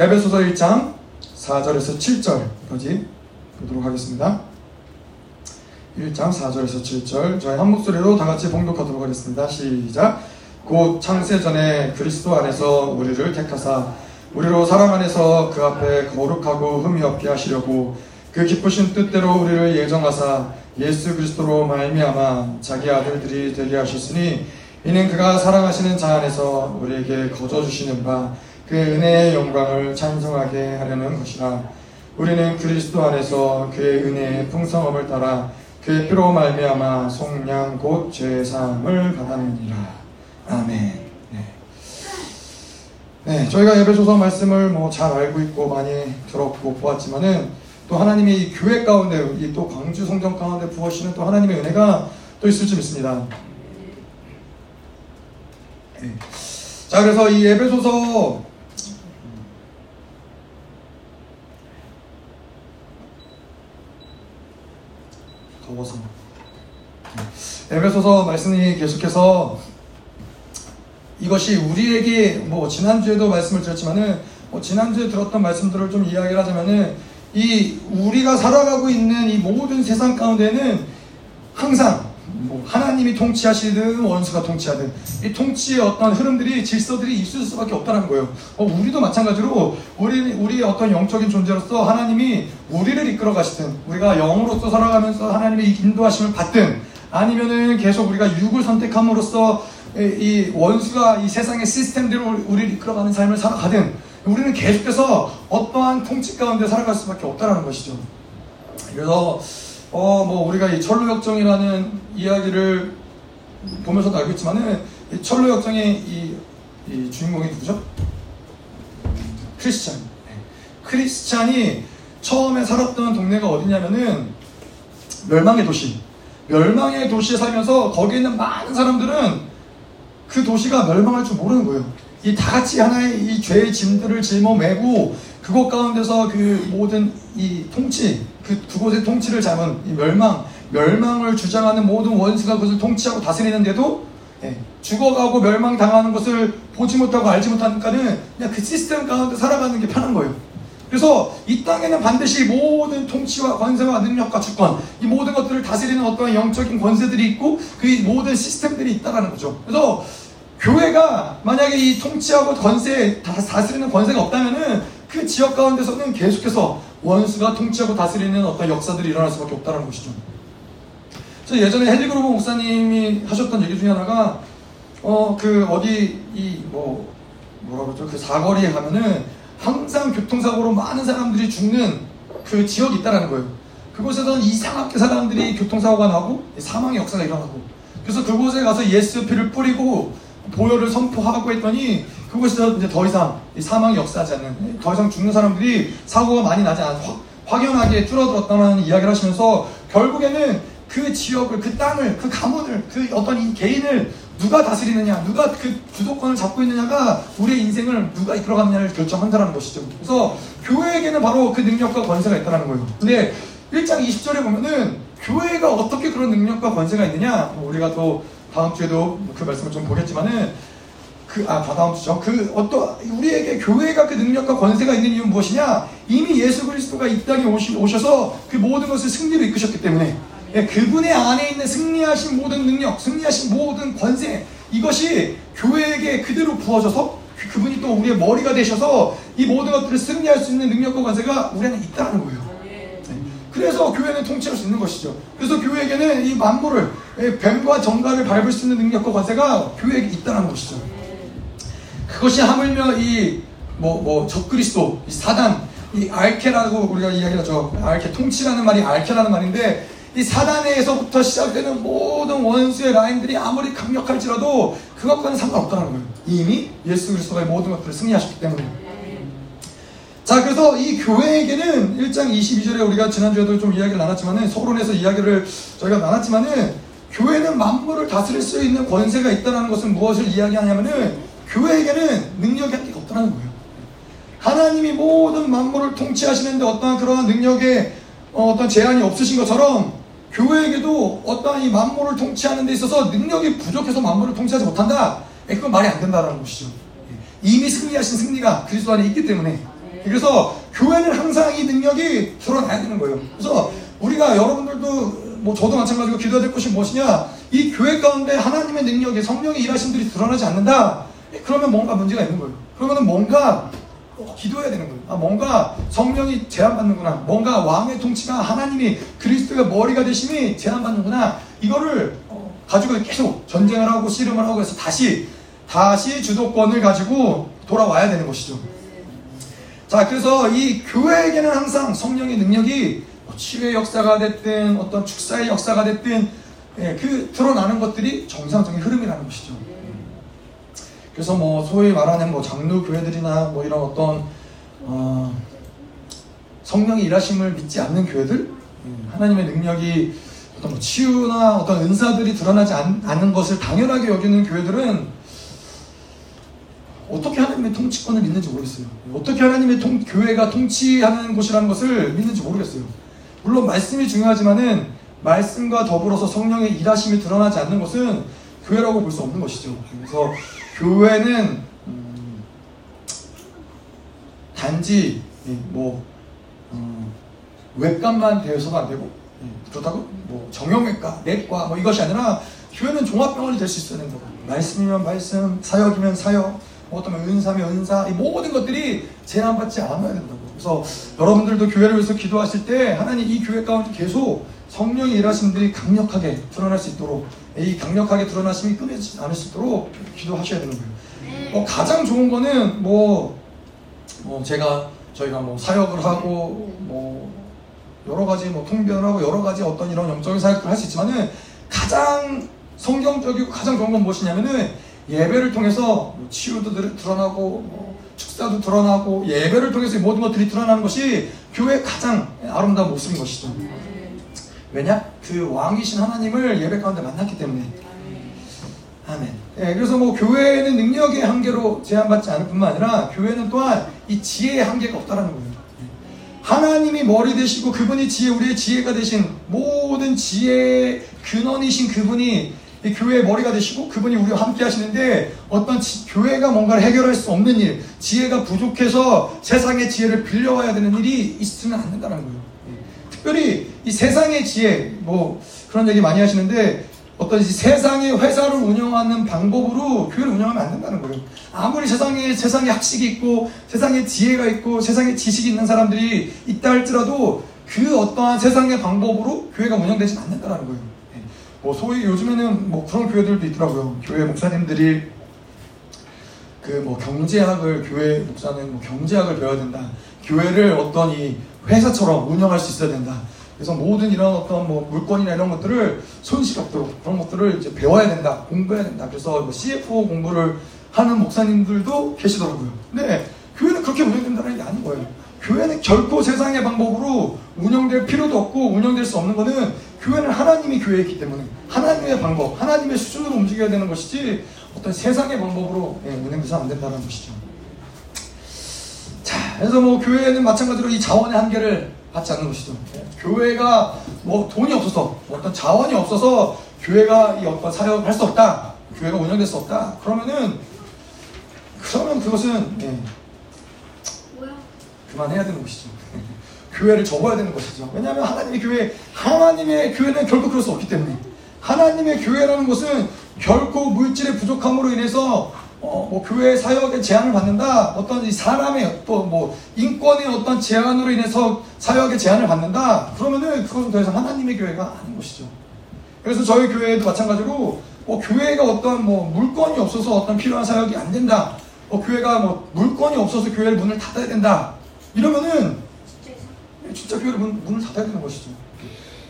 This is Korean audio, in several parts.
에베소서 1장 4절에서 7절까지 보도록 하겠습니다. 1장 4절에서 7절 저희 한 목소리로 다 같이 봉독하도록 하겠습니다. 시작. 곧 창세 전에 그리스도 안에서 우리를 택하사 우리로 사랑 안에서 그 앞에 거룩하고 흠이 없게 하시려고 그 기쁘신 뜻대로 우리를 예정하사 예수 그리스도로 말미암아 자기 아들들이 되게 하셨으니 이는 그가 사랑하시는 자 안에서 우리에게 거저 주시는 바 그 은혜의 영광을 찬송하게 하려는 것이라 우리는 그리스도 안에서 그의 은혜의 풍성함을 따라 그의 피로 말미암아 속량 곧 죄의 사함을 받았느니라 아멘. 네. 네, 저희가 예배소서 말씀을 뭐 잘 알고 있고 많이 들었고 보았지만은 또 하나님이 이 교회 가운데 이 또 광주 성전 가운데 부어시는 또 하나님의 은혜가 또 있을 줄 믿습니다. 네. 자, 그래서 이 예배소서 더워서 네. 에베소서 말씀이 계속해서 이것이 우리에게 뭐 지난주에도 말씀을 드렸지만은 뭐 지난주에 들었던 말씀들을 좀 이야기를 하자면은 이 우리가 살아가고 있는 이 모든 세상 가운데는 항상 뭐 하나님이 통치하시든 원수가 통치하든 이 통치의 어떤 흐름들이 질서들이 있을 수밖에 없다는 거예요. 어, 우리도 마찬가지로 우리 우리의 어떤 영적인 존재로서 하나님이 우리를 이끌어 가시든 우리가 영으로서 살아가면서 하나님의 인도하심을 받든 아니면은 계속 우리가 육을 선택함으로써 이 원수가 이 세상의 시스템대로 우리를 이끌어가는 삶을 살아가든 우리는 계속해서 어떠한 통치 가운데 살아갈 수밖에 없다는 것이죠. 그래서 어 뭐 우리가 이 철로 역정이라는 이야기를 보면서도 알고 있지만은 이 철로 역정의 이, 이 주인공이 누구죠? 크리스찬. 네. 크리스찬이 처음에 살았던 동네가 어디냐면은 멸망의 도시. 멸망의 도시에 살면서 거기에 있는 많은 사람들은 그 도시가 멸망할 줄 모르는 거예요. 이 다 같이 하나의 이 죄의 짐들을 짊어매고 그곳 가운데서 그 모든 이 통치, 그 그곳의 통치를 잡은 이 멸망, 멸망을 주장하는 모든 원수가 그것을 통치하고 다스리는데도 예, 죽어가고 멸망당하는 것을 보지 못하고 알지 못하니까는 그냥 그 시스템 가운데 살아가는 게 편한 거예요. 그래서 이 땅에는 반드시 모든 통치와 권세와 능력과 주권, 이 모든 것들을 다스리는 어떠한 영적인 권세들이 있고 그 모든 시스템들이 있다라는 거죠. 그래서 교회가 만약에 이 통치하고 권세, 다스리는 권세가 없다면은 그 지역 가운데서는 계속해서 원수가 통치하고 다스리는 어떤 역사들이 일어날 수밖에 없다는 것이죠. 저 예전에 헨리그로버 목사님이 하셨던 얘기 중에 하나가 어 그 어디 이 뭐 뭐라 그러죠 그 사거리에 가면은 항상 교통사고로 많은 사람들이 죽는 그 지역이 있다라는 거예요. 그곳에서는 이상하게 사람들이 교통사고가 나고 사망의 역사가 일어나고 그래서 그곳에 가서 예수 피를 뿌리고 보혈을 선포하고 했더니 그곳에서 이제 더 이상 사망이 역사하지 않는 더 이상 죽는 사람들이 사고가 많이 나지 않아 확연하게 줄어들었다는 이야기를 하시면서 결국에는 그 지역을 그 땅을 그 가문을 그 어떤 이 개인을 누가 다스리느냐 누가 그 주도권을 잡고 있느냐가 우리의 인생을 누가 이끌어가느냐를 결정한다는 것이죠. 그래서 교회에게는 바로 그 능력과 권세가 있다는 거예요. 근데 1장 20절에 보면은 교회가 어떻게 그런 능력과 권세가 있느냐 뭐 우리가 또 다음 주에도 그 말씀을 좀 보겠지만은 그, 아, 다다음 주죠. 그, 어떤, 우리에게 교회가 그 능력과 권세가 있는 이유는 무엇이냐? 이미 예수 그리스도가 이 땅에 오시, 오셔서 그 모든 것을 승리로 이끄셨기 때문에, 예, 그분의 안에 있는 승리하신 모든 능력, 승리하신 모든 권세, 이것이 교회에게 그대로 부어져서 그, 분이 또 우리의 머리가 되셔서 이 모든 것들을 승리할 수 있는 능력과 권세가 우리 안에 있다는 거예요. 그래서 교회는 통치할 수 있는 것이죠. 그래서 교회에게는 이 만물을 뱀과 정갈을 밟을 수 있는 능력과 권세가 교회에게 있다는 것이죠. 그것이 하물며 이 뭐 뭐 적그리스도, 이 사단, 이 알케라고 우리가 이야기하죠. 알케 통치라는 말이 알케라는 말인데 이 사단에서부터 시작되는 모든 원수의 라인들이 아무리 강력할지라도 그것과는 상관없다는 거예요. 이미 예수 그리스도가 모든 것들을 승리하셨기 때문에. 자, 그래서 이 교회에게는 1장 22절에 우리가 지난주에도 좀 이야기를 나눴지만은, 서론에서 이야기를 저희가 나눴지만은, 교회는 만물을 다스릴 수 있는 권세가 있다는 것은 무엇을 이야기하냐면은, 교회에게는 능력이 한계가 없다는 거예요. 하나님이 모든 만물을 통치하시는데 어떠한 그러한 능력에 어, 어떤 제한이 없으신 것처럼, 교회에게도 어떠한 이 만물을 통치하는 데 있어서 능력이 부족해서 만물을 통치하지 못한다? 예, 그건 말이 안 된다는 것이죠. 이미 승리하신 승리가 그리스도 안에 있기 때문에 그래서 교회는 항상 이 능력이 드러나야 되는 거예요. 그래서 우리가 여러분들도 뭐 저도 마찬가지로 기도해야 될 것이 무엇이냐 이 교회 가운데 하나님의 능력이 성령의 일하심들이 드러나지 않는다 그러면 뭔가 문제가 있는 거예요. 그러면 뭔가 기도해야 되는 거예요. 아, 뭔가 성령이 제한받는구나. 뭔가 왕의 통치가 하나님이 그리스도의 머리가 되심이 제한받는구나. 이거를 가지고 계속 전쟁을 하고 씨름을 하고 해서 다시 다시 주도권을 가지고 돌아와야 되는 것이죠. 자 그래서 이 교회에게는 항상 성령의 능력이 치유의 역사가 됐든 어떤 축사의 역사가 됐든 예, 그 드러나는 것들이 정상적인 흐름이라는 것이죠. 그래서 뭐 소위 말하는 뭐 장로 교회들이나 뭐 이런 어떤 어 성령의 일하심을 믿지 않는 교회들 예, 하나님의 능력이 어떤 뭐 치유나 어떤 은사들이 드러나지 않, 않는 것을 당연하게 여기는 교회들은 어떻게 하나님의 통치권을 믿는지 모르겠어요. 어떻게 하나님의 통, 교회가 통치하는 곳이라는 것을 믿는지 모르겠어요. 물론 말씀이 중요하지만은 말씀과 더불어서 성령의 일하심이 드러나지 않는 것은 교회라고 볼 수 없는 것이죠. 그래서 교회는 음, 단지 뭐 음, 외과만 되어서도 안 되고 그렇다고 뭐 정형외과, 내과 뭐 이것이 아니라 교회는 종합병원이 될 수 있어야 된다고. 말씀이면 말씀, 사역이면 사역, 뭐 어떤 은사면 은사, 이 모든 것들이 제한받지 않아야 된다고. 그래서 여러분들도 교회를 위해서 기도하실 때 하나님 이 교회 가운데 계속 성령이 일하신 분들이 강력하게 드러날 수 있도록 이 강력하게 드러나심이 끊이지 않을 수 있도록 기도하셔야 되는 거예요. 네. 뭐 가장 좋은 거는 뭐, 뭐 제가 저희가 뭐 사역을 하고 뭐 여러 가지 뭐 통변하고 여러 가지 어떤 이런 영적인 사역을 할 수 있지만은 가장 성경적이고 가장 좋은 건 무엇이냐면은 예배를 통해서 뭐 치유도 드러나고 뭐 축사도 드러나고 예배를 통해서 모든 것들이 드러나는 것이 교회의 가장 아름다운 모습인 것이죠. 왜냐? 그 왕이신 하나님을 예배 가운데 만났기 때문에. 아멘. 예, 그래서 뭐 교회는 능력의 한계로 제한받지 않을 뿐만 아니라 교회는 또한 이 지혜의 한계가 없다라는 거예요. 하나님이 머리 되시고 그분이 지혜, 우리의 지혜가 되신 모든 지혜의 근원이신 그분이 이 교회의 머리가 되시고 그분이 우리와 함께 하시는데 어떤 지, 교회가 뭔가를 해결할 수 없는 일, 지혜가 부족해서 세상의 지혜를 빌려와야 되는 일이 있으면 안 된다는 거예요. 예. 특별히 이 세상의 지혜, 뭐 그런 얘기 많이 하시는데 어떤 세상의 회사를 운영하는 방법으로 교회를 운영하면 안 된다는 거예요. 아무리 세상에 세상에 학식이 있고 세상에 지혜가 있고 세상에 지식이 있는 사람들이 있다 할지라도 그 어떠한 세상의 방법으로 교회가 운영되지 않는다는 거예요. 뭐 소위 요즘에는 뭐 그런 교회들도 있더라고요. 교회 목사님들이 그 뭐 경제학을 교회 목사는 뭐 경제학을 배워야 된다. 교회를 어떤 이 회사처럼 운영할 수 있어야 된다. 그래서 모든 이런 어떤 뭐 물건이나 이런 것들을 손실 없도록 그런 것들을 이제 배워야 된다. 공부해야 된다. 그래서 뭐 CFO 공부를 하는 목사님들도 계시더라고요. 근데 교회는 그렇게 운영된다는 게 아닌 거예요. 교회는 결코 세상의 방법으로 운영될 필요도 없고 운영될 수 없는 것은 교회는 하나님이 교회이기 때문에 하나님의 방법, 하나님의 수준으로 움직여야 되는 것이지 어떤 세상의 방법으로 예, 운영돼서 안 된다는 것이죠. 자, 그래서 뭐 교회는 마찬가지로 이 자원의 한계를 받지 않는 것이죠. 예, 교회가 뭐 돈이 없어서 어떤 자원이 없어서 교회가 이 어떤 사역을 할 수 없다, 교회가 운영될 수 없다. 그러면은 그러면 그것은 예, 그만해야 되는 것이죠. 교회를 접어야 되는 것이죠. 왜냐하면 하나님의 교회, 하나님의 교회는 결코 그럴 수 없기 때문에 하나님의 교회라는 것은 결코 물질의 부족함으로 인해서 어, 뭐 교회 사역에 제한을 받는다. 어떤 이 사람의 또 뭐 인권의 어떤 제한으로 인해서 사역에 제한을 받는다. 그러면은 그것은 더 이상 하나님의 교회가 아닌 것이죠. 그래서 저희 교회도 마찬가지로 뭐 교회가 어떤 뭐 물건이 없어서 어떤 필요한 사역이 안 된다. 뭐 교회가 뭐 물건이 없어서 교회를 문을 닫아야 된다. 이러면은 진짜 교회를 문, 문을 닫아야 되는 것이죠.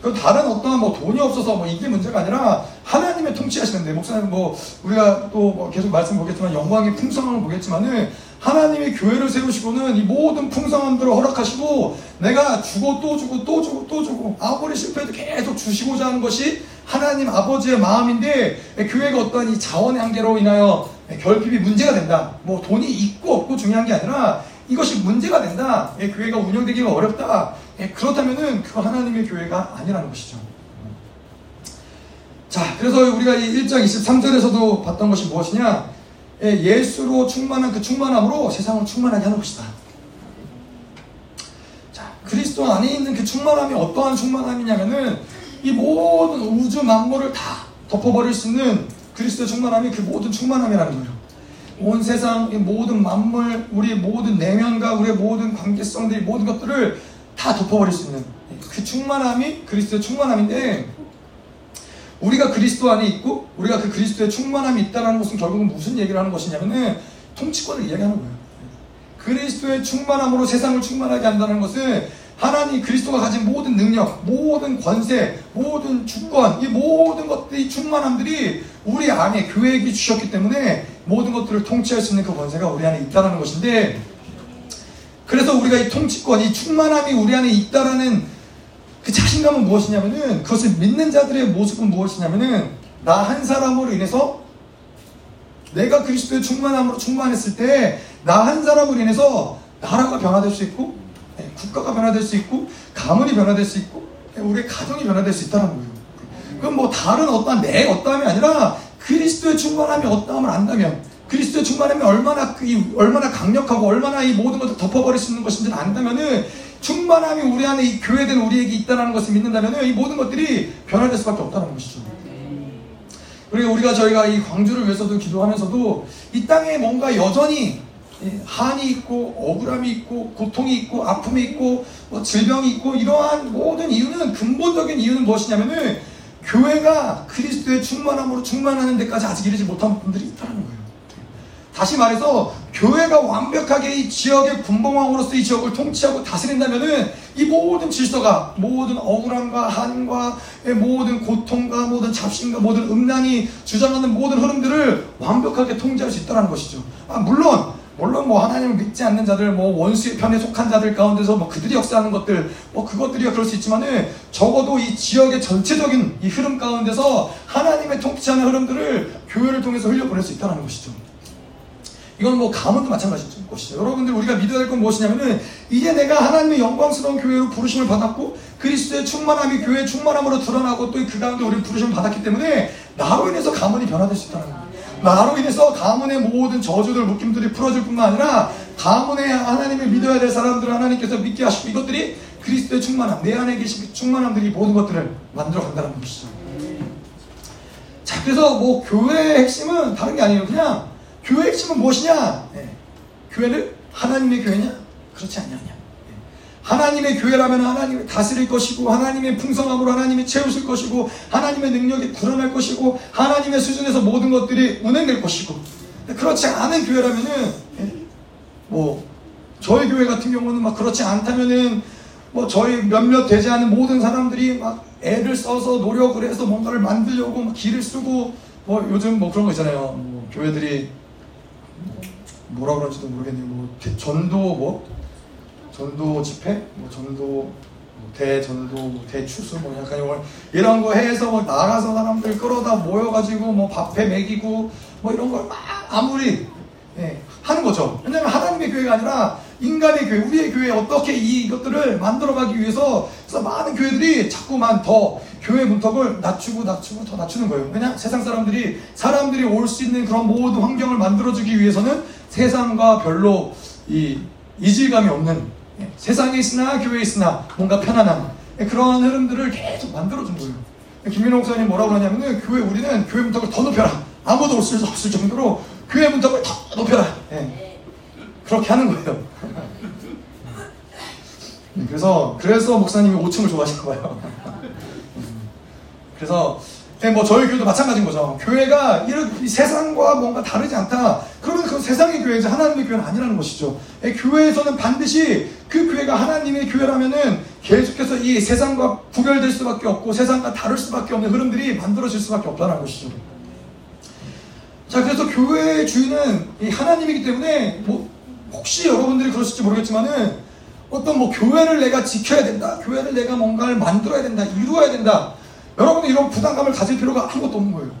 그 다른 어떤 뭐 돈이 없어서 뭐 이게 문제가 아니라 하나님의 통치하시는데 목사님 뭐 우리가 또 뭐 계속 말씀 보겠지만 영광의 풍성함을 보겠지만은 하나님의 교회를 세우시고는 이 모든 풍성함들을 허락하시고 내가 주고 또 주고 또 주고 또 주고 아무리 실패해도 계속 주시고자 하는 것이 하나님 아버지의 마음인데 교회가 어떤 이 자원의 한계로 인하여 결핍이 문제가 된다. 뭐 돈이 있고 없고 중요한 게 아니라 이것이 문제가 된다. 예, 교회가 운영되기가 어렵다. 예, 그렇다면은 그 하나님의 교회가 아니라는 것이죠. 자, 그래서 우리가 이 1장 23절에서도 봤던 것이 무엇이냐? 예, 예수로 충만한 그 충만함으로 세상을 충만하게 하는 것이다. 그리스도 안에 있는 그 충만함이 어떠한 충만함이냐면은 이 모든 우주 만물을 다 덮어버릴 수 있는 그리스도의 충만함이 그 모든 충만함이라는 거예요. 온 세상, 이 모든 만물, 우리 모든 내면과 우리의 모든 관계성들, 모든 것들을 다 덮어버릴 수 있는 그 충만함이 그리스도의 충만함인데 우리가 그리스도 안에 있고 우리가 그 그리스도의 충만함이 있다는 것은 결국은 무슨 얘기를 하는 것이냐면은 통치권을 이야기하는 거예요. 그리스도의 충만함으로 세상을 충만하게 한다는 것은 하나님 그리스도가 가진 모든 능력, 모든 권세, 모든 주권, 이 모든 것들이 충만함들이 우리 안에 교회에게 주셨기 때문에 모든 것들을 통치할 수 있는 그 권세가 우리 안에 있다는 것인데 그래서 우리가 이 통치권, 이 충만함이 우리 안에 있다라는 그 자신감은 무엇이냐면은 그것을 믿는 자들의 모습은 무엇이냐면은 나 한 사람으로 인해서 내가 그리스도의 충만함으로 충만했을 때 나 한 사람으로 인해서 나라가 변화될 수 있고 예, 국가가 변화될 수 있고 가문이 변화될 수 있고 예, 우리의 가정이 변화될 수 있다는 거예요. 그럼 뭐 다른 어떠한 내 어떠함이 아니라 그리스도의 충만함이 어떠함을 안다면 그리스도의 충만함이 얼마나 그, 얼마나 강력하고 얼마나 이 모든 것을 덮어버릴 수 있는 것인지를 안다면은 충만함이 우리 안에 이 교회된 우리에게 있다는 것을 믿는다면은 이 모든 것들이 변화될 수밖에 없다는 것이죠. 그리고 우리가 저희가 이 광주를 위해서도 기도하면서도 이 땅에 뭔가 여전히 한이 있고 억울함이 있고 고통이 있고 아픔이 있고 뭐 질병이 있고 이러한 모든 이유는 근본적인 이유는 무엇이냐면은 교회가 그리스도의 충만함으로 충만하는 데까지 아직 이르지 못한 분들이 있다는 거예요. 다시 말해서 교회가 완벽하게 이 지역의 군봉왕으로서 이 지역을 통치하고 다스린다면은 이 모든 질서가 모든 억울함과 한과 모든 고통과 모든 잡신과 모든 음란이 주장하는 모든 흐름들을 완벽하게 통제할 수 있다는 것이죠. 아, 물론 물론 뭐 하나님을 믿지 않는 자들, 뭐 원수의 편에 속한 자들 가운데서 뭐 그들이 역사하는 것들, 뭐 그것들이야 그럴 수 있지만은 적어도 이 지역의 전체적인 이 흐름 가운데서 하나님의 통치하는 흐름들을 교회를 통해서 흘려보낼 수 있다는 것이죠. 이건 뭐 가문도 마찬가지 것이죠. 여러분들 우리가 믿어야 될 건 무엇이냐면은 이제 내가 하나님의 영광스러운 교회로 부르심을 받았고 그리스도의 충만함이 교회의 충만함으로 드러나고 또 그 가운데 우리 부르심을 받았기 때문에 나로 인해서 가문이 변화될 수 있다는 거예요. 나로 인해서 가문의 모든 저주들 묶임들이 풀어질 뿐만 아니라 가문에 하나님을 믿어야 될 사람들을 하나님께서 믿게 하시고 이것들이 그리스도의 충만함 내 안에 계신 충만함들이 모든 것들을 만들어 간다는 것이죠. 자 그래서 뭐 교회의 핵심은 다른 게 아니에요. 그냥 교회의 핵심은 무엇이냐? 네. 교회는 하나님의 교회냐? 그렇지 않냐? 네. 하나님의 교회라면 하나님이 다스릴 것이고 하나님의 풍성함으로 하나님이 채우실 것이고 하나님의 능력이 드러날 것이고 하나님의 수준에서 모든 것들이 운행될 것이고 그렇지 않은 교회라면은 네. 뭐 저희 교회 같은 경우는 막 그렇지 않다면은 뭐 저희 몇몇 되지 않은 모든 사람들이 막 애를 써서 노력을 해서 뭔가를 만들려고 막 길을 쓰고 뭐 요즘 뭐 그런 거 있잖아요. 뭐 교회들이 뭐라 그런지도 모르겠네요. 뭐 전도 뭐? 전도 집회, 뭐 전도 뭐 대전도, 뭐 대추수? 뭐 약간 이런 거 해서 뭐 나가서 사람들 끌어다 모여가지고 뭐 밥해 먹이고 뭐 이런 걸 막 아무리 예, 하는 거죠. 왜냐하면 하나님의 교회가 아니라 인간의 교회, 우리의 교회 어떻게 이것들을 만들어가기 위해서 그래서 많은 교회들이 자꾸만 더 교회 문턱을 낮추고 낮추고 더 낮추는 거예요. 그냥 세상 사람들이 사람들이 올 수 있는 그런 모든 환경을 만들어주기 위해서는 세상과 별로 이 이질감이 없는 예, 세상에 있으나 교회에 있으나 뭔가 편안한 예, 그런 흐름들을 계속 만들어준 거예요. 김민호 목사님 뭐라고 하냐면은 교회 우리는 교회 문턱을 더 높여라. 아무도 올 수 없을 정도로 교회 문턱을 더 높여라. 예. 그렇게 하는 거예요. 그래서 그래서 목사님이 5층을 좋아하시나 봐요. 그래서 네, 뭐 저희 교회도 마찬가지인 거죠. 교회가 이런 세상과 뭔가 다르지 않다. 그러면 그 세상의 교회지 하나님의 교회는 아니라는 것이죠. 네, 교회에서는 반드시 그 교회가 하나님의 교회라면은 계속해서 이 세상과 구별될 수밖에 없고 세상과 다를 수밖에 없는 흐름들이 만들어질 수밖에 없다는 것이죠. 자, 그래서 교회의 주인은 이 하나님이기 때문에 뭐 혹시 여러분들이 그러실지 모르겠지만은 어떤 뭐 교회를 내가 지켜야 된다. 교회를 내가 뭔가를 만들어야 된다. 이루어야 된다. 여러분은 이런 부담감을 가질 필요가 아무것도 없는 거예요.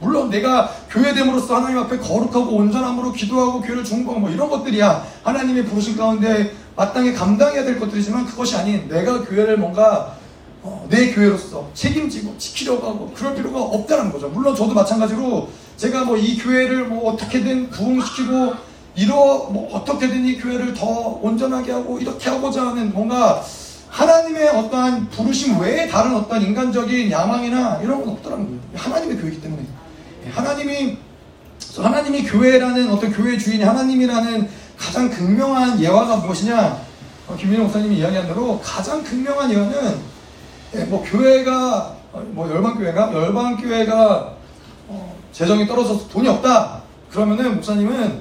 물론 내가 교회됨으로써 하나님 앞에 거룩하고 온전함으로 기도하고 교회를 중보하고 뭐 이런 것들이야 하나님의 부르신 가운데 마땅히 감당해야 될 것들이지만 그것이 아닌 내가 교회를 뭔가 어, 내 교회로서 책임지고 지키려고 하고 그럴 필요가 없다는 거죠. 물론 저도 마찬가지로 제가 뭐 이 교회를 뭐 어떻게든 부흥시키고 이러 뭐 어떻게든 이 교회를 더 온전하게 하고 이렇게 하고자 하는 뭔가 하나님의 어떠한 부르심 외에 다른 어떤 인간적인 야망이나 이런 건 없더라는 거예요. 하나님의 교회이기 때문에. 하나님이, 하나님이 교회라는 어떤 교회 주인이 하나님이라는 가장 극명한 예화가 무엇이냐? 어, 김민호 목사님이 이야기한 대로 가장 극명한 예화는 예, 뭐 교회가, 어, 뭐 열방 교회가, 열방 교회가 어, 재정이 떨어져서 돈이 없다. 그러면은 목사님은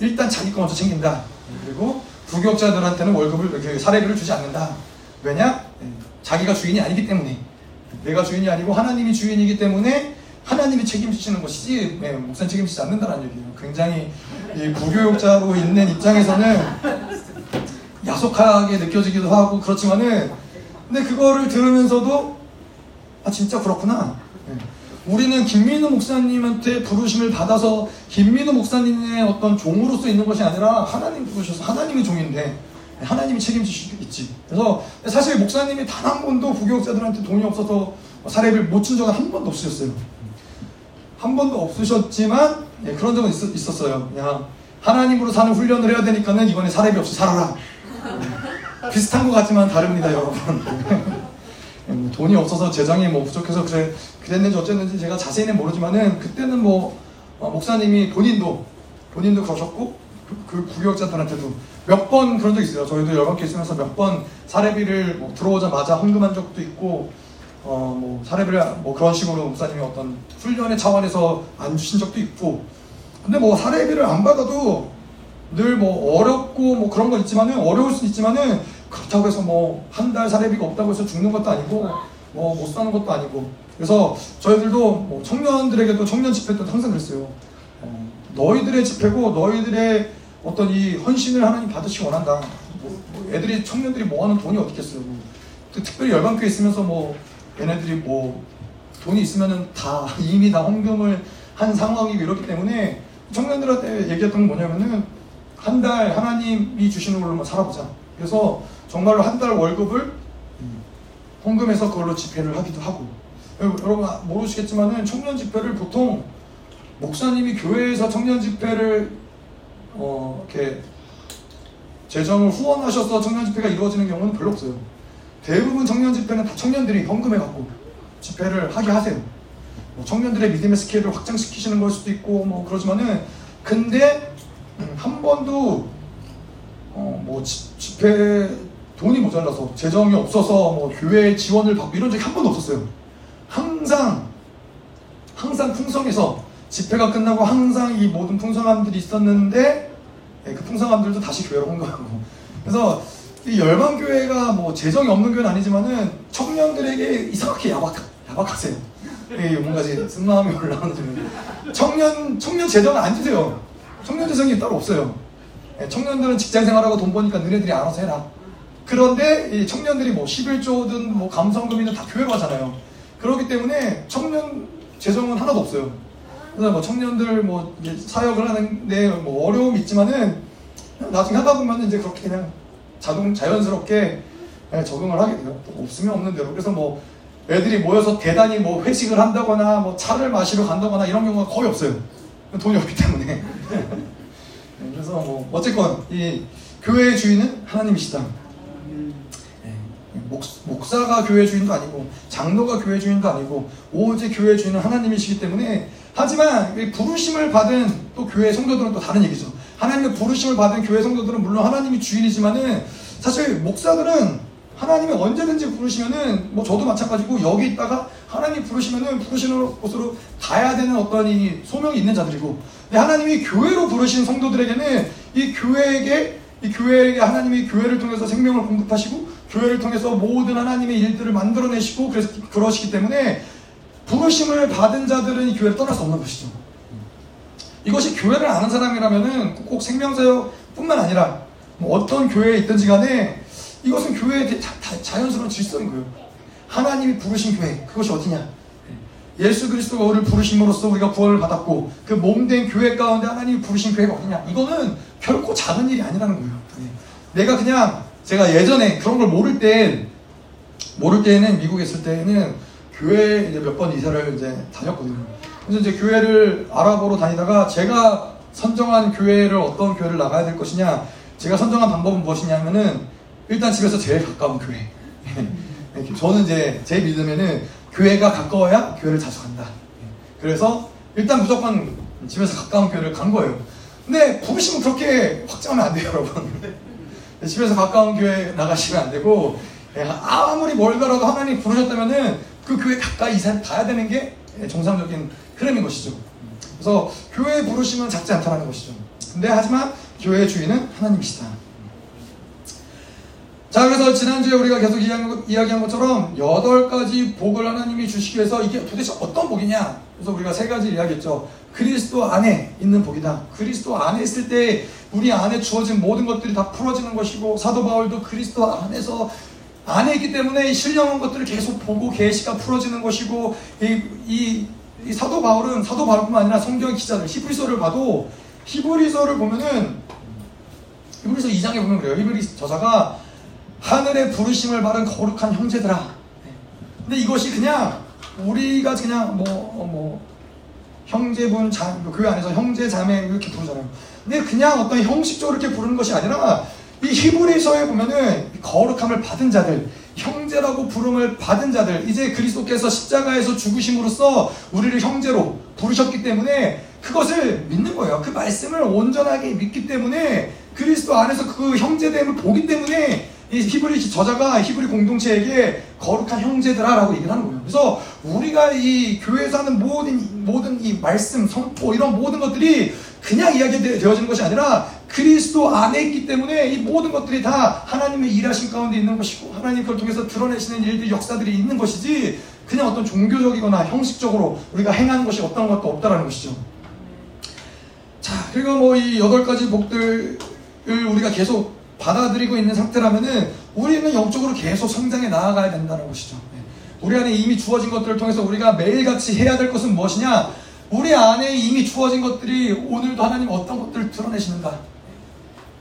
일단 자기 거 먼저 챙긴다. 그리고 부격자들한테는 월급을 이렇게 사례비를 주지 않는다. 왜냐? 예, 자기가 주인이 아니기 때문에. 내가 주인이 아니고 하나님이 주인이기 때문에 하나님이 책임지시는 것이지 네, 목사님 책임지지 않는다는 얘기예요. 굉장히 이 부교육자로 있는 입장에서는 야속하게 느껴지기도 하고 그렇지만은 근데 그거를 들으면서도 아 진짜 그렇구나. 네. 우리는 김민우 목사님한테 부르심을 받아서 김민우 목사님의 어떤 종으로서 있는 것이 아니라 하나님 부르셔서 하나님의 종인데 하나님이 책임지시겠지. 그래서 사실 목사님이 단 한 번도 부교육자들한테 돈이 없어서 사례를 못 준 적은 한 번도 없으셨어요. 한 번도 없으셨지만 예, 그런 적은 있, 었어요 그냥 하나님으로 사는 훈련을 해야 되니까는 이번에 사례비 없이 살아라. 예, 비슷한 것 같지만 다릅니다, 여러분. 예, 뭐 돈이 없어서 재정이 뭐 부족해서 그래 그랬는지 어쨌는지 제가 자세히는 모르지만은 그때는 뭐 어, 목사님이 본인도 본인도 그러셨고 그, 그 구역자들한테도 몇 번 그런 적 있어요. 저희도 열방교 있으면서 몇 번 사례비를 뭐 들어오자마자 헌금한 적도 있고 어 뭐 사례비를 뭐 그런 식으로 목사님이 어떤 훈련의 차원에서 안 주신 적도 있고 근데 뭐 사례비를 안 받아도 늘 뭐 어렵고 뭐 그런 거 있지만은 어려울 수 있지만은 그렇다고 해서 뭐 한 달 사례비가 없다고 해서 죽는 것도 아니고 뭐 못 사는 것도 아니고 그래서 저희들도 뭐 청년들에게도 청년 집회 때도 항상 그랬어요. 어, 너희들의 집회고 너희들의 어떤 이 헌신을 하나님 받으시기 원한다. 뭐, 뭐 애들이 청년들이 모아놓은 돈이 어디 있겠어요. 뭐. 특별히 열방교회 있으면서 뭐 얘네들이 뭐 돈이 있으면은 다 이미 다 헌금을 한 상황이고 이렇기 때문에 청년들한테 얘기했던 건 뭐냐면은 한 달 하나님이 주시는 걸로만 살아보자. 그래서 정말로 한 달 월급을 헌금해서 그걸로 집회를 하기도 하고 여러분 모르시겠지만은 청년 집회를 보통 목사님이 교회에서 청년 집회를 어 이렇게 재정을 후원하셔서 청년 집회가 이루어지는 경우는 별로 없어요. 대부분 청년 집회는 다 청년들이 헌금해 갖고 집회를 하게 하세요. 뭐 청년들의 믿음의 스케일을 확장시키시는 걸 수도 있고 뭐 그러지만은 근데 음, 한 번도 어뭐 집회 돈이 모자라서 재정이 없어서 뭐 교회 지원을 받고 이런 적이 한 번도 없었어요. 항상 항상 풍성해서 집회가 끝나고 항상 이 모든 풍성함들이 있었는데 예, 그 풍성함들도 다시 교회로 온거하고 그래서 이 열방 교회가 뭐 재정이 없는 교회는 아니지만은 청년들에게 이상하게 야박, 야박하세요. 예, 뭔가 이제 쓴마음이 올라오는 중 청년, 청년 재정을 안 주세요. 청년 재정이 따로 없어요. 예, 청년들은 직장 생활하고 돈 버니까 너네들이 알아서 해라. 그런데 이 청년들이 뭐 11조든 뭐 감성금이든 다 교회로 하잖아요. 그렇기 때문에 청년 재정은 하나도 없어요. 그래서 뭐 청년들 뭐 사역을 하는데 뭐 어려움이 있지만은 나중에 하다 보면 이제 그렇게 그냥 자동 자연스럽게 예, 적응을 하게 돼요. 없으면 없는 대로. 그래서 뭐 애들이 모여서 대단히 뭐 회식을 한다거나 뭐 차를 마시러 간다거나 이런 경우가 거의 없어요. 돈이 없기 때문에. 예, 그래서 뭐 어쨌건 이 교회의 주인은 하나님이시다. 예, 목, 목사가 교회 주인도 아니고 장로가 교회 주인도 아니고 오직 교회 주인은 하나님이시기 때문에 하지만 부르심을 받은 또 교회 성도들은 또 다른 얘기죠. 하나님의 부르심을 받은 교회 성도들은 물론 하나님이 주인이지만은 사실 목사들은 하나님이 언제든지 부르시면은 뭐 저도 마찬가지고 여기 있다가 하나님이 부르시면은 부르시는 곳으로 가야 되는 어떤 이 소명이 있는 자들이고 하나님이 교회로 부르신 성도들에게는 이 교회에게 이 교회에게 하나님이 교회를 통해서 생명을 공급하시고 교회를 통해서 모든 하나님의 일들을 만들어내시고 그래서 그러시기 때문에 부르심을 받은 자들은 이 교회를 떠날 수 없는 것이죠. 이것이 교회를 아는 사람이라면은 꼭 생명사역뿐만 아니라 뭐 어떤 교회에 있든지 간에 이것은 교회의 자, 자연스러운 질서인 거예요. 하나님이 부르신 교회 그것이 어디냐? 예수 그리스도가 우리를 부르심으로써 우리가 구원을 받았고 그 몸된 교회 가운데 하나님이 부르신 교회가 어디냐? 이거는 결코 작은 일이 아니라는 거예요. 내가 그냥 제가 예전에 그런 걸 모를 때 모를 때는 미국에 있을 때는 교회 이제 몇 번 이사를 이제 다녔거든요. 그래서 이제 교회를 알아보러 다니다가 제가 선정한 교회를 어떤 교회를 나가야 될 것이냐 제가 선정한 방법은 무엇이냐면은 일단 집에서 제일 가까운 교회 저는 이제 제 믿음에는 교회가 가까워야 교회를 자주 간다. 그래서 일단 무조건 집에서 가까운 교회를 간 거예요. 근데 부르시면 그렇게 확장하면 안 돼요, 여러분. 집에서 가까운 교회 나가시면 안 되고 예, 아무리 멀더라도 하나님 부르셨다면은 그 교회 가까이 가야 되는 게 정상적인 흐름인 것이죠. 그래서 교회 부르시면 작지 않다는 것이죠. 근데 하지만 교회의 주인은 하나님이시다. 자, 그래서 지난주에 우리가 계속 이야기한 것처럼 여덟 가지 복을 하나님이 주시기 위해서 이게 도대체 어떤 복이냐? 그래서 우리가 세 가지 이야기했죠. 그리스도 안에 있는 복이다. 그리스도 안에 있을 때 우리 안에 주어진 모든 것들이 다 풀어지는 것이고 사도 바울도 그리스도 안에서 안에 있기 때문에 신령한 것들을 계속 보고 계시가 풀어지는 것이고 이, 이, 이 사도 바울은 사도 바울뿐만 아니라 성경 기자들 히브리서를 봐도 히브리서를 보면은 히브리서 2장에 보면 그래요. 히브리 저자가 하늘의 부르심을 받은 거룩한 형제들아. 근데 이것이 그냥 우리가 그냥 뭐, 뭐, 형제분, 자, 교회 안에서 형제, 자매 이렇게 부르잖아요. 근데 그냥 어떤 형식적으로 이렇게 부르는 것이 아니라 이 히브리서에 보면은 거룩함을 받은 자들, 형제라고 부름을 받은 자들, 이제 그리스도께서 십자가에서 죽으심으로써 우리를 형제로 부르셨기 때문에 그것을 믿는 거예요. 그 말씀을 온전하게 믿기 때문에 그리스도 안에서 그 형제됨을 보기 때문에 이 히브리 저자가 히브리 공동체에게 거룩한 형제들아라고 얘기를 하는 거예요. 그래서 우리가 이 교회에서 하는 모든 모든 이 말씀, 선포 이런 모든 것들이 그냥 이야기되어지는 것이 아니라 그리스도 안에 있기 때문에 이 모든 것들이 다 하나님의 일하신 가운데 있는 것이고 하나님 그걸 통해서 드러내시는 일들 역사들이 있는 것이지 그냥 어떤 종교적이거나 형식적으로 우리가 행하는 것이 어떤 것도 없다라는 것이죠. 자 그리고 뭐 이 여덟 가지 복들을 우리가 계속 받아들이고 있는 상태라면은 우리는 영적으로 계속 성장해 나아가야 된다는 것이죠. 네. 우리 안에 이미 주어진 것들을 통해서 우리가 매일같이 해야 될 것은 무엇이냐? 우리 안에 이미 주어진 것들이 오늘도 하나님 어떤 것들을 드러내시는가?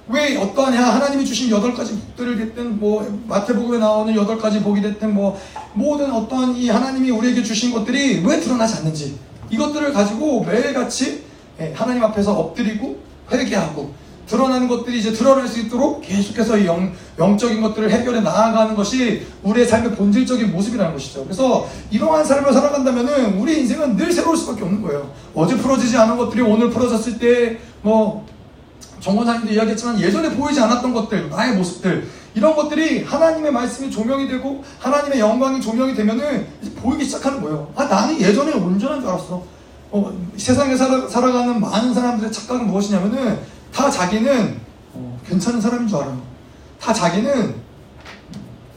왜 어떠한 하나님이 주신 여덟 가지 복들을 됐든 뭐 마태복음에 나오는 여덟 가지 복이 됐든 뭐 모든 어떠한 이 하나님이 우리에게 주신 것들이 왜 드러나지 않는지 이것들을 가지고 매일같이 예, 하나님 앞에서 엎드리고 회개하고 드러나는 것들이 이제 드러날 수 있도록 계속해서 이 영, 영적인 것들을 해결해 나아가는 것이 우리의 삶의 본질적인 모습이라는 것이죠. 그래서 이러한 삶을 살아간다면은 우리 인생은 늘 새로울 수밖에 없는 거예요. 어제 풀어지지 않은 것들이 오늘 풀어졌을 때 뭐 정권사님도 이야기했지만 예전에 보이지 않았던 것들, 나의 모습들 이런 것들이 하나님의 말씀이 조명이 되고 하나님의 영광이 조명이 되면은 보이기 시작하는 거예요. 아 나는 예전에 온전한 줄 알았어. 어, 세상에 살아, 살아가는 많은 사람들의 착각은 무엇이냐면은 다 자기는 어, 괜찮은 사람인 줄 알아요. 다 자기는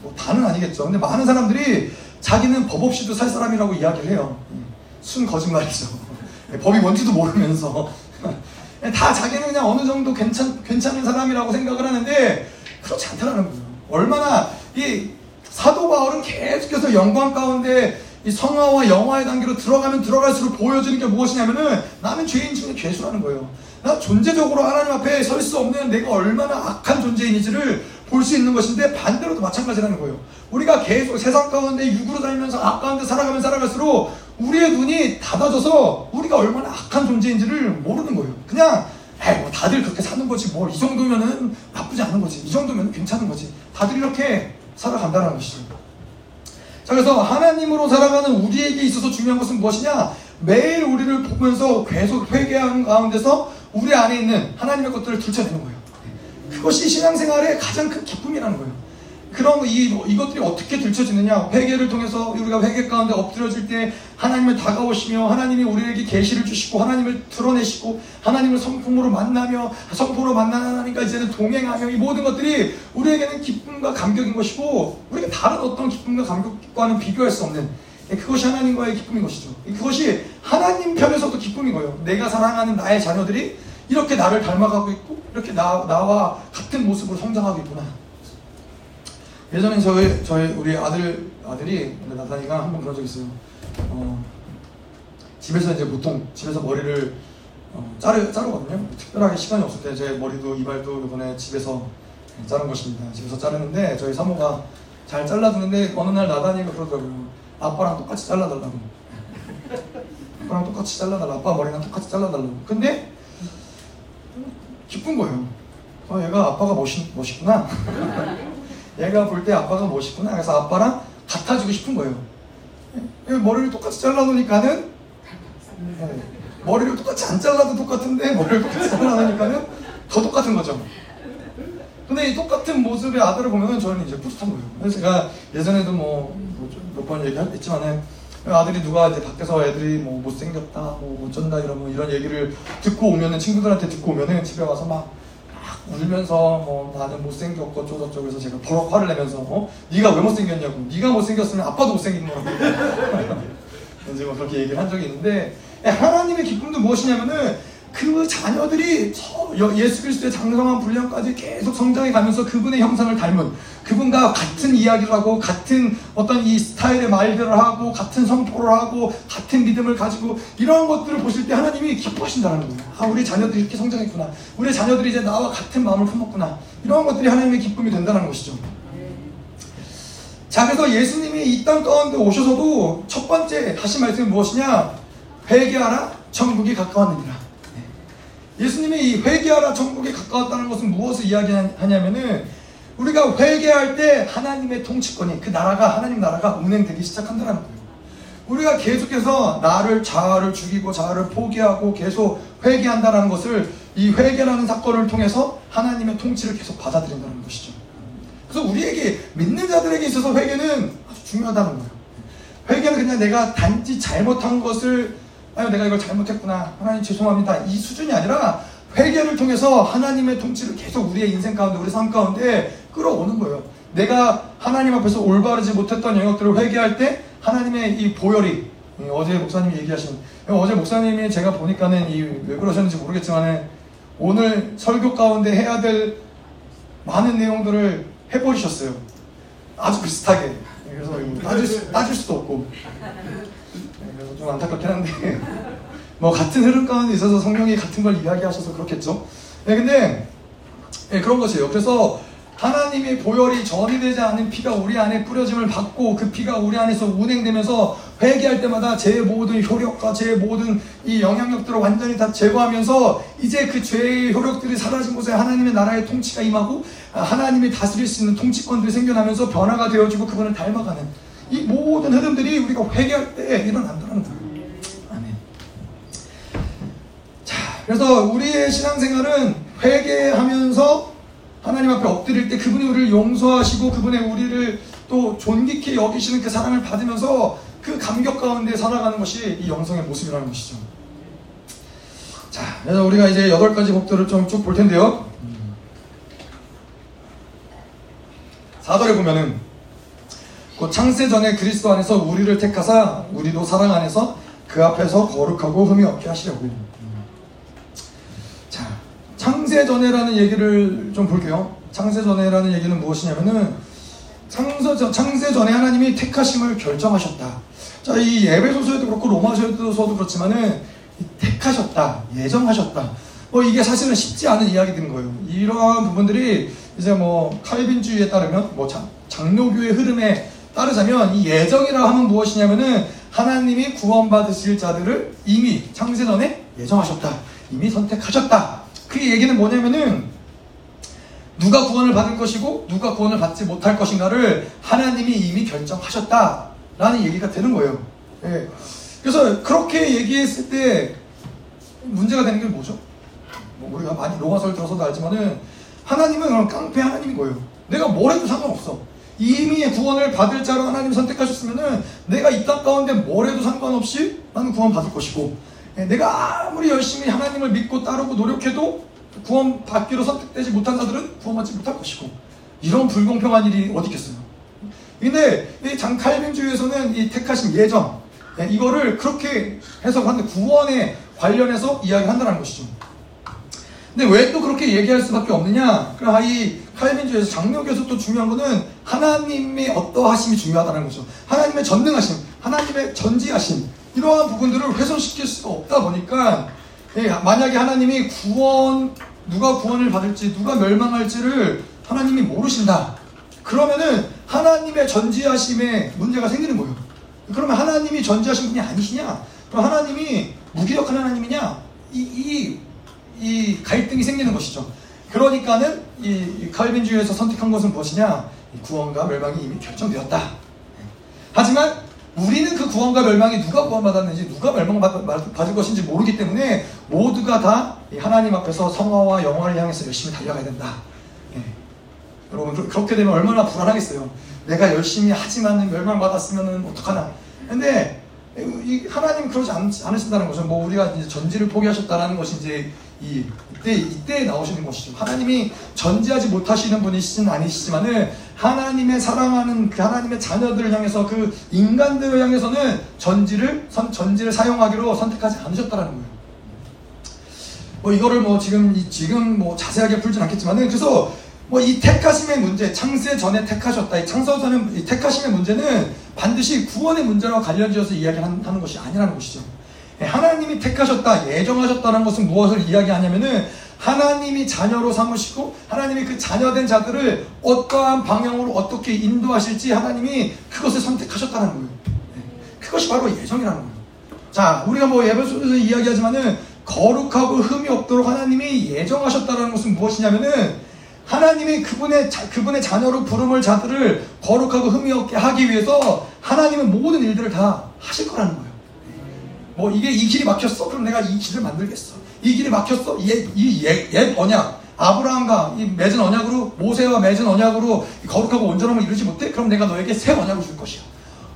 뭐 다는 아니겠죠. 근데 많은 사람들이 자기는 법 없이도 살 사람이라고 이야기를 해요. 순 거짓말이죠. 법이 뭔지도 모르면서 다 자기는 그냥 어느 정도 괜찮 괜찮은 사람이라고 생각을 하는데 그렇지 않다는 거예요. 얼마나 이 사도 바울은 계속해서 영광 가운데 이 성화와 영화의 단계로 들어가면 들어갈수록 보여지는 게 무엇이냐면은 나는 죄인 중에 죄수라는 거예요. 나 존재적으로 하나님 앞에 설 수 없는 내가 얼마나 악한 존재인지를 볼 수 있는 것인데 반대로도 마찬가지라는 거예요. 우리가 계속 세상 가운데 육으로 다니면서 악 가운데 살아가면 살아갈수록 우리의 눈이 닫아져서 우리가 얼마나 악한 존재인지를 모르는 거예요. 그냥 에이 뭐 다들 그렇게 사는 거지 뭐 이 정도면은 나쁘지 않은 거지 이 정도면 괜찮은 거지 다들 이렇게 살아간다는 것이죠. 자 그래서 하나님으로 살아가는 우리에게 있어서 중요한 것은 무엇이냐 매일 우리를 보면서 계속 회개하는 가운데서 우리 안에 있는 하나님의 것들을 들춰내는 거예요. 그것이 신앙생활의 가장 큰 기쁨이라는 거예요. 그럼 이, 뭐, 이것들이 어떻게 들춰지느냐? 회개를 통해서 우리가 회개 가운데 엎드려질 때 하나님을 다가오시며 하나님이 우리에게 계시를 주시고 하나님을 드러내시고 하나님을 성품으로 만나며 성품으로 만나는 하나님과 이제는 동행하며 이 모든 것들이 우리에게는 기쁨과 감격인 것이고 우리가 다른 어떤 기쁨과 감격과는 비교할 수 없는 그것이 하나님과의 기쁨인 것이죠. 그것이 하나님 편에서도 기쁨인 거예요. 내가 사랑하는 나의 자녀들이 이렇게 나를 닮아가고 있고 이렇게 나, 나와 같은 모습으로 성장하고 있구나. 예전에 저희, 저희 우리 아들 아들이 나단이가 한 번 그런 적 있어요. 어, 집에서 이제 보통 집에서 머리를 어, 자르 자르거든요. 특별하게 시간이 없을 때 제 머리도 이발도 이번에 집에서 자른 것입니다. 집에서 자르는데 저희 사모가 잘 잘라주는데 어느 날 나단이가 그러더라고요. 아빠랑 똑같이 잘라달라고. 아빠랑 똑같이 잘라달라. 아빠 머리랑 똑같이 잘라달라고. 근데 기쁜 거예요. 아, 얘가 아빠가 멋있, 멋있구나. 얘가 얘가 볼 때 아빠가 멋있구나. 그래서 아빠랑 같아지고 싶은 거예요. 예, 머리를 똑같이 잘라놓으니까는 네. 머리를 똑같이 안 잘라도 똑같은데 머리를 똑같이 잘라놓으니까는 더 똑같은 거죠. 근데 이 똑같은 모습의 아들을 보면은 저는 이제 뿌듯한 거예요. 그래서 제가 예전에도 뭐 몇 번 얘기했지만은 아들이 누가 이제 밖에서 애들이 뭐 못생겼다, 뭐 어쩐다 이러면 이런 얘기를 듣고 오면은 친구들한테 듣고 오면은 집에 와서 막, 막 울면서 뭐 나는 못생겼고 어쩌고저쩌고 그래서 제가 버럭 화를 내면서 어? 네가 왜 못생겼냐고 네가 못생겼으면 아빠도 못생긴 거라고 이제 뭐 그렇게 얘기를 한 적이 있는데 하나님의 기쁨도 무엇이냐면은 그 자녀들이 예수 그리스도의 장성한 분량까지 계속 성장해 가면서 그분의 형상을 닮은 그분과 같은 이야기를 하고 같은 어떤 이 스타일의 말들을 하고 같은 성포를 하고 같은 믿음을 가지고 이런 것들을 보실 때 하나님이 기뻐하신다는 거예요. 아 우리 자녀들이 이렇게 성장했구나. 우리 자녀들이 이제 나와 같은 마음을 품었구나. 이런 것들이 하나님의 기쁨이 된다는 것이죠. 자 그래서 예수님이 이 땅 가운데 오셔서도 첫 번째 하신 말씀이 무엇이냐? 회개하라 천국이 가까웠느니라. 예수님이 이 회개하라 천국에 가까웠다는 것은 무엇을 이야기하냐면은 우리가 회개할 때 하나님의 통치권이 그 나라가 하나님 나라가 운행되기 시작한다는 거예요. 우리가 계속해서 나를 자아를 죽이고 자아를 포기하고 계속 회개한다는 것을 이 회개라는 사건을 통해서 하나님의 통치를 계속 받아들인다는 것이죠. 그래서 우리에게 믿는 자들에게 있어서 회개는 아주 중요하다는 거예요. 회개는 그냥 내가 단지 잘못한 것을 아유 내가 이걸 잘못했구나. 하나님 죄송합니다. 이 수준이 아니라 회개를 통해서 하나님의 통치를 계속 우리의 인생 가운데 우리 삶 가운데 끌어오는 거예요. 내가 하나님 앞에서 올바르지 못했던 영역들을 회개할 때 하나님의 이 보혈이 어제 목사님이 얘기하신 어제 목사님이 제가 보니까는 이 왜 그러셨는지 모르겠지만 오늘 설교 가운데 해야 될 많은 내용들을 해버리셨어요. 아주 비슷하게. 그래서 따질, 수, 따질 수도 없고 좀 안타깝긴 한데 뭐 같은 흐름 가운데 있어서 성령이 같은 걸 이야기하셔서 그렇겠죠. 네, 근데 네, 그런 것이에요. 그래서 하나님의 보혈이 전이 되지 않은 피가 우리 안에 뿌려짐을 받고 그 피가 우리 안에서 운행되면서 회개할 때마다 제 모든 효력과 제 모든 이 영향력들을 완전히 다 제거하면서 이제 그 죄의 효력들이 사라진 곳에 하나님의 나라의 통치가 임하고 하나님이 다스릴 수 있는 통치권들이 생겨나면서 변화가 되어지고 그분을 닮아가는 이 모든 흐름들이 우리가 회개할 때 일어난다는 거예요. 아멘. 자, 그래서 우리의 신앙생활은 회개하면서 하나님 앞에 엎드릴 때 그분이 우리를 용서하시고 그분의 우리를 또 존귀케 여기시는 그 사랑을 받으면서 그 감격 가운데 살아가는 것이 이 영성의 모습이라는 것이죠. 자, 그래서 우리가 이제 여덟 가지 복들을 좀 쭉 볼 텐데요. 4절에 보면은 곧 창세 전에 그리스도 안에서 우리를 택하사 우리도 사랑 안에서 그 앞에서 거룩하고 흠이 없게 하시려고. 자, 창세 전에라는 얘기를 좀 볼게요. 창세 전에라는 얘기는 무엇이냐면은 창세, 창세 전에 하나님이 택하심을 결정하셨다. 자, 이 예배소서에도 그렇고 로마서에서도 그렇지만은 택하셨다, 예정하셨다. 뭐 이게 사실은 쉽지 않은 이야기들인 거예요. 이러한 부분들이 이제 뭐 칼빈주의에 따르면 뭐 장, 장로교의 흐름에 따르자면 이 예정이라 하면 무엇이냐면은 하나님이 구원받으실 자들을 이미 창세전에 예정하셨다. 이미 선택하셨다. 그 얘기는 뭐냐면은 누가 구원을 받을 것이고 누가 구원을 받지 못할 것인가를 하나님이 이미 결정하셨다라는 얘기가 되는 거예요. 예. 그래서 그렇게 얘기했을 때 문제가 되는 게 뭐죠? 뭐 우리가 많이 로마서를 들어서도 알지만은 하나님은 깡패 하나님인 거예요. 내가 뭘 해도 상관없어. 이미 구원을 받을 자로 하나님 선택하셨으면은 내가 이 땅 가운데 뭘 해도 상관없이 나는 구원 받을 것이고 예, 내가 아무리 열심히 하나님을 믿고 따르고 노력해도 구원 받기로 선택되지 못한 자들은 구원받지 못할 것이고 이런 불공평한 일이 어디 있겠어요. 근데 이 장칼빈주의에서는 이 택하신 예정 예, 이거를 그렇게 해석하는데 구원에 관련해서 이야기한다는 것이죠. 근데 왜 또 그렇게 얘기할 수밖에 없느냐? 그러니까 이 칼빈주에서 장로교에서 또 중요한 거는 하나님의 어떠하심이 중요하다는 거죠. 하나님의 전능하심, 하나님의 전지하심 이러한 부분들을 훼손시킬 수가 없다 보니까 예, 만약에 하나님이 구원 누가 구원을 받을지 누가 멸망할지를 하나님이 모르신다. 그러면은 하나님의 전지하심에 문제가 생기는 거예요. 그러면 하나님이 전지하신 분이 아니시냐? 그럼 하나님이 무기력한 하나님이냐? 이, 이, 이 갈등이 생기는 것이죠. 그러니까는 이, 이 칼빈주의에서 선택한 것은 무엇이냐? 구원과 멸망이 이미 결정되었다. 하지만 우리는 그 구원과 멸망이 누가 구원받았는지 누가 멸망받을 것인지 모르기 때문에 모두가 다 하나님 앞에서 성화와 영화를 향해서 열심히 달려가야 된다. 예. 여러분 그렇게 되면 얼마나 불안하겠어요. 내가 열심히 하지만 멸망받았으면 어떡하나. 근데 하나님 그러지 않, 으신다는 거죠. 뭐 우리가 이제 전지를 포기하셨다는 것이 이제 이 이때 이때 나오시는 것이죠. 하나님이 전지하지 못하시는 분이시진 아니시지만은 하나님의 사랑하는 그 하나님의 자녀들을 향해서 그 인간들을 향해서는 전지를 선, 전지를 사용하기로 선택하지 않으셨다라는 거예요. 뭐 이거를 뭐 지금 지금 뭐 자세하게 풀진 않겠지만은 그래서 뭐 이 택하심의 문제, 창세 전에 택하셨다. 이 창세 전에 이 택하심의 문제는 반드시 구원의 문제와 관련지어서 이야기하는 것이 아니라는 것이죠. 예, 하나님이 택하셨다, 예정하셨다는 것은 무엇을 이야기하냐면은 하나님이 자녀로 삼으시고 하나님이 그 자녀된 자들을 어떠한 방향으로 어떻게 인도하실지 하나님이 그것을 선택하셨다는 거예요. 예, 그것이 바로 예정이라는 거예요. 자, 우리가 뭐 예배소에서 이야기하지만은 거룩하고 흠이 없도록 하나님이 예정하셨다는 것은 무엇이냐면은 하나님이 그분의 자, 그분의 자녀로 부름을 자들을 거룩하고 흠이 없게 하기 위해서 하나님은 모든 일들을 다 하실 거라는 거예요. 뭐 이게 이 길이 막혔어? 그럼 내가 이 길을 만들겠어. 이 길이 막혔어? 이옛 옛 언약 아브라함과 이 맺은 언약으로 모세와 맺은 언약으로 거룩하고 온전함을 이루지 못해? 그럼 내가 너에게 새 언약을 줄 것이야.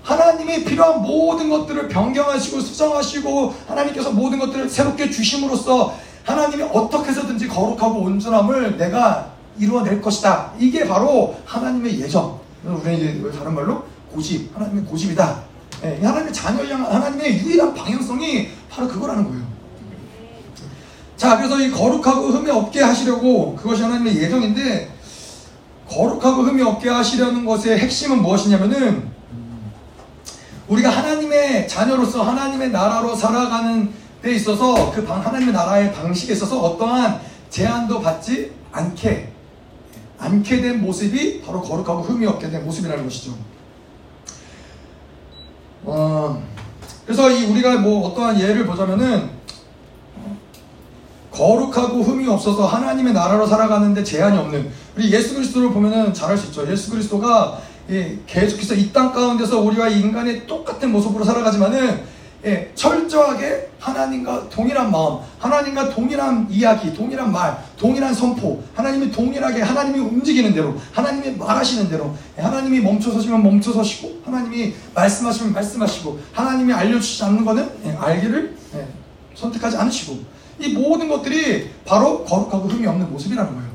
하나님이 필요한 모든 것들을 변경하시고 수정하시고 하나님께서 모든 것들을 새롭게 주심으로써 하나님이 어떻게 해서든지 거룩하고 온전함을 내가 이루어낼 것이다. 이게 바로 하나님의 예정. 우리는 이제 다른 말로 고집, 하나님의 고집이다. 예, 하나님의 자녀 향 하나님의 유일한 방향성이 바로 그거라는 거예요. 자, 그래서 이 거룩하고 흠이 없게 하시려고 그것이 하나님의 예정인데 거룩하고 흠이 없게 하시려는 것의 핵심은 무엇이냐면은 우리가 하나님의 자녀로서 하나님의 나라로 살아가는 데 있어서 그 방, 하나님의 나라의 방식에 있어서 어떠한 제한도 받지 않게 않게 된 모습이 바로 거룩하고 흠이 없게 된 모습이라는 것이죠. 어, 그래서 이 우리가 뭐 어떠한 예를 보자면은 거룩하고 흠이 없어서 하나님의 나라로 살아가는데 제한이 없는 우리 예수 그리스도를 보면은 잘할 수 있죠. 예수 그리스도가 예, 계속해서 이 땅 가운데서 우리와 인간의 똑같은 모습으로 살아가지만은 예, 철저하게 하나님과 동일한 마음, 하나님과 동일한 이야기, 동일한 말, 동일한 선포, 하나님이 동일하게 하나님이 움직이는 대로, 하나님이 말하시는 대로, 예, 하나님이 멈춰서시면 멈춰서시고, 하나님이 말씀하시면 말씀하시고, 하나님이 알려주시지 않는 것은 예, 알기를 예, 선택하지 않으시고, 이 모든 것들이 바로 거룩하고 흠이 없는 모습이라는 거예요.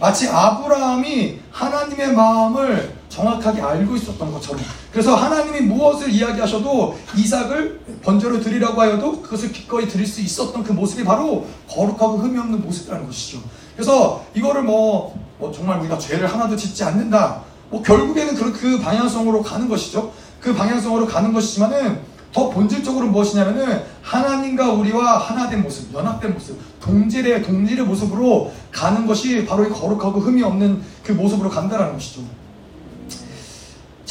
마치 아브라함이 하나님의 마음을 정확하게 알고 있었던 것처럼 그래서 하나님이 무엇을 이야기하셔도 이삭을 번제로 드리라고 하여도 그것을 기꺼이 드릴 수 있었던 그 모습이 바로 거룩하고 흠이 없는 모습이라는 것이죠. 그래서 이거를 뭐, 뭐 정말 우리가 죄를 하나도 짓지 않는다. 뭐 결국에는 그, 그 방향성으로 가는 것이죠. 그 방향성으로 가는 것이지만은 더 본질적으로 무엇이냐면은 하나님과 우리와 하나된 모습, 연합된 모습, 동질의 동질의 모습으로 가는 것이 바로 이 거룩하고 흠이 없는 그 모습으로 간다라는 것이죠.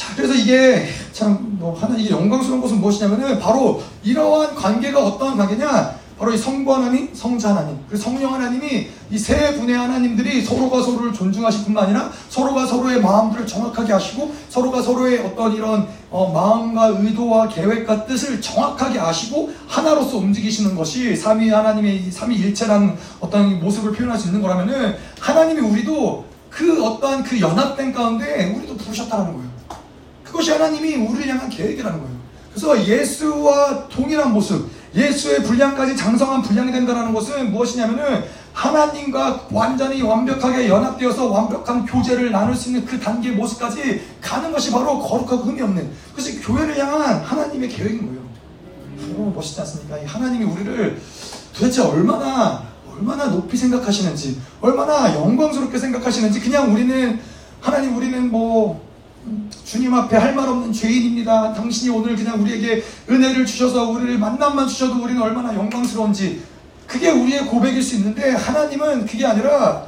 자, 그래서 이게 참, 뭐, 하나, 이게 영광스러운 것은 무엇이냐면은 바로 이러한 관계가 어떠한 관계냐? 바로 이 성부 하나님, 성자 하나님, 그리고 성령 하나님이 이 세 분의 하나님들이 서로가 서로를 존중하실 뿐만 아니라 서로가 서로의 마음들을 정확하게 하시고 서로가 서로의 어떤 이런 어, 마음과 의도와 계획과 뜻을 정확하게 아시고 하나로서 움직이시는 것이 삼위 하나님의 삼위일체라는 어떤 모습을 표현할 수 있는 거라면은 하나님이 우리도 그 어떠한 그 연합된 가운데 우리도 부르셨다는 거예요. 그것이 하나님이 우리를 향한 계획이라는 거예요. 그래서 예수와 동일한 모습, 예수의 분량까지 장성한 분량이 된다는 것은 무엇이냐면은 하나님과 완전히 완벽하게 연합되어서 완벽한 교제를 나눌 수 있는 그 단계의 모습까지 가는 것이 바로 거룩하고 흠이 없는 그것이 교회를 향한 하나님의 계획인 거예요. 오, 멋있지 않습니까? 하나님이 우리를 도대체 얼마나 얼마나 높이 생각하시는지, 얼마나 영광스럽게 생각하시는지 그냥 우리는 하나님 우리는 뭐 주님 앞에 할 말 없는 죄인입니다. 당신이 오늘 그냥 우리에게 은혜를 주셔서 우리를 만남만 주셔도 우리는 얼마나 영광스러운지 그게 우리의 고백일 수 있는데 하나님은 그게 아니라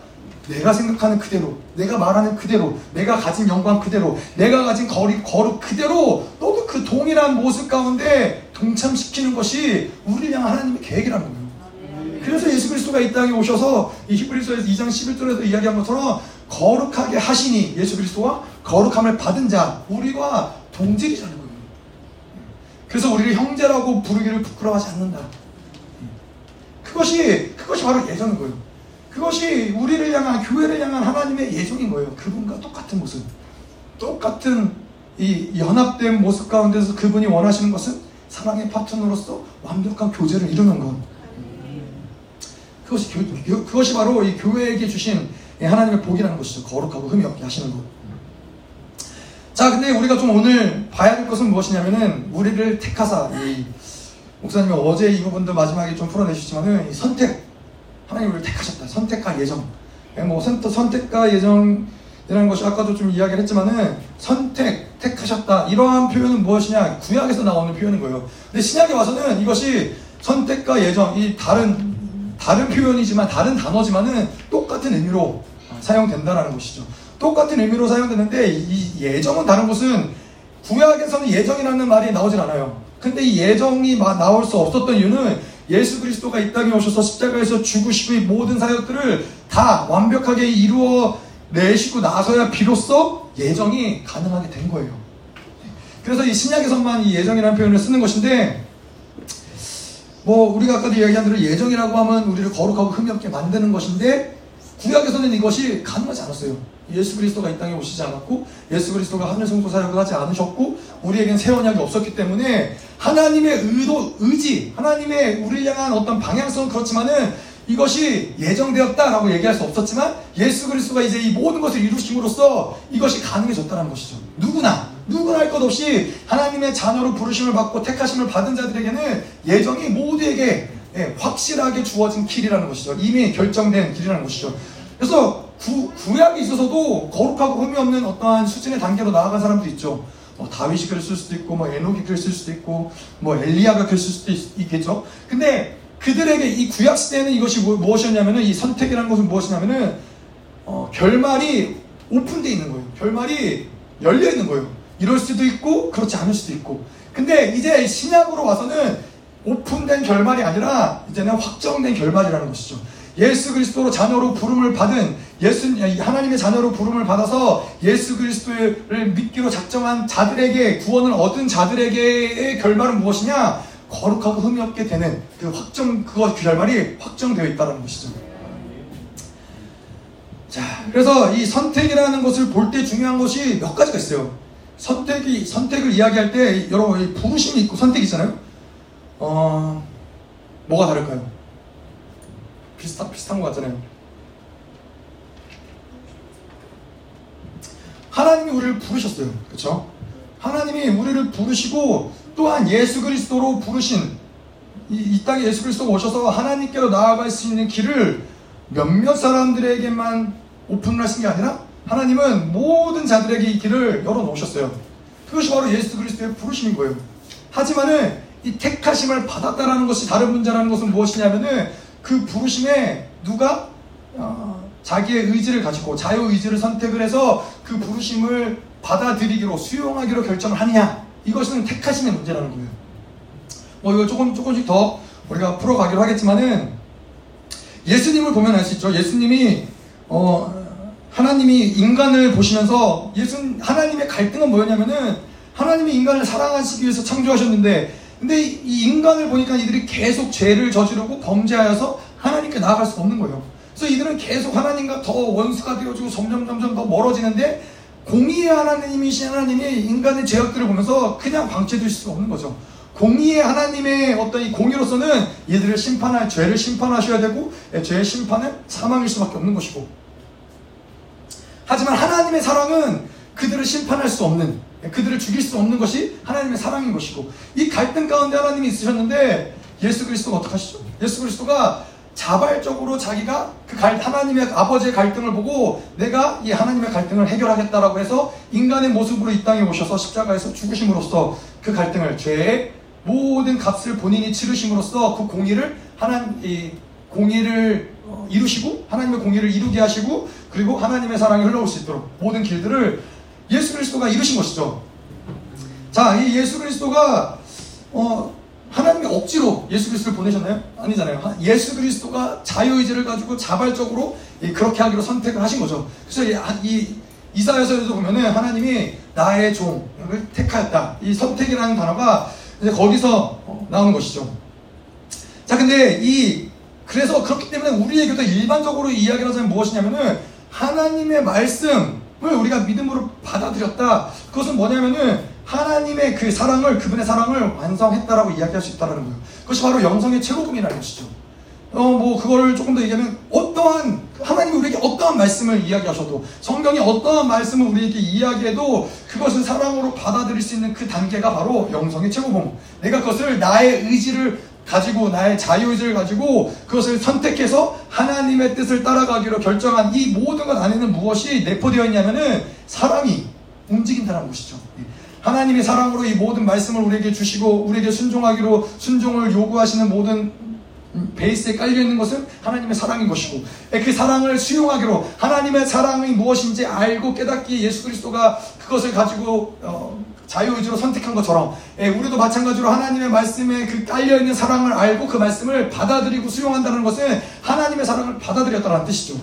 내가 생각하는 그대로, 내가 말하는 그대로, 내가 가진 영광 그대로, 내가 가진 거리, 거룩 그대로 너도 그 동일한 모습 가운데 동참시키는 것이 우리를 향한 하나님의 계획이라는 거예요. 그래서 예수 그리스도가 이 땅에 오셔서 이 히브리서에서 2장 11절에서 이야기한 것처럼 거룩하게 하시니 예수 그리스도와 거룩함을 받은 자 우리와 동질이라는 거예요. 그래서 우리를 형제라고 부르기를 부끄러워하지 않는다. 그것이 그것이 바로 예정인 거예요. 그것이 우리를 향한 교회를 향한 하나님의 예정인 거예요. 그분과 똑같은 모습, 똑같은 이 연합된 모습 가운데서 그분이 원하시는 것은 사랑의 파트너로서 완벽한 교제를 이루는 것. 그것이 교, 그것이 바로 이 교회에게 주신 하나님의 복이라는 것이죠. 거룩하고 흠이 없게 하시는 것. 자, 근데 우리가 좀 오늘 봐야 될 것은 무엇이냐면은 우리를 택하사 이 목사님이 어제 이 부분도 마지막에 좀 풀어내셨지만은 선택 하나님 우리를 택하셨다. 선택과 예정. 예, 뭐 선택, 선택과 예정이라는 것이 아까도 좀 이야기를 했지만은 선택, 택하셨다. 이러한 표현은 무엇이냐? 구약에서 나오는 표현인 거예요. 근데 신약에 와서는 이것이 선택과 예정, 이 다른 다른 표현이지만 다른 단어지만은 똑같은 의미로 사용된다라는 것이죠. 똑같은 의미로 사용되는데 이 예정은 다른 것은 구약에서는 예정이라는 말이 나오질 않아요. 근데 이 예정이 나올 수 없었던 이유는 예수 그리스도가 이 땅에 오셔서 십자가에서 죽으시고 이 모든 사역들을 다 완벽하게 이루어 내시고 나서야 비로소 예정이 가능하게 된 거예요. 그래서 이 신약에서만 이 예정이라는 표현을 쓰는 것인데 뭐 우리가 아까도 이야기한 대로 예정이라고 하면 우리를 거룩하고 흠이 없게 만드는 것인데 구약에서는 이것이 가능하지 않았어요. 예수 그리스도가 이 땅에 오시지 않았고 예수 그리스도가 하늘 성소 사역을 하지 않으셨고 우리에겐 새 언약이 없었기 때문에 하나님의 의도 의지 하나님의 우리를 향한 어떤 방향성은 그렇지만은 이것이 예정되었다라고 얘기할 수 없었지만 예수 그리스도가 이제 이 모든 것을 이루심으로써 이것이 가능해졌다는 것이죠. 누구나 누구나 할 것 없이 하나님의 자녀로 부르심을 받고 택하심을 받은 자들에게는 예정이 모두에게 예, 확실하게 주어진 길이라는 것이죠. 이미 결정된 길이라는 것이죠. 그래서 구, 구약에 있어서도 거룩하고 흠이 없는 어떠한 수준의 단계로 나아간 사람도 있죠. 뭐 다윗이 쓸 수도 있고, 뭐 에녹이 쓸 수도 있고, 뭐 엘리야가 쓸 수도 있, 겠죠 근데 그들에게 이 구약 시대에는 이것이 뭐, 무엇이었냐면은 이 선택이라는 것은 무엇이냐면은 어, 결말이 오픈되어 있는 거예요. 결말이 열려 있는 거예요. 이럴 수도 있고 그렇지 않을 수도 있고. 근데 이제 신약으로 와서는 오픈된 결말이 아니라 이제는 확정된 결말이라는 것이죠. 예수 그리스도로 자녀로 부름을 받은 예수 하나님의 자녀로 부름을 받아서 예수 그리스도를 믿기로 작정한 자들에게 구원을 얻은 자들에게의 결말은 무엇이냐? 거룩하고 없게 되는 그 확정 그것 그 결말이 확정되어 있다는 것이죠. 자, 그래서 이 선택이라는 것을 볼 때 중요한 것이 몇 가지가 있어요. 선택이 선택을 이야기할 때 여러분 부르심이 있고 선택이 있잖아요. 어, 뭐가 다를까요? 비슷한, 비슷한 것 같잖아요. 하나님이 우리를 부르셨어요. 그렇죠? 하나님이 우리를 부르시고 또한 예수 그리스도로 부르신 이, 이 땅에 예수 그리스도가 오셔서 하나님께로 나아갈 수 있는 길을 몇몇 사람들에게만 오픈을 하신 게 아니라 하나님은 모든 자들에게 이 길을 열어놓으셨어요. 그것이 바로 예수 그리스도의 부르심인 거예요. 하지만은 이 택하심을 받았다라는 것이 다른 문제라는 것은 무엇이냐면은 그 부르심에 누가 어, 자기의 의지를 가지고 자유 의지를 선택을 해서 그 부르심을 받아들이기로 수용하기로 결정을 하느냐 이것은 택하심의 문제라는 거예요. 뭐 이거 조금 조금씩 더 우리가 풀어가기로 하겠지만은 예수님을 보면 알 수 있죠. 예수님이 어, 하나님이 인간을 보시면서 예수 하나님의 갈등은 뭐였냐면은 하나님이 인간을 사랑하시기 위해서 창조하셨는데 근데 이 인간을 보니까 이들이 계속 죄를 저지르고 범죄하여서 하나님께 나아갈 수 없는 거예요. 그래서 이들은 계속 하나님과 더 원수가 되어지고 점점 점점 더 멀어지는데 공의의 하나님이신 하나님이 인간의 죄악들을 보면서 그냥 방치해둘 수가 없는 거죠. 공의의 하나님의 어떤 이 공의로서는 이들을 심판할 죄를 심판하셔야 되고 죄의 심판은 사망일 수밖에 없는 것이고 하지만 하나님의 사랑은 그들을 심판할 수 없는 그들을 죽일 수 없는 것이 하나님의 사랑인 것이고 이 갈등 가운데 하나님이 있으셨는데 예수 그리스도가 어떻게 하시죠? 예수 그리스도가 자발적으로 자기가 그 갈, 하나님의 아버지의 갈등을 보고 내가 이 하나님의 갈등을 해결하겠다라고 해서 인간의 모습으로 이 땅에 오셔서 십자가에서 죽으심으로써 그 갈등을 죄의 모든 값을 본인이 치르심으로써 그 공의를 하나님 이 공의를 어, 이루시고 하나님의 공의를 이루게 하시고 그리고 하나님의 사랑이 흘러올 수 있도록 모든 길들을 예수 그리스도가 이루신 것이죠. 자, 이 예수 그리스도가 어, 하나님이 억지로 예수 그리스도를 보내셨나요? 아니잖아요. 예수 그리스도가 자유의지를 가지고 자발적으로 그렇게 하기로 선택을 하신 거죠. 그래서 이 이사야서에도 보면은 하나님이 나의 종을 택하였다. 이 선택이라는 단어가 이제 거기서 나오는 것이죠. 자, 근데 이 그래서 그렇기 때문에 우리에게도 일반적으로 이야기를 하자면 무엇이냐면은 하나님의 말씀을 우리가 믿음으로 받아들였다. 그것은 뭐냐면은 하나님의 그 사랑을 그분의 사랑을 완성했다라고 이야기할 수 있다는 거예요. 그것이 바로 영성의 최고봉이라는 것이죠. 어, 뭐, 그거를 조금 더 얘기하면, 어떠한, 하나님이 우리에게 어떠한 말씀을 이야기하셔도, 성경이 어떠한 말씀을 우리에게 이야기해도, 그것을 사랑으로 받아들일 수 있는 그 단계가 바로 영성의 최고봉. 내가 그것을 나의 의지를 가지고, 나의 자유의지를 가지고, 그것을 선택해서 하나님의 뜻을 따라가기로 결정한 이 모든 것 안에는 무엇이 내포되어 있냐면은, 사람이 움직인다는 것이죠. 하나님의 사랑으로 이 모든 말씀을 우리에게 주시고 우리에게 순종하기로 순종을 요구하시는 모든 베이스에 깔려 있는 것은 하나님의 사랑인 것이고 그 사랑을 수용하기로 하나님의 사랑이 무엇인지 알고 깨닫기 예수 그리스도가 그것을 가지고 어, 자유의지로 선택한 것처럼 예, 우리도 마찬가지로 하나님의 말씀에 그 깔려 있는 사랑을 알고 그 말씀을 받아들이고 수용한다는 것은 하나님의 사랑을 받아들였다는 뜻이죠.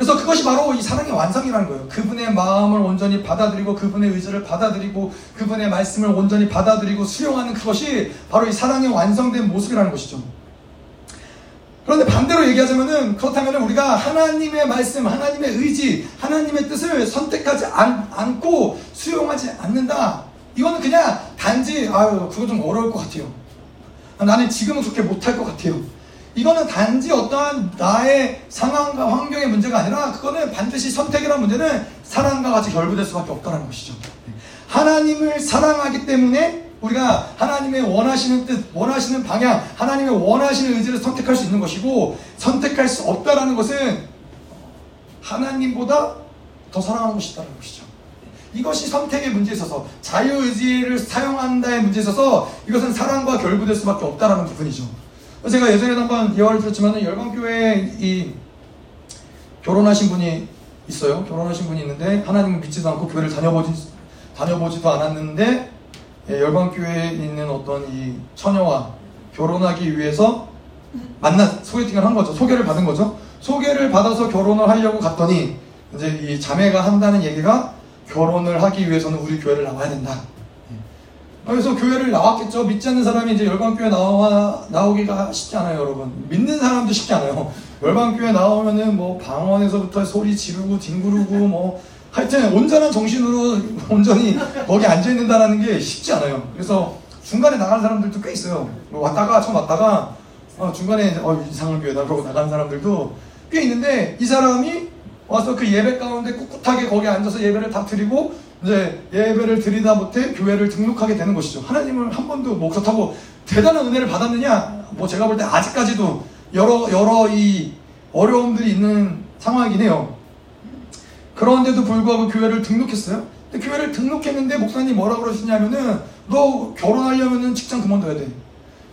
그래서 그것이 바로 이 사랑의 완성이라는 거예요. 그분의 마음을 온전히 받아들이고 그분의 의지를 받아들이고 그분의 말씀을 온전히 받아들이고 수용하는 그것이 바로 이 사랑의 완성된 모습이라는 것이죠. 그런데 반대로 얘기하자면은 그렇다면 우리가 하나님의 말씀, 하나님의 의지, 하나님의 뜻을 선택하지 않, 않고 수용하지 않는다. 이거는 그냥 단지 아유 그거 좀 어려울 것 같아요. 나는 지금은 그렇게 못할 것 같아요. 이거는 단지 어떠한 나의 상황과 환경의 문제가 아니라 그거는 반드시 선택이라는 문제는 사랑과 같이 결부될 수밖에 없다는 것이죠. 하나님을 사랑하기 때문에 우리가 하나님의 원하시는 뜻, 원하시는 방향, 하나님의 원하시는 의지를 선택할 수 있는 것이고 선택할 수 없다라는 것은 하나님보다 더 사랑하는 것이다라는 것이죠. 이것이 선택의 문제에 있어서 자유의지를 사용한다의 문제에 있어서 이것은 사랑과 결부될 수밖에 없다라는 부분이죠. 제가 예전에도 한번 예화를 들었지만 열방교회에 이 결혼하신 분이 있어요. 결혼하신 분이 있는데 하나님을 믿지도 않고 교회를 다녀보지, 다녀보지도 않았는데 예, 열방교회에 있는 어떤 이 처녀와 결혼하기 위해서 만나 소개팅을 한 거죠. 소개를 받은 거죠. 소개를 받아서 결혼을 하려고 갔더니 이제 이 자매가 한다는 얘기가 결혼을 하기 위해서는 우리 교회를 나와야 된다. 그래서 교회를 나왔겠죠. 믿지 않는 사람이 이제 열방교회 나와, 나오기가 쉽지 않아요, 여러분. 믿는 사람도 쉽지 않아요. 열방교회 나오면은 뭐 방언에서부터 소리 지르고 뒹구르고 뭐 하여튼 온전한 정신으로 온전히 거기 앉아있는다라는 게 쉽지 않아요. 그래서 중간에 나가는 사람들도 꽤 있어요. 뭐 왔다가, 처음 왔다가 어, 중간에 어, 이상한 교회다 그러고 나가는 사람들도 꽤 있는데 이 사람이 와서 그 예배 가운데 꿋꿋하게 거기 앉아서 예배를 다 드리고 이제 예배를 드리다 못해 교회를 등록하게 되는 것이죠. 하나님을 한 번도 뭐 그렇다고 대단한 은혜를 받았느냐? 뭐 제가 볼 때 아직까지도 여러 여러 이 어려움들이 있는 상황이긴 해요. 그런데도 불구하고 교회를 등록했어요. 근데 교회를 등록했는데 목사님 뭐라 그러시냐면은 너 결혼하려면은 직장 그만둬야 돼.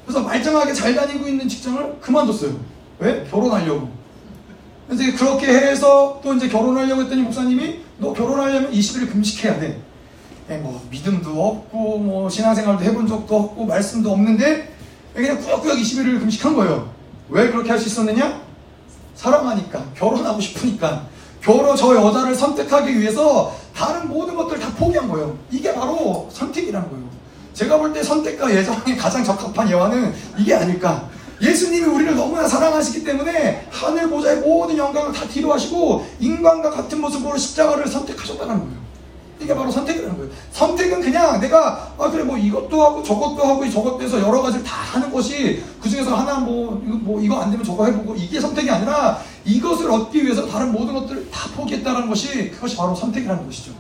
그래서 말짱하게 잘 다니고 있는 직장을 그만뒀어요. 왜? 결혼하려고. 그래서 그렇게 해서 또 이제 결혼하려고 했더니 목사님이 너 결혼하려면 20일 금식해야 돼. 네, 뭐 믿음도 없고 뭐 신앙생활도 해본 적도 없고 말씀도 없는데 그냥 꾸역꾸역 21일 금식한 거예요. 왜 그렇게 할 수 있었느냐? 사랑하니까 결혼하고 싶으니까 결혼 저 여자를 선택하기 위해서 다른 모든 것들을 다 포기한 거예요. 이게 바로 선택이라는 거예요. 제가 볼 때 선택과 예정에 가장 적합한 예화는 이게 아닐까. 예수님이 우리를 너무나 사랑하시기 때문에 하늘 보좌의 모든 영광을 다 뒤로 하시고 인간과 같은 모습으로 십자가를 선택하셨다는 거예요. 이게 바로 선택이라는 거예요. 선택은 그냥 내가 아 그래 뭐 이것도 하고 저것도 하고 저것도 해서 여러 가지를 다 하는 것이 그 중에서 하나 뭐 이거 뭐 이거 안 되면 저거 해보고 이게 선택이 아니라 이것을 얻기 위해서 다른 모든 것들을 다 포기했다는 것이 그것이 바로 선택이라는 것이죠.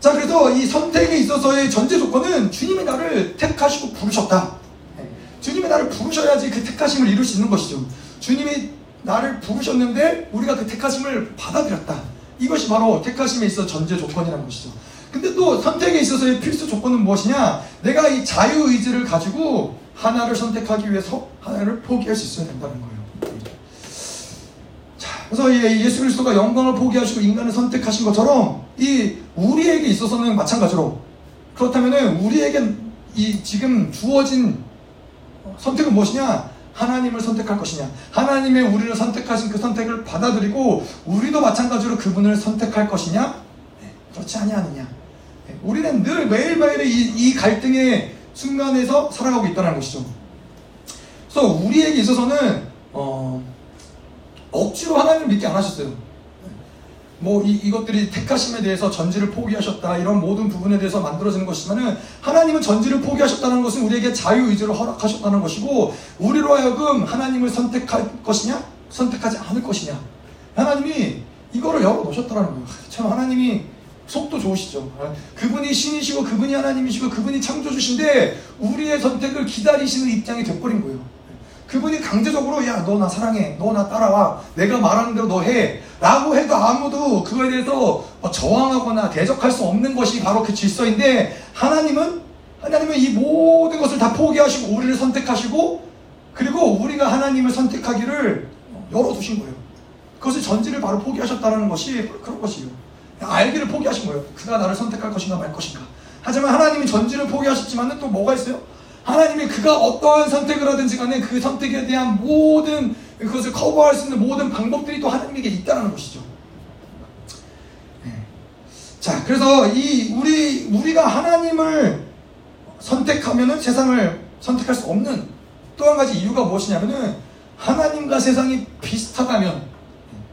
자 그래서 이 선택에 있어서의 전제 조건은 주님이 나를 택하시고 부르셨다. 주님이 나를 부르셔야지 그 택하심을 이룰 수 있는 것이죠. 주님이 나를 부르셨는데 우리가 그 택하심을 받아들였다. 이것이 바로 택하심에 있어 전제 조건이라는 것이죠. 근데 또 선택에 있어서의 필수 조건은 무엇이냐? 내가 이 자유 의지를 가지고 하나를 선택하기 위해서 하나를 포기할 수 있어야 된다는 거예요. 자, 그래서 예수 그리스도가 영광을 포기하시고 인간을 선택하신 것처럼 이 우리에게 있어서는 마찬가지로 그렇다면 우리에게 이 지금 주어진 선택은 무엇이냐? 하나님을 선택할 것이냐? 하나님의 우리를 선택하신 그 선택을 받아들이고 우리도 마찬가지로 그분을 선택할 것이냐? 네, 그렇지 아니하느냐? 네, 우리는 늘 매일매일의 이, 이 갈등의 순간에서 살아가고 있다는 것이죠. 그래서 우리에게 있어서는 어, 억지로 하나님을 믿게 안 하셨어요. 뭐 이, 이것들이 택하심에 대해서 전지를 포기하셨다 이런 모든 부분에 대해서 만들어지는 것이지만은 하나님은 전지를 포기하셨다는 것은 우리에게 자유의지를 허락하셨다는 것이고 우리로 하여금 하나님을 선택할 것이냐 선택하지 않을 것이냐. 하나님이 이거를 열어놓으셨다는 거예요. 참 하나님이 속도 좋으시죠. 그분이 신이시고 그분이 하나님이시고 그분이 창조주신데 우리의 선택을 기다리시는 입장이 돼버린 거예요 그분이 강제적으로 야 너 나 사랑해. 너 나 따라와. 내가 말하는 대로 너 해. 라고 해도 아무도 그거에 대해서 뭐 저항하거나 대적할 수 없는 것이 바로 그 질서인데 하나님은 하나님은 이 모든 것을 다 포기하시고 우리를 선택하시고 그리고 우리가 하나님을 선택하기를 열어두신 거예요. 그것을 전지를 바로 포기하셨다는 것이 그런 것이에요. 알기를 포기하신 거예요. 그가 나를 선택할 것인가 말 것인가. 하지만 하나님이 전지를 포기하셨지만 또 뭐가 있어요? 하나님이 그가 어떠한 선택을 하든지 간에 그 선택에 대한 모든 그것을 커버할 수 있는 모든 방법들이 또 하나님에게 있다는 것이죠. 네. 자, 그래서 이 우리 우리가 하나님을 선택하면은 세상을 선택할 수 없는 또 한 가지 이유가 무엇이냐면은 하나님과 세상이 비슷하다면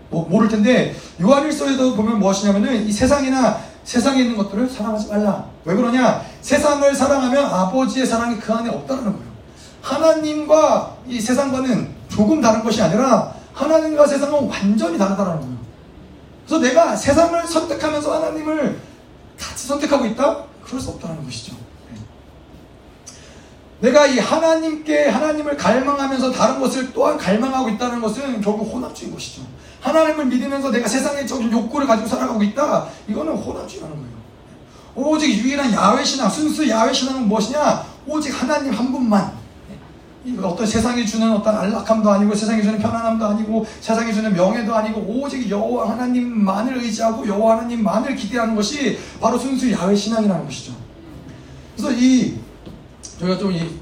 뭐 모를 텐데 요한일서에도 보면 무엇이냐면은 이 세상이나 세상에 있는 것들을 사랑하지 말라. 왜 그러냐? 세상을 사랑하면 아버지의 사랑이 그 안에 없다는 거예요. 하나님과 이 세상과는 조금 다른 것이 아니라 하나님과 세상은 완전히 다르다는 거예요. 그래서 내가 세상을 선택하면서 하나님을 같이 선택하고 있다? 그럴 수 없다는 것이죠. 네. 내가 이 하나님께 하나님을 갈망하면서 다른 것을 또한 갈망하고 있다는 것은 결국 혼합주의인 것이죠. 하나님을 믿으면서 내가 세상의적인 욕구를 가지고 살아가고 있다. 이거는 혼합주의라는 거예요. 오직 유일한 야외 신앙, 순수 야외 신앙은 무엇이냐? 오직 하나님 한 분만. 어떤 세상이 주는 어떤 안락함도 아니고 세상이 주는 편안함도 아니고 세상이 주는 명예도 아니고 오직 여호와 하나님만을 의지하고 여호와 하나님만을 기대하는 것이 바로 순수 야외 신앙이라는 것이죠. 그래서 이 저희가 좀이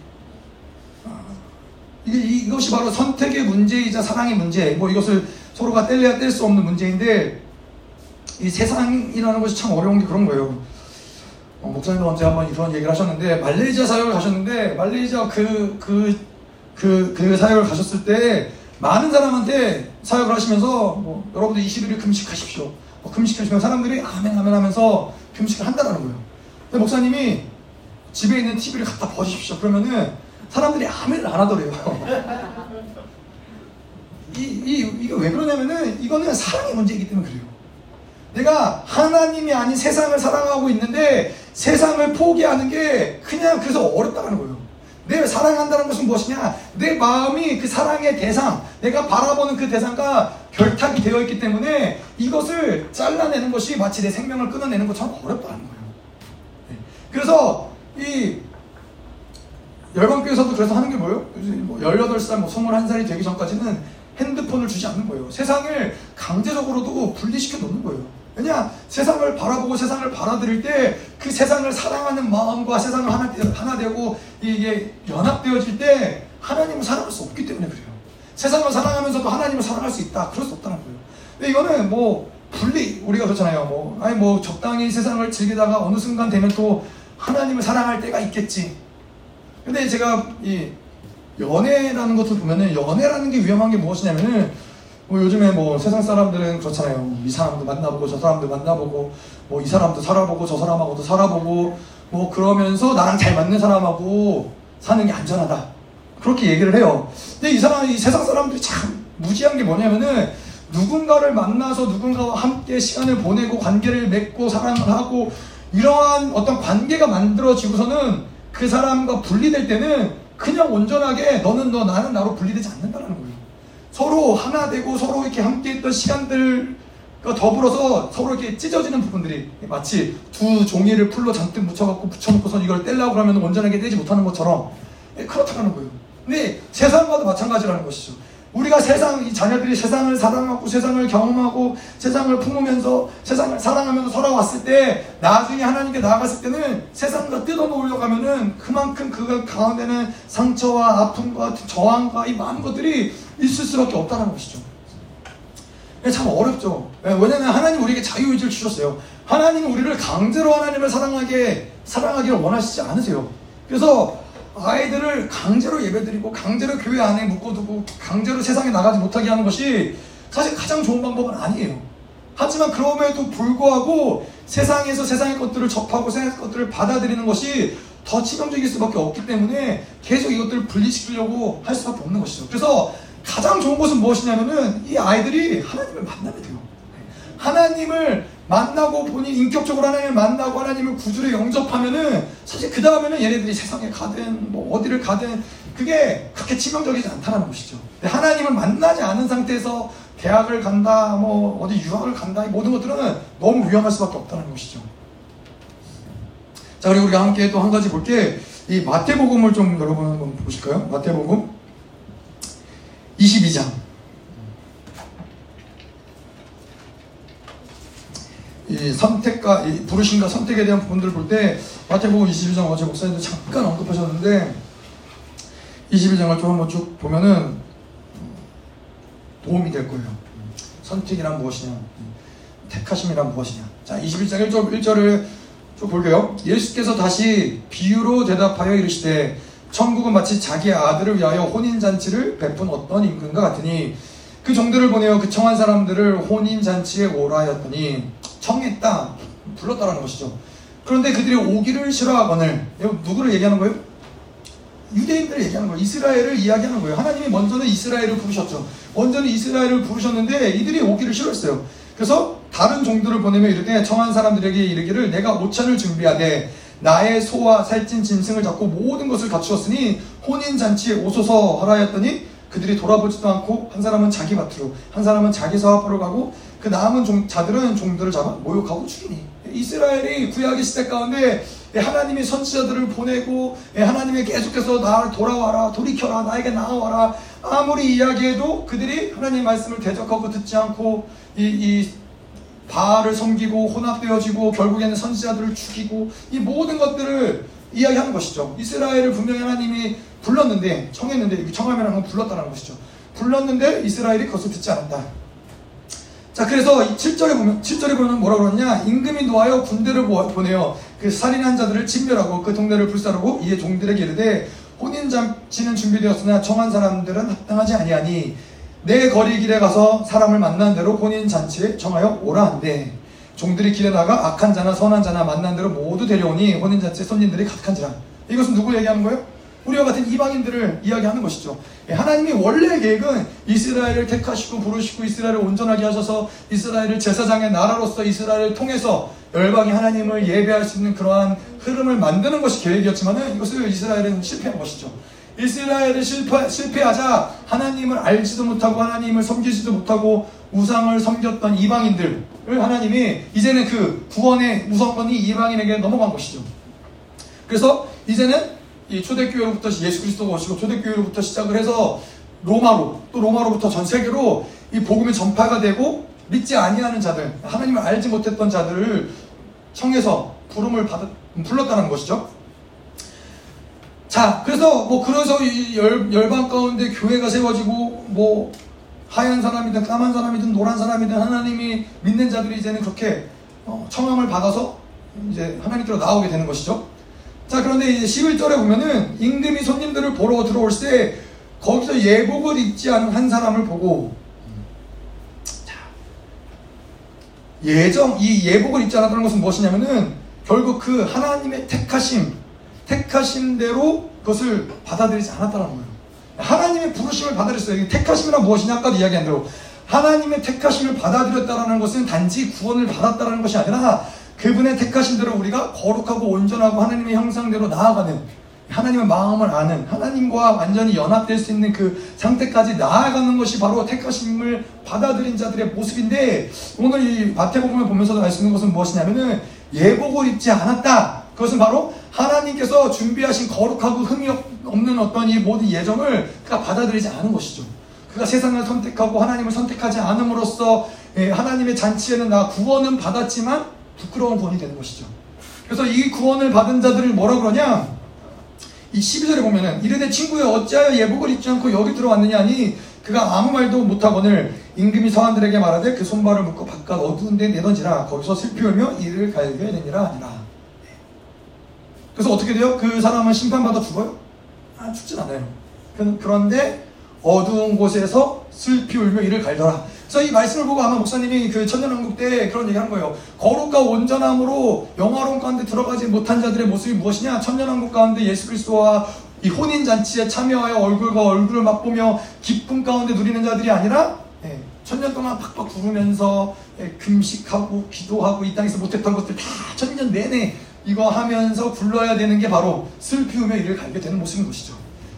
아, 이게 이것이 바로 선택의 문제이자 사랑의 문제. 뭐 이것을 서로가 뗄래야 뗄 수 없는 문제인데 이 세상이라는 것이 참 어려운 게 그런 거예요. 어, 목사님 언제 한번 이런 얘기를 하셨는데 말레이시아 사역을 가셨는데 말레이시아 그그 그, 그 사역을 가셨을 때 많은 사람한테 사역을 하시면서 뭐, 여러분들 21일 금식하십시오. 뭐 금식하시면 사람들이 아멘 아멘 하면서 금식을 한다는 거예요. 근데 목사님이 집에 있는 TV를 갖다 버리십시오. 그러면은 사람들이 아멘을 안 하더래요. 이, 이, 이게 왜 그러냐면은 이거는 사랑의 문제이기 때문에 그래요. 내가 하나님이 아닌 세상을 사랑하고 있는데 세상을 포기하는 게 그냥 그래서 어렵다는 거예요. 내 사랑한다는 것은 무엇이냐? 내 마음이 그 사랑의 대상, 내가 바라보는 그 대상과 결탁이 되어 있기 때문에 이것을 잘라내는 것이 마치 내 생명을 끊어내는 것처럼 어렵다는 거예요. 네. 그래서 이 열방교에서도 그래서 하는 게 뭐예요? 18살, 뭐 21살이 되기 전까지는 핸드폰을 주지 않는 거예요. 세상을 강제적으로도 분리시켜 놓는 거예요. 왜냐? 세상을 바라보고 세상을 받아들일 때 그 세상을 사랑하는 마음과 세상을 하나, 하나 되고 이게 연합되어질 때 하나님을 사랑할 수 없기 때문에 그래요. 세상을 사랑하면서도 하나님을 사랑할 수 있다. 그럴 수 없다는 거예요. 근데 이거는 뭐 분리, 우리가 그렇잖아요. 뭐, 아니 뭐 적당히 세상을 즐기다가 어느 순간 되면 또 하나님을 사랑할 때가 있겠지. 근데 제가 이 연애라는 것도 보면은 연애라는 게 위험한 게 무엇이냐면은 뭐 요즘에 뭐 세상 사람들은 그렇잖아요. 이 사람도 만나보고 저 사람도 만나보고 뭐 이 사람도 살아보고 저 사람하고도 살아보고 뭐 그러면서 나랑 잘 맞는 사람하고 사는 게 안전하다. 그렇게 얘기를 해요. 근데 이 사람, 이 세상 사람들이 참 무지한 게 뭐냐면은 누군가를 만나서 누군가와 함께 시간을 보내고 관계를 맺고 사랑을 하고 이러한 어떤 관계가 만들어지고서는 그 사람과 분리될 때는 그냥 온전하게 너는 너 나는 나로 분리되지 않는다는 거예요. 서로 하나 되고 서로 이렇게 함께 했던 시간들과 더불어서 서로 이렇게 찢어지는 부분들이 마치 두 종이를 풀로 잔뜩 묻혀갖고 붙여놓고서 이걸 떼려고 그러면 온전하게 떼지 못하는 것처럼 예, 그렇다는 거예요. 근데 세상과도 마찬가지라는 것이죠. 우리가 세상, 이 자녀들이 세상을 사랑하고 세상을 경험하고 세상을 품으면서 세상을 사랑하면서 살아왔을 때 나중에 하나님께 나아갔을 때는 세상과 뜯어놓으려고 하면은 그만큼 그 가운데는 상처와 아픔과 저항과 이 많은 것들이 있을 수밖에 없다는 것이죠. 참 어렵죠. 왜냐하면 하나님 우리에게 자유의지를 주셨어요. 하나님은 우리를 강제로 하나님을 사랑하게 사랑하기를 원하시지 않으세요. 그래서 아이들을 강제로 예배드리고 강제로 교회 안에 묶어두고 강제로 세상에 나가지 못하게 하는 것이 사실 가장 좋은 방법은 아니에요. 하지만 그럼에도 불구하고 세상에서 세상의 것들을 접하고 세상의 것들을 받아들이는 것이 더 치명적일 수밖에 없기 때문에 계속 이것들을 분리시키려고 할 수밖에 없는 것이죠. 그래서 가장 좋은 것은 무엇이냐면은 이 아이들이 하나님을 만나면 돼요. 하나님을 만나고 본인 인격적으로 하나님을 만나고 하나님을 구주로 영접하면은 사실 그 다음에는 얘네들이 세상에 가든 뭐 어디를 가든 그게 그렇게 치명적이지 않다는 것이죠. 하나님을 만나지 않은 상태에서 대학을 간다, 뭐 어디 유학을 간다, 모든 것들은 너무 위험할 수밖에 없다는 것이죠. 자, 그리고 우리가 함께 또 한 가지 볼 게 이 마태복음을 좀 여러분 한번 보실까요? 마태복음 22장. 이 선택과 이 부르심과 선택에 대한 부분들을 볼 때 마태복음 22장 어제 목사님도 잠깐 언급하셨는데 22장을 좀 한번 쭉 보면은 도움이 될 거예요. 선택이란 무엇이냐? 택하심이란 무엇이냐? 자, 21장 1절, 1절을 좀 볼게요. 예수께서 다시 비유로 대답하여 이르시되 천국은 마치 자기 아들을 위하여 혼인잔치를 베푼 어떤 임금과 같으니 그 종들을 보내어 그 청한 사람들을 혼인잔치에 오라 하였더니 청했다 불렀다라는 것이죠. 그런데 그들이 오기를 싫어하거늘 누구를 얘기하는 거예요? 유대인들을 얘기하는 거예요. 이스라엘을 이야기하는 거예요. 하나님이 먼저는 이스라엘을 부르셨죠. 먼저는 이스라엘을 부르셨는데 이들이 오기를 싫어했어요. 그래서 다른 종들을 보내며 이르되 청한 사람들에게 이르기를 내가 오찬을 준비하되 나의 소와 살찐 짐승을 잡고 모든 것을 갖추었으니 혼인 잔치에 오소서 하라 했더니 그들이 돌아보지도 않고 한 사람은 자기 밭으로 한 사람은 자기 사업하러 가고 그 남은 종, 자들은 종들을 잡아 모욕하고 죽이니 이스라엘이 구약의 시대 가운데 하나님이 선지자들을 보내고 하나님이 계속해서 나를 돌아와라 돌이켜라 나에게 나와라 아무리 이야기해도 그들이 하나님 말씀을 대적하고 듣지 않고 이, 이 바알을 섬기고 혼합되어지고 결국에는 선지자들을 죽이고 이 모든 것들을 이야기하는 것이죠. 이스라엘을 분명히 하나님이 불렀는데 청했는데 청하면 한번 불렀다는 것이죠. 불렀는데 이스라엘이 그것을 듣지 않았다. 자 그래서 7절에 보면 7절에 보면 뭐라 그러냐? 임금이 놓아여 군대를 보내어 그 살인한 자들을 진멸하고 그 동네를 불사르고 이에 종들에게 이르되 혼인 잔치는 준비되었으나 청한 사람들은 합당하지 아니하니 내 거리 길에 가서 사람을 만난 대로 혼인 잔치에 정하여 오라 한대. 종들이 길에 나가 악한 자나 선한 자나 만난 대로 모두 데려오니 혼인 잔치에 손님들이 가득한지라. 이것은 누구 얘기하는 거예요? 우리와 같은 이방인들을 이야기하는 것이죠. 예, 하나님이 원래 계획은 이스라엘을 택하시고 부르시고 이스라엘을 온전하게 하셔서 이스라엘을 제사장의 나라로서 이스라엘을 통해서 열방이 하나님을 예배할 수 있는 그러한 흐름을 만드는 것이 계획이었지만 이것을 이스라엘은 실패한 것이죠. 이스라엘이 실패, 실패하자 하나님을 알지도 못하고 하나님을 섬기지도 못하고 우상을 섬겼던 이방인들을 하나님이 이제는 그 구원의 우선권이 이방인에게 넘어간 것이죠. 그래서 이제는 이 초대교회로부터 예수 그리스도가 오시고 초대교회로부터 시작을 해서 로마로 또 로마로부터 전 세계로 이 복음이 전파가 되고 믿지 아니하는 자들 하나님을 알지 못했던 자들을 청해서 부름을 받 불렀다는 것이죠. 자, 그래서 뭐 그래서 이 열, 열방 가운데 교회가 세워지고 뭐 하얀 사람이든 까만 사람이든 노란 사람이든 하나님이 믿는 자들이 이제는 그렇게 어, 청함을 받아서 이제 하나님께로 나오게 되는 것이죠. 자, 그런데 이제 11절에 보면은 임금이 손님들을 보러 들어올 때 거기서 예복을 입지 않은 한 사람을 보고 자, 예정 이 예복을 입지 않았다는 것은 무엇이냐면은 결국 그 하나님의 택하심 택하신 대로 그것을 받아들이지 않았다는 거예요. 하나님의 부르심을 받아들였어요. 택하심이란 무엇이냐? 아까도 이야기한 대로 하나님의 택하심을 받아들였다는 것은 단지 구원을 받았다는 것이 아니라 그분의 택하신 대로 우리가 거룩하고 온전하고 하나님의 형상대로 나아가는 하나님의 마음을 아는 하나님과 완전히 연합될 수 있는 그 상태까지 나아가는 것이 바로 택하심을 받아들인 자들의 모습인데 오늘 이 마태복음을 보면서도 알 수 있는 것은 무엇이냐면은 예복을 입지 않았다. 그것은 바로 하나님께서 준비하신 거룩하고 흠이 없는 어떤 이 모든 예정을 그가 받아들이지 않은 것이죠. 그가 세상을 선택하고 하나님을 선택하지 않음으로써 예, 하나님의 잔치에는 나 구원은 받았지만 부끄러운 구원이 되는 것이죠. 그래서 이 구원을 받은 자들을 뭐라 그러냐? 이 12절에 보면은 이르되 친구여 어찌하여 예복을 입지 않고 여기 들어왔느냐 하니 그가 아무 말도 못하거늘 임금이 서한들에게 말하되 그 손발을 묶고 바깥 어두운 데 내던지라 거기서 슬피 울며 이를 갈겨야 되니라 아니라 네. 그래서 어떻게 돼요? 그 사람은 심판받아 죽어요? 아 죽진 않아요 그런데 어두운 곳에서 슬피 울며 이를 갈더라 그래서 이 말씀을 보고 아마 목사님이 그 천년왕국 때 그런 얘기 한 거예요. 거룩과 온전함으로 영화로운 가운데 들어가지 못한 자들의 모습이 무엇이냐? 천년왕국 가운데 예수 그리스도와 이 혼인 잔치에 참여하여 얼굴과 얼굴을 맛보며 기쁨 가운데 누리는 자들이 아니라 예, 천년 동안 팍팍 구르면서 예, 금식하고 기도하고 이 땅에서 못했던 것들 다 천년 내내 이거 하면서 굴러야 되는 게 바로 슬피우며 이를 갈게 되는 모습인 것이죠.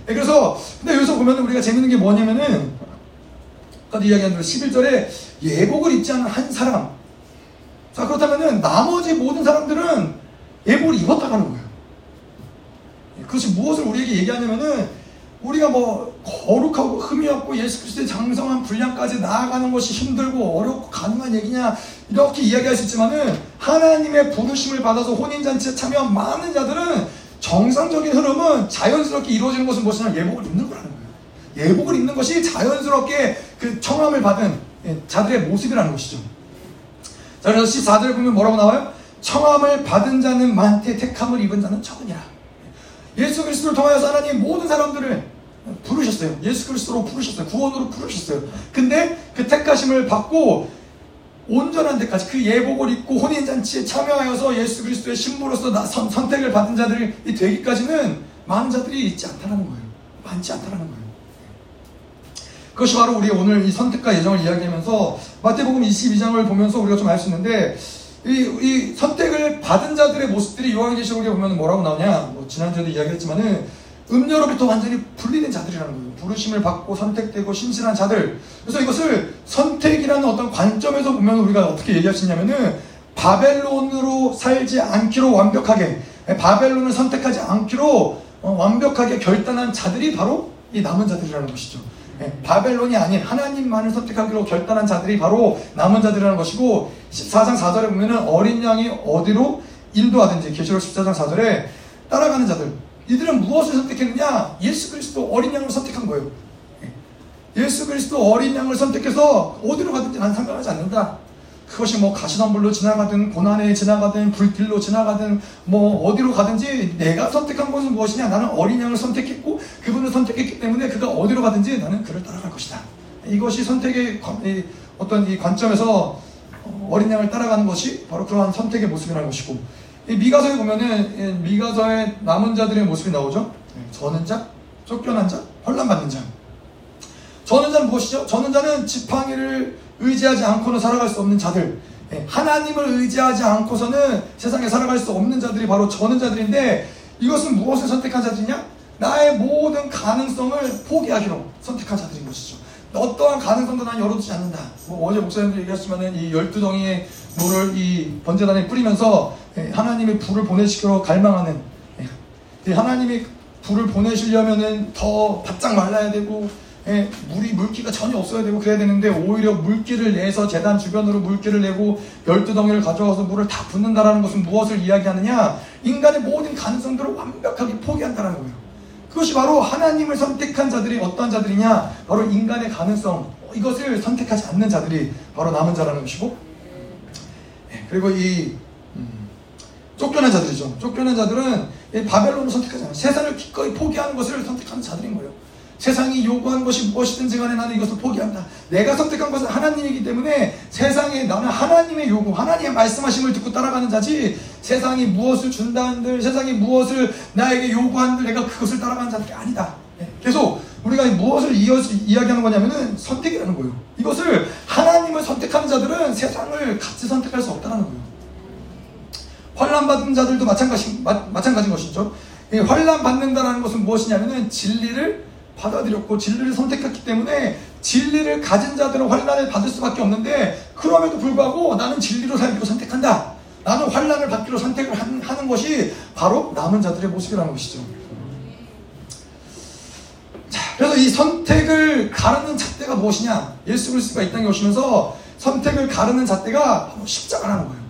예, 그래서 근데 여기서 보면 우리가 재밌는 게 뭐냐면은 아까도 이야기한 대로 11절에 예복을 입지 않은 한 사람. 자, 그렇다면은 나머지 모든 사람들은 예복을 입었다가는 거예요. 그것이 무엇을 우리에게 얘기하냐면은 우리가 뭐 거룩하고 흠이 없고 예수 그리스도의 장성한 분량까지 나아가는 것이 힘들고 어렵고 가능한 얘기냐 이렇게 이야기할 수 있지만은 하나님의 부르심을 받아서 혼인잔치에 참여한 많은 자들은 정상적인 흐름은 자연스럽게 이루어지는 것은 무엇이냐 예복을 입는 거라는 거예요. 예복을 입는 것이 자연스럽게 그 청함을 받은 예, 자들의 모습이라는 것이죠. 자, 그래서 14절 보면 뭐라고 나와요? 청함을 받은 자는 많대 택함을 입은 자는 적으니라. 예수 그리스도를 통하여서 하나님 모든 사람들을 부르셨어요. 예수 그리스도로 부르셨어요. 구원으로 부르셨어요. 근데 그 택하심을 받고 온전한 데까지 그 예복을 입고 혼인잔치에 참여하여서 예수 그리스도의 신부로서 선, 선택을 받은 자들이 되기까지는 많은 자들이 있지 않다는 거예요. 많지 않다는 거예요. 그것이 바로 우리 오늘 이 선택과 예정을 이야기하면서 마태복음 22장을 보면서 우리가 좀 알 수 있는데 이, 이, 선택을 받은 자들의 모습들이 요한계시록에 보면 뭐라고 나오냐? 뭐 지난주에도 이야기했지만은 음료로부터 완전히 분리된 자들이라는 거예요. 부르심을 받고 선택되고 신실한 자들. 그래서 이것을 선택이라는 어떤 관점에서 보면 우리가 어떻게 얘기할 수 있냐면은 바벨론으로 살지 않기로 완벽하게 바벨론을 선택하지 않기로 어, 완벽하게 결단한 자들이 바로 이 남은 자들이라는 것이죠. 예, 바벨론이 아닌 하나님만을 선택하기로 결단한 자들이 바로 남은 자들이라는 것이고 14장 4절에 보면은 어린 양이 어디로 인도하든지 계시록 14장 4절에 따라가는 자들 이들은 무엇을 선택했느냐? 예수 그리스도 어린 양을 선택한 거예요. 예, 예수 그리스도 어린 양을 선택해서 어디로 가든지 난 상관하지 않는다 그것이 뭐 가시덤불로 지나가든 고난에 지나가든 불길로 지나가든 뭐 어디로 가든지 내가 선택한 것은 무엇이냐? 나는 어린 양을 선택했고 그분을 선택했기 때문에 그가 어디로 가든지 나는 그를 따라갈 것이다. 이것이 선택의 어떤 이 관점에서 어린 양을 따라가는 것이 바로 그러한 선택의 모습이라는 것이고 이 미가서에 보면은 미가서의 남은 자들의 모습이 나오죠? 저는 자, 쫓겨난 자, 혼란받는 자. 저는 자는 무엇이죠? 저는 자는 지팡이를 의지하지 않고는 살아갈 수 없는 자들 예, 하나님을 의지하지 않고서는 세상에 살아갈 수 없는 자들이 바로 저는 자들인데 이것은 무엇을 선택한 자들이냐? 나의 모든 가능성을 포기하기로 선택한 자들인 것이죠. 어떠한 가능성도 난 열어두지 않는다. 뭐 어제 목사님도 얘기했지만은 이 열두 덩이의 물을 이 번제단에 뿌리면서 예, 하나님의 불을 보내시기로 갈망하는 예, 하나님이 불을 보내시려면은 더 바짝 말라야 되고 예, 물이 물기가 전혀 없어야 되고 그래야 되는데 오히려 물기를 내서 재단 주변으로 물기를 내고 열두 덩이를 가져와서 물을 다 붓는다라는 것은 무엇을 이야기하느냐? 인간의 모든 가능성들을 완벽하게 포기한다는 거예요. 그것이 바로 하나님을 선택한 자들이 어떤 자들이냐? 바로 인간의 가능성 이것을 선택하지 않는 자들이 바로 남은 자라는 것이고 예, 그리고 이 음, 쫓겨난 자들이죠. 쫓겨난 자들은 바벨론을 선택하지 않아요. 세상을 기꺼이 포기하는 것을 선택하는 자들인 거예요. 세상이 요구하는 것이 무엇이든지 간에 나는 이것을 포기한다. 내가 선택한 것은 하나님이기 때문에 세상에 나는 하나님의 요구, 하나님의 말씀하심을 듣고 따라가는 자지 세상이 무엇을 준다 한들, 세상이 무엇을 나에게 요구한들 내가 그것을 따라가는 자들이 아니다. 예, 계속 우리가 무엇을 이어서 이야기하는 거냐면은 선택이라는 거예요. 이것을 하나님을 선택하는 자들은 세상을 같이 선택할 수 없다는 거예요. 환란 받은 자들도 마찬가지 마, 마찬가지인 것이죠. 환란 받는다는 것은 무엇이냐면은 진리를 받아들였고 진리를 선택했기 때문에 진리를 가진 자들은 환란을 받을 수밖에 없는데 그럼에도 불구하고 나는 진리로 살기로 선택한다. 나는 환란을 받기로 선택을 하는 것이 바로 남은 자들의 모습이라는 것이죠. 자, 그래서 이 선택을 가르는 잣대가 무엇이냐? 예수 그리스도가 이 땅에 오시면서 선택을 가르는 잣대가 바로 십자가라는 거예요.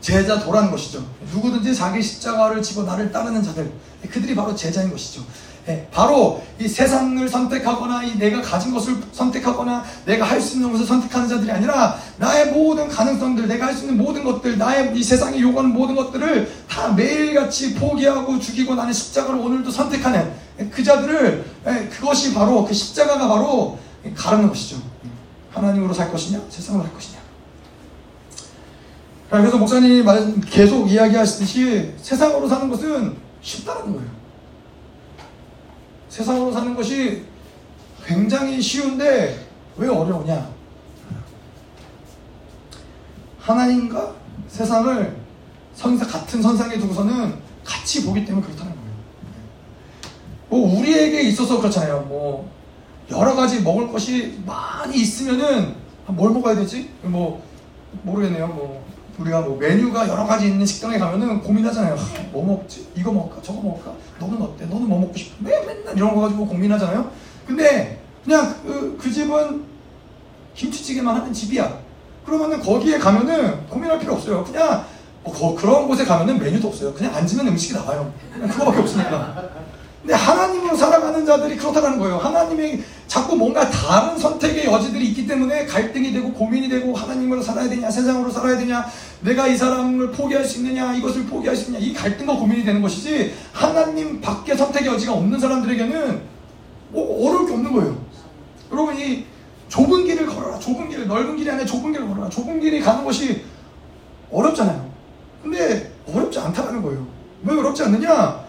제자 도라는 것이죠. 누구든지 자기 십자가를 지고 나를 따르는 자들, 그들이 바로 제자인 것이죠. 예, 바로 이 세상을 선택하거나 이 내가 가진 것을 선택하거나 내가 할 수 있는 것을 선택하는 자들이 아니라 나의 모든 가능성들, 내가 할 수 있는 모든 것들, 나의 이 세상이 요구하는 모든 것들을 다 매일같이 포기하고 죽이고 나는 십자가를 오늘도 선택하는 그 자들을 예, 그것이 바로 그 십자가가 바로 가르는 것이죠. 하나님으로 살 것이냐, 세상으로 살 것이냐. 그래서 목사님이 계속 이야기하시듯이 세상으로 사는 것은 쉽다는 거예요. 세상으로 사는 것이 굉장히 쉬운데 왜 어려우냐? 하나님과 세상을 선사, 같은 선상에 두고서는 같이 보기 때문에 그렇다는 거예요. 뭐 우리에게 있어서 그렇잖아요. 뭐 여러 가지 먹을 것이 많이 있으면은 뭘 먹어야 되지? 뭐 모르겠네요. 뭐 우리가 뭐 메뉴가 여러 가지 있는 식당에 가면은 고민하잖아요. 뭐 먹지? 이거 먹을까? 저거 먹을까? 너는 어때? 너는 뭐 먹고 싶어? 매, 맨날 이런 거 가지고 고민하잖아요. 근데 그냥 그, 그 집은 김치찌개만 하는 집이야. 그러면은 거기에 가면은 고민할 필요 없어요. 그냥 뭐 거, 그런 곳에 가면은 메뉴도 없어요. 그냥 앉으면 음식이 나와요. 그거밖에 없으니까. 근데 하나님으로 살아가는 자들이 그렇다는 거예요. 하나님이 자꾸 뭔가 다른 선택의 여지들이 있기 때문에 갈등이 되고 고민이 되고 하나님으로 살아야 되냐, 세상으로 살아야 되냐, 내가 이 사람을 포기할 수 있느냐, 이것을 포기할 수 있느냐, 이 갈등과 고민이 되는 것이지 하나님 밖에 선택의 여지가 없는 사람들에게는 뭐 어려울 게 없는 거예요. 여러분 이 좁은 길을 걸어라, 좁은 길을 넓은 길이 아니라 좁은 길을 걸어라, 좁은 길이 가는 것이 어렵잖아요. 근데 어렵지 않다는 거예요. 왜 어렵지 않느냐?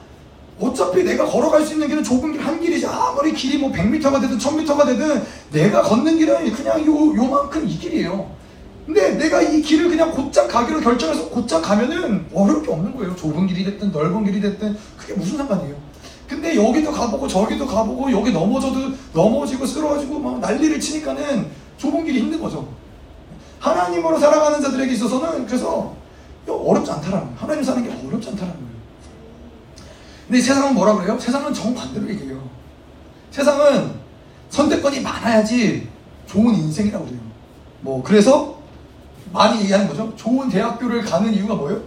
어차피 내가 걸어갈 수 있는 길은 좁은 길 한 길이지. 아무리 길이 뭐 100m가 되든 1000m가 되든 내가 걷는 길은 그냥 요, 요만큼 이 길이에요. 근데 내가 이 길을 그냥 곧장 가기로 결정해서 곧장 가면은 어려울 게 없는 거예요. 좁은 길이 됐든 넓은 길이 됐든 그게 무슨 상관이에요? 근데 여기도 가보고 저기도 가보고 여기 넘어져도 넘어지고 쓰러지고 막 난리를 치니까는 좁은 길이 힘든 거죠. 하나님으로 살아가는 자들에게 있어서는 그래서 어렵지 않다라는 거예요. 하나님 사는 게 어렵지 않다라는 거예요 근데 세상은 뭐라 그래요? 세상은 정반대로 얘기해요. 세상은 선택권이 많아야지 좋은 인생이라고 그래요. 뭐 그래서 많이 얘기하는 거죠. 좋은 대학교를 가는 이유가 뭐예요?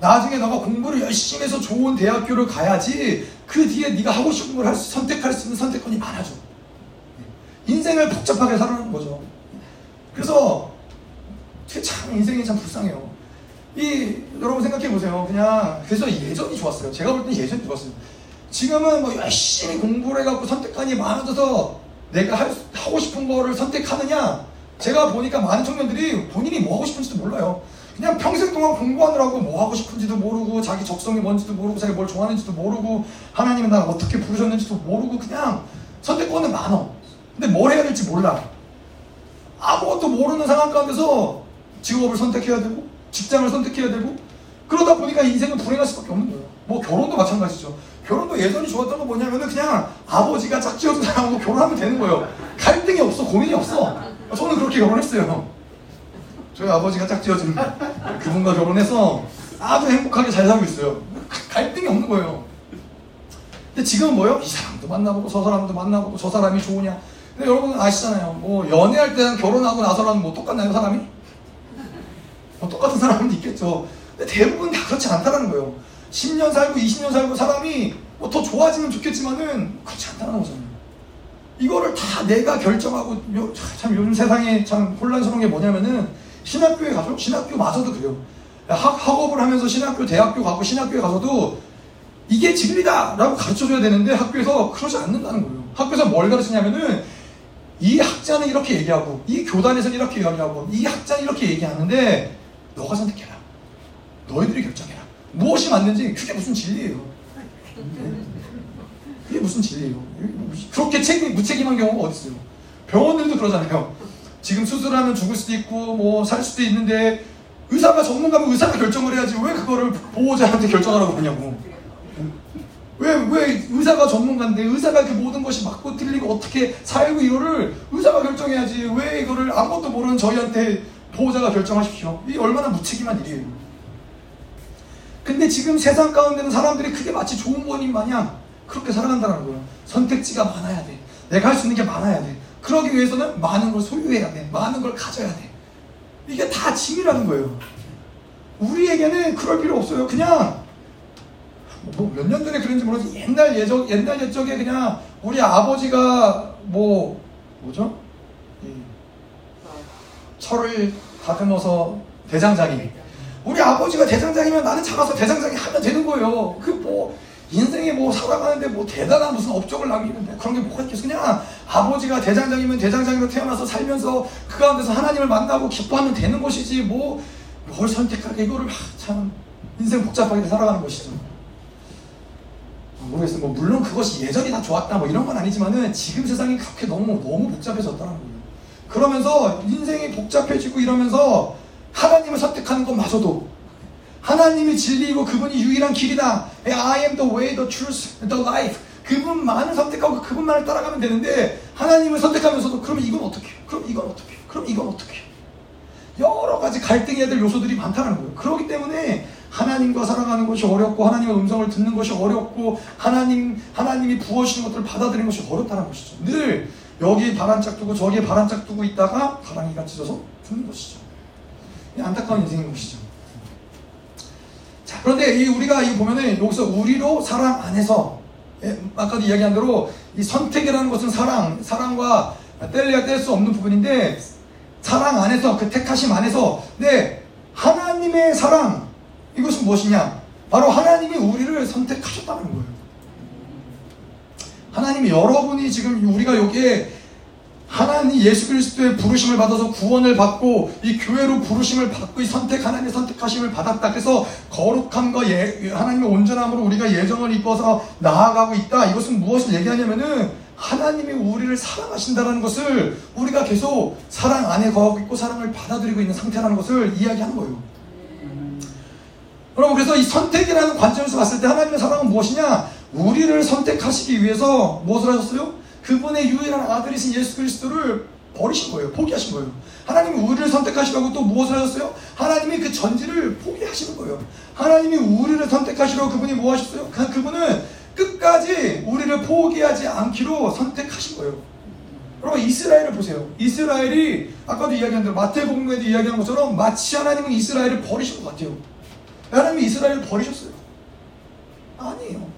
나중에 너가 공부를 열심히 해서 좋은 대학교를 가야지 그 뒤에 네가 하고 싶은 걸 수, 선택할 수 있는 선택권이 많아져. 인생을 복잡하게 살아가는 거죠. 그래서 참 인생이 참 불쌍해요. 이 여러분 생각해 보세요. 그냥 그래서 예전이 좋았어요. 제가 볼때 예전이 좋았어요. 지금은 뭐 열심히 공부를 해갖고 선택관이 많아져서 내가 할, 하고 싶은 거를 선택하느냐? 제가 보니까 많은 청년들이 본인이 뭐 하고 싶은지도 몰라요. 그냥 평생 동안 공부하느라고 뭐 하고 싶은지도 모르고 자기 적성이 뭔지도 모르고 자기 뭘 좋아하는지도 모르고 하나님은 나 어떻게 부르셨는지도 모르고 그냥 선택권은 많어. 근데 뭘 해야 될지 몰라. 아무것도 모르는 상황 가운데서 직업을 선택해야 되고 직장을 선택해야 되고 그러다 보니까 인생은 불행할 수밖에 없는 거예요. 뭐 결혼도 마찬가지죠. 결혼도 예전이 좋았던 건 뭐냐면은 그냥 아버지가 짝지어준 사람하고 결혼하면 되는 거예요. 갈등이 없어, 고민이 없어. 저는 그렇게 결혼했어요. 저희 아버지가 짝지어준 그분과 결혼해서 아주 행복하게 잘 살고 있어요. 갈등이 없는 거예요. 근데 지금은 뭐요? 이 사람도 만나보고 저 사람도 만나보고 저 사람이 좋으냐. 근데 여러분 아시잖아요. 뭐 연애할 때랑 결혼하고 나서랑 뭐 똑같나요, 사람이? 뭐 똑같은 사람도 있겠죠. 근데 대부분 다 그렇지 않다는 거예요. 10년 살고 20년 살고 사람이 뭐 더 좋아지면 좋겠지만은 그렇지 않다는 거잖아요. 이거를 다 내가 결정하고 요, 참 요즘 세상에 참 혼란스러운 게 뭐냐면은 신학교에 가서 신학교마저도 그래요. 학, 학업을 하면서 신학교, 대학교 가고 신학교에 가서도 이게 진리다 라고 가르쳐줘야 되는데 학교에서 그러지 않는다는 거예요. 학교에서 뭘 가르치냐면은 이 학자는 이렇게 얘기하고 이 교단에서는 이렇게 이야기하고 이 학자는 이렇게 얘기하는데 너가 선택해라. 너희들이 결정해라. 무엇이 맞는지 그게 무슨 진리예요. 그게 무슨 진리예요. 그렇게 책임, 무책임한 경우가 어디 있어요. 병원들도 그러잖아요. 지금 수술하면 죽을 수도 있고 뭐 살 수도 있는데 의사가 전문가면 의사가 결정을 해야지 왜 그거를 보호자한테 결정하라고 그러냐고. 왜, 왜 의사가 전문가인데 의사가 그 모든 것이 맞고 틀리고 어떻게 살고 이거를 의사가 결정해야지 왜 이거를 아무것도 모르는 저희한테 보호자가 결정하십시오. 이게 얼마나 무책임한 일이에요. 근데 지금 세상 가운데는 사람들이 그게 마치 좋은 원인 마냥 그렇게 살아간다는 거예요. 선택지가 많아야 돼. 내가 할 수 있는 게 많아야 돼. 그러기 위해서는 많은 걸 소유해야 돼. 많은 걸 가져야 돼. 이게 다 짐이라는 거예요. 우리에게는 그럴 필요 없어요. 그냥 뭐 몇 년 전에 그런지 모르지 옛날 예적 옛날 옛적에 그냥 우리 아버지가 뭐 뭐죠? 철을 다듬어서 대장장이. 우리 아버지가 대장장이면 나는 작아서 대장장이 하면 되는 거예요. 그 뭐 인생에 뭐 살아가는데 뭐 대단한 무슨 업적을 남기고 뭐 그런 게 뭐가 있겠어. 그냥 아버지가 대장장이면 대장장이로 태어나서 살면서 그 가운데서 하나님을 만나고 기뻐하면 되는 것이지 뭐 뭘 선택하게 이거를 하, 참 인생 복잡하게 살아가는 것이죠. 모르겠어요. 뭐 물론 그것이 예전이 다 좋았다 뭐 이런 건 아니지만은 지금 세상이 그렇게 너무 너무 복잡해졌다는 거예요. 그러면서 인생이 복잡해지고 이러면서 하나님을 선택하는 것마저도 하나님이 진리이고 그분이 유일한 길이다. I am the way, the truth, the life. 그분만을 선택하고 그분만을 따라가면 되는데 하나님을 선택하면서도 그럼 이건 어떻게? 그럼 이건 어떻게? 그럼 이건 어떻게? 여러 가지 갈등해야 될 요소들이 많다는 거예요. 그렇기 때문에 하나님과 살아가는 것이 어렵고 하나님의 음성을 듣는 것이 어렵고 하나님 하나님이 부어주시는 것들을 받아들이는 것이 어렵다는 것이죠. 늘 여기 바람짝 두고 저기에 바람짝 두고 있다가 바람이가 찢어서 죽는 것이죠. 안타까운 인생인 것이죠. 자, 그런데 이 우리가 이 보면은 여기서 우리로 사랑 안에서 예, 아까도 이야기한 대로 이 선택이라는 것은 사랑, 사랑과 뗄래야 뗄 수 없는 부분인데 사랑 안에서 그 택하심 안에서 네 하나님의 사랑 이것은 무엇이냐? 바로 하나님이 우리를 선택하셨다는 거예요. 하나님이 여러분이 지금 우리가 여기에 하나님 예수 그리스도의 부르심을 받아서 구원을 받고 이 교회로 부르심을 받고 이 선택 하나님의 선택하심을 받았다. 그래서 거룩함과 예, 하나님의 온전함으로 우리가 예정을 입어서 나아가고 있다. 이것은 무엇을 얘기하냐면은 하나님이 우리를 사랑하신다는 것을 우리가 계속 사랑 안에 거하고 있고 사랑을 받아들이고 있는 상태라는 것을 이야기하는 거예요. 여러분 그래서 이 선택이라는 관점에서 봤을 때 하나님의 사랑은 무엇이냐? 우리를 선택하시기 위해서 무엇을 하셨어요? 그분의 유일한 아들이신 예수 그리스도를 버리신 거예요. 포기하신 거예요. 하나님이 우리를 선택하시라고 또 무엇을 하셨어요? 하나님이 그 전지를 포기하시는 거예요. 하나님이 우리를 선택하시라고 그분이 뭐 하셨어요? 그, 그분은 끝까지 우리를 포기하지 않기로 선택하신 거예요. 여러분 이스라엘을 보세요. 이스라엘이 아까도 이야기한 대로 마태복음에도 이야기한 것처럼 마치 하나님은 이스라엘을 버리신 것 같아요. 하나님이 이스라엘을 버리셨어요. 아니에요.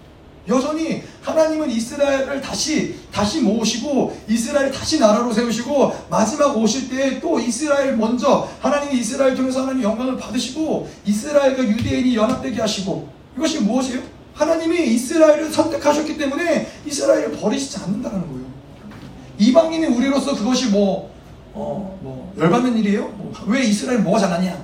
여전히 하나님은 이스라엘을 다시 다시 모으시고 이스라엘 다시 나라로 세우시고 마지막 오실 때또 이스라엘 먼저 하나님이 이스라엘 통해서 하나님 영광을 받으시고 이스라엘과 유대인이 연합되게 하시고 이것이 무엇이에요? 하나님이 이스라엘을 선택하셨기 때문에 이스라엘을 버리시지 않는다는 거예요. 이방인이 우리로서 그것이 뭐, 어, 뭐, 열받는 일이에요? 뭐, 왜 이스라엘 뭐가 잘하냐?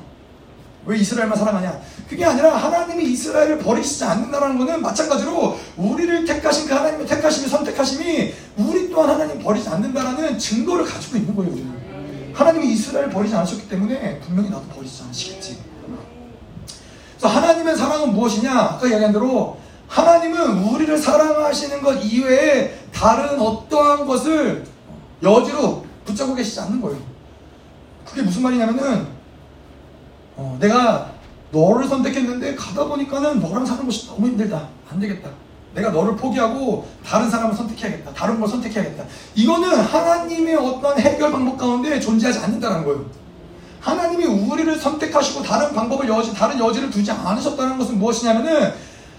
왜 이스라엘만 사랑하냐? 그게 아니라 하나님이 이스라엘을 버리시지 않는다는 것은 마찬가지로 우리를 택하신 그 하나님의 택하심이 선택하심이 우리 또한 하나님 버리지 않는다는 증거를 가지고 있는 거예요. 우리는. 하나님이 이스라엘을 버리지 않으셨기 때문에 분명히 나도 버리지 않으시겠지. 그래서 하나님의 사랑은 무엇이냐? 아까 이야기한 대로 하나님은 우리를 사랑하시는 것 이외에 다른 어떠한 것을 여지로 붙잡고 계시지 않는 거예요. 그게 무슨 말이냐면은 어, 내가 너를 선택했는데 가다 보니까는 너랑 사는 것이 너무 힘들다. 안 되겠다. 내가 너를 포기하고 다른 사람을 선택해야겠다. 다른 걸 선택해야겠다. 이거는 하나님의 어떤 해결 방법 가운데 존재하지 않는다는 거예요. 하나님이 우리를 선택하시고 다른 방법을 여지, 다른 여지를 두지 않으셨다는 것은 무엇이냐면은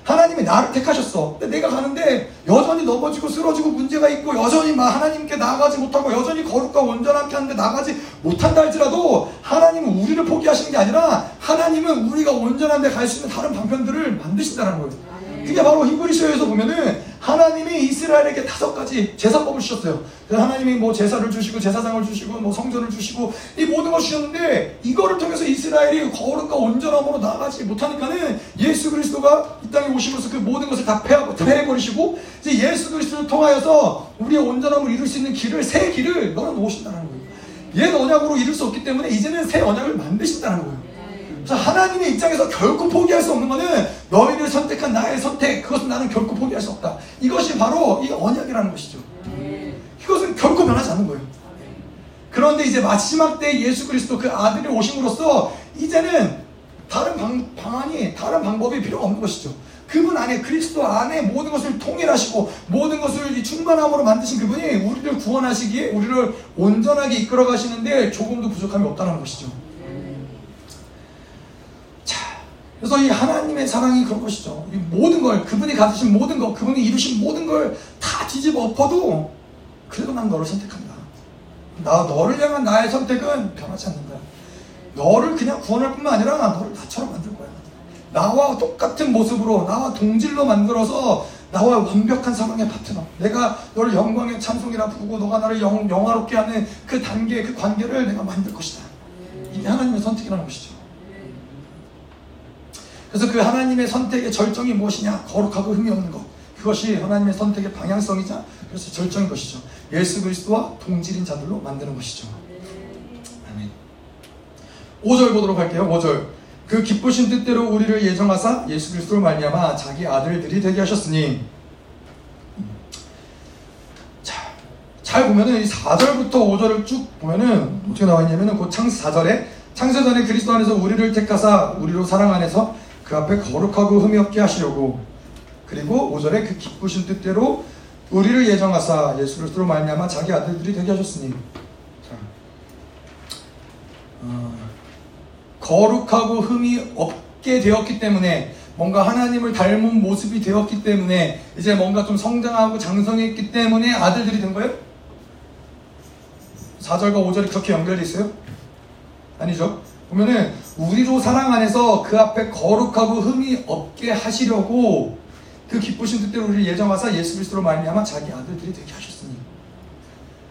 하나님이 나를 택하셨어. 근데 내가 가는데 여전히 넘어지고 쓰러지고 문제가 있고 여전히 막 하나님께 나가지 못하고 여전히 거룩과 온전함께 하는데 나가지 못한다 할지라도 하나님은 우리를 포기하시는 게 아니라 하나님은 우리가 온전한 데 갈 수 있는 다른 방편들을 만드신다는 거예요. 그게 바로 히브리서에서 보면은 하나님이 이스라엘에게 다섯 가지 제사법을 주셨어요. 하나님이 뭐 제사를 주시고 제사장을 주시고 뭐 성전을 주시고 이 모든 걸 주셨는데 이거를 통해서 이스라엘이 거룩과 온전함으로 나가지 못하니까는 예수 그리스도가 이 땅에 오시면서 그 모든 것을 다 패해버리시고 이제 예수 그리스도를 통하여서 우리의 온전함을 이룰 수 있는 길을 새 길을 열어 놓으신다는 거예요. 옛 언약으로 이룰 수 없기 때문에 이제는 새 언약을 만드신다는 거예요. 하나님의 입장에서 결코 포기할 수 없는 것은 너희를 선택한 나의 선택 그것은 나는 결코 포기할 수 없다. 이것이 바로 이 언약이라는 것이죠. 이것은 결코 변하지 않는 거예요. 그런데 이제 마지막 때 예수 그리스도 그 아들이 오심으로써 이제는 다른 방, 방안이 다른 방법이 필요가 없는 것이죠. 그분 안에 그리스도 안에 모든 것을 통일하시고 모든 것을 이 충만함으로 만드신 그분이 우리를 구원하시기에 우리를 온전하게 이끌어 가시는데 조금도 부족함이 없다는 것이죠. 자, 그래서 이 하나님의 사랑이 그런 것이죠. 이 모든 걸 그분이 가지신 모든 것, 그분이 이루신 모든 걸 다 뒤집어 엎어도 그래도 난 너를 선택한다. 나 너를 향한 나의 선택은 변하지 않는다. 너를 그냥 구원할 뿐만 아니라 너를 나처럼 만들 거야. 나와 똑같은 모습으로 나와 동질로 만들어서 나와 완벽한 사랑의 파트너 내가 너를 영광의 찬송이라 부르고 너가 나를 영, 영화롭게 하는 그 단계 그 관계를 내가 만들 것이다 이게 하나님의 선택이라는 것이죠 그래서 그 하나님의 선택의 절정이 무엇이냐? 거룩하고 흠이 없는 것. 그것이 하나님의 선택의 방향성이자 그래서 절정인 것이죠. 예수 그리스도와 동질인 자들로 만드는 것이죠. 아멘. 5절 보도록 할게요. 5절. 그 기쁘신 뜻대로 우리를 예정하사 예수 그리스도로 말미암아 자기 아들들이 되게 하셨으니. 자, 잘 보면은 이 4절부터 5절을 쭉 보면은 어떻게 나와 있냐면은 그 창세 4절에 창세 전에 그리스도 안에서 우리를 택하사 우리로 사랑 안에서 그 앞에 거룩하고 흠이 없게 하시려고 그리고 5절에 그 기쁘신 뜻대로 우리를 예정하사 예수 그리스도로 말미암아 자기 아들들이 되게 하셨으니 자, 어, 거룩하고 흠이 없게 되었기 때문에 뭔가 하나님을 닮은 모습이 되었기 때문에 이제 뭔가 좀 성장하고 장성했기 때문에 아들들이 된 거예요? 4절과 5절이 그렇게 연결되어 있어요? 아니죠. 보면은 우리로 사랑 안에서 그 앞에 거룩하고 흠이 없게 하시려고 그 기쁘신 뜻대로 우리를 예정하사 예수 그리스도로 말미암아 자기 아들들이 되게 하셨으니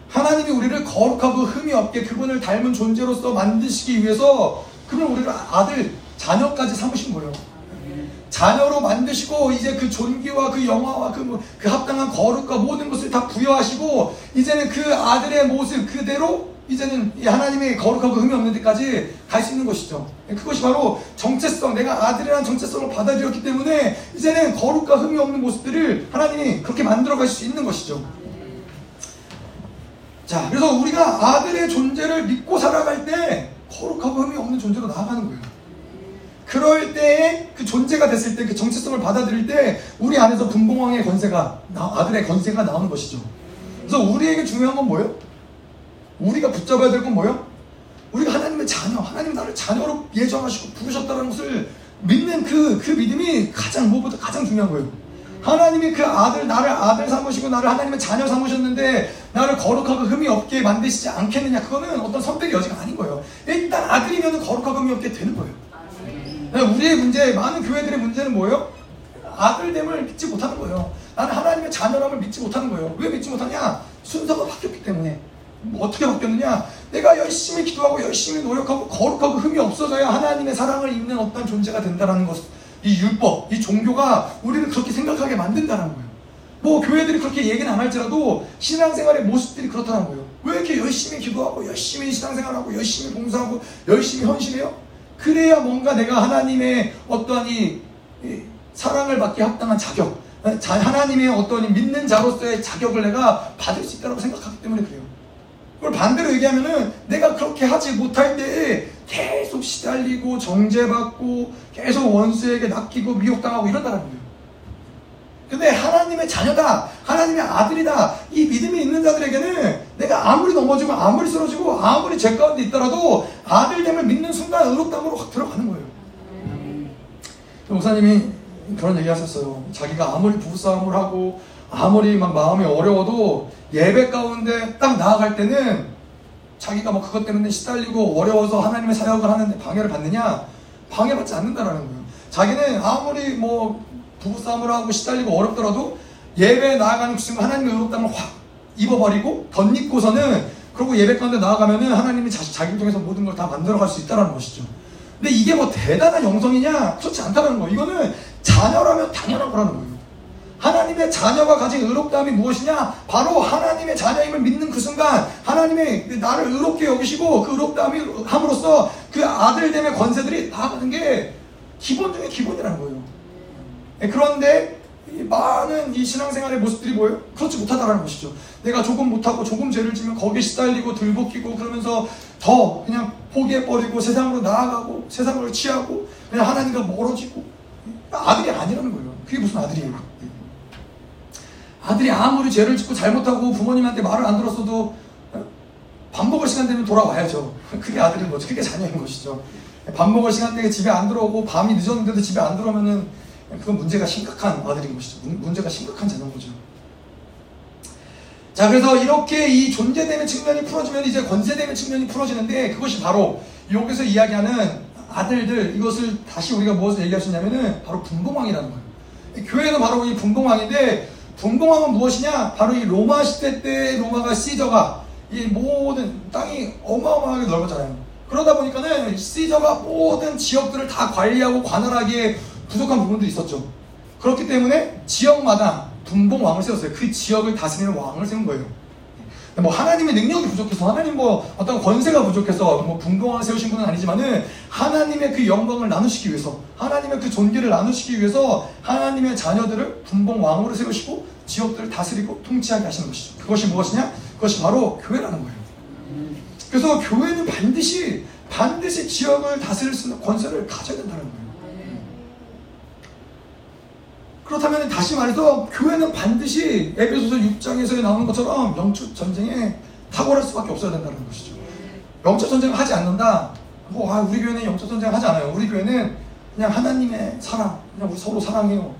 하나님이 우리를 거룩하고 흠이 없게 그분을 닮은 존재로서 만드시기 위해서 그러면 우리를 아들, 자녀까지 삼으신 거예요. 자녀로 만드시고 이제 그 존귀와 그 영화와 그, 뭐, 그 합당한 거룩과 모든 것을 다 부여하시고 이제는 그 아들의 모습 그대로 이제는 하나님의 거룩하고 흠이 없는 데까지 갈 수 있는 것이죠. 그것이 바로 정체성, 내가 아들이라는 정체성을 받아들였기 때문에 이제는 거룩과 흠이 없는 모습들을 하나님이 그렇게 만들어 가실 수 있는 것이죠. 자, 그래서 우리가 아들의 존재를 믿고 살아갈 때 거룩하고 흠이 없는 존재로 나아가는 거예요. 그럴 때그 존재가 됐을 때 그 정체성을 받아들일 때 우리 안에서 분봉왕의 권세가 아들의 권세가 나오는 것이죠. 그래서 우리에게 중요한 건 뭐예요? 우리가 붙잡아야 될 건 뭐예요? 우리가 하나님의 자녀, 하나님 나를 자녀로 예정하시고 부르셨다는 것을 믿는 그, 그 믿음이 가장 무엇보다 가장 중요한 거예요. 하나님이 그 아들, 나를 아들 삼으시고 나를 하나님의 자녀 삼으셨는데 나를 거룩하고 흠이 없게 만드시지 않겠느냐. 그거는 어떤 선택의 여지가 아닌 거예요. 일단 아들이면 거룩하고 흠이 없게 되는 거예요. 우리의 문제, 많은 교회들의 문제는 뭐예요? 아들됨을 믿지 못하는 거예요. 나는 하나님의 자녀람을 믿지 못하는 거예요. 왜 믿지 못하냐? 순서가 바뀌었기 때문에. 뭐 어떻게 바뀌었느냐? 내가 열심히 기도하고 열심히 노력하고 거룩하고 흠이 없어져야 하나님의 사랑을 입는 어떤 존재가 된다는 것. 이 율법, 이 종교가 우리를 그렇게 생각하게 만든다는 거예요. 뭐 교회들이 그렇게 얘기는 안 할지라도 신앙생활의 모습들이 그렇다는 거예요. 왜 이렇게 열심히 기도하고 열심히 신앙생활하고 열심히 봉사하고 열심히 헌신해요? 그래야 뭔가 내가 하나님의 어떠한 이, 이 사랑을 받기 합당한 자격, 하나님의 어떤 믿는 자로서의 자격을 내가 받을 수 있다고 생각하기 때문에 그래요. 반대로 얘기하면은 내가 그렇게 하지 못할 때 계속 시달리고 정죄받고 계속 원수에게 낚이고 미혹당하고 이런다는 거예요. 근데 하나님의 자녀다, 하나님의 아들이다, 이 믿음이 있는 자들에게는 내가 아무리 넘어지고 아무리 쓰러지고 아무리 죄 가운데 있더라도 아들됨을 믿는 순간 의롭담으로 확 들어가는 거예요. 목사님이 그런 얘기 하셨어요. 자기가 아무리 부부싸움을 하고 아무리 막 마음이 어려워도 예배 가운데 딱 나아갈 때는 자기가 뭐 그것 때문에 시달리고 어려워서 하나님의 사역을 하는데 방해를 받느냐? 방해받지 않는다라는 거예요. 자기는 아무리 뭐 부부싸움을 하고 시달리고 어렵더라도 예배에 나아가는 그 순간 하나님의 의롭담을 확 입어버리고 덧입고서는 그리고 예배 가운데 나아가면은 하나님이 자기, 자기를 통해서 모든 걸 다 만들어갈 수 있다는 것이죠. 근데 이게 뭐 대단한 영성이냐? 그렇지 않다는 거. 이거는 자녀라면 당연한 거라는 거예요. 하나님의 자녀가 가진 의롭다함이 무엇이냐? 바로 하나님의 자녀임을 믿는 그 순간 하나님의 나를 의롭게 여기시고 그 의롭다함이 함으로써 그 아들됨의 권세들이 나아가는 게 기본 중에 기본이라는 거예요. 예, 그런데 많은 이 신앙생활의 모습들이 뭐예요? 그렇지 못하다라는 것이죠. 내가 조금 못하고 조금 죄를 지면 거기에 시달리고 들볶이고 그러면서 더 그냥 포기해버리고 세상으로 나아가고 세상을 취하고 그냥 하나님과 멀어지고 아들이 아니라는 거예요. 그게 무슨 아들이에요? 아들이 아무리 죄를 짓고 잘못하고 부모님한테 말을 안 들었어도 밥 먹을 시간 되면 돌아와야죠. 그게 아들인 거죠. 그게 자녀인 것이죠. 밥 먹을 시간 되게 집에 안 들어오고 밤이 늦었는데도 집에 안 들어오면은 그건 문제가 심각한 아들인 것이죠. 문제가 심각한 자녀인 거죠. 자, 그래서 이렇게 이 존재되는 측면이 풀어지면 이제 권세되는 측면이 풀어지는데 그것이 바로 여기서 이야기하는 아들들 이것을 다시 우리가 무엇을 있냐면은 바로 분봉왕이라는 거예요. 교회는 바로 이 분봉왕인데 분봉왕은 무엇이냐? 바로 이 로마 시대 때 로마가 시저가 이 모든 땅이 어마어마하게 넓었잖아요. 그러다 보니까는 시저가 모든 지역들을 다 관리하고 관할하기에 부족한 부분들이 있었죠. 그렇기 때문에 지역마다 분봉 왕을 세웠어요. 그 지역을 다스리는 왕을 세운 거예요. 뭐 하나님의 능력이 부족해서 하나님 뭐 어떤 권세가 부족해서 뭐 분봉왕을 세우신 분은 아니지만은 하나님의 그 영광을 나누시기 위해서 하나님의 그 존귀를 나누시기 위해서 하나님의 자녀들을 분봉 왕으로 세우시고 지역들을 다스리고 통치하게 하시는 것이죠. 그것이 무엇이냐? 그것이 바로 교회라는 거예요. 그래서 교회는 반드시 반드시 지역을 다스릴 수 있는 권세를 가져야 된다는 거예요. 그렇다면 다시 말해서 교회는 반드시 에베소서 6장에서 나오는 것처럼 영적 전쟁에 탁월할 수밖에 없어야 된다는 것이죠. 영적 전쟁을 하지 않는다. 뭐 아, 우리 교회는 영적 전쟁 하지 않아요. 우리 교회는 그냥 하나님의 사랑, 그냥 우리 서로 사랑해요.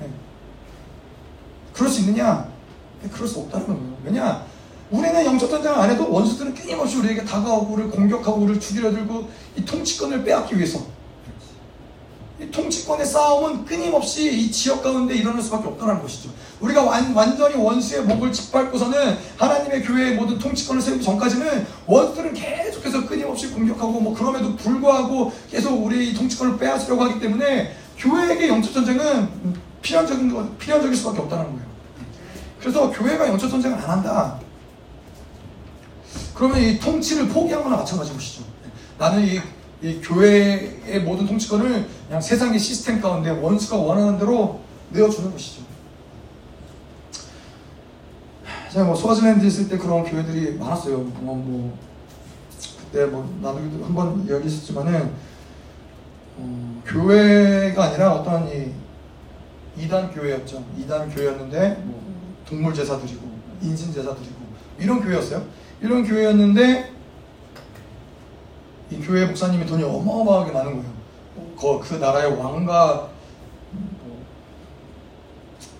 네. 그럴 수 있느냐? 네, 그럴 수 없다는 거예요. 왜냐? 우리는 영적 전쟁을 안 해도 원수들은 끊임없이 우리에게 다가오고 우리를 공격하고 우리를 죽이려 들고 이 통치권을 빼앗기 위해서 이 통치권의 싸움은 끊임없이 이 지역 가운데 일어날 수밖에 없다는 것이죠. 우리가 완, 완전히 원수의 목을 짓밟고서는 하나님의 교회의 모든 통치권을 세우기 전까지는 원수들은 계속해서 끊임없이 공격하고 뭐 그럼에도 불구하고 계속 우리의 통치권을 빼앗으려고 하기 때문에 교회에게 영적 전쟁은 필연적인 거, 필연적일 수밖에 없다는 거예요. 그래서 교회가 영적 전쟁을 안 한다. 그러면 이 통치를 포기한 거나 마찬가지 것이죠. 나는 이, 이 교회의 모든 통치권을 그냥 세상의 시스템 가운데 원수가 원하는 대로 내어주는 것이죠. 제가 뭐 스와질랜드 있을 때 그런 교회들이 많았어요. 뭐, 뭐 그때 뭐 나누기도 한 번 이야기했었지만은 어, 교회가 아니라 어떤 이 이단 교회였죠. 이단 교회였는데 뭐 동물 제사 드리고 인신 제사 드리고 이런 교회였어요. 이런 교회였는데 이 교회 목사님이 돈이 어마어마하게 많은 거예요. 그, 그 나라의 왕과 뭐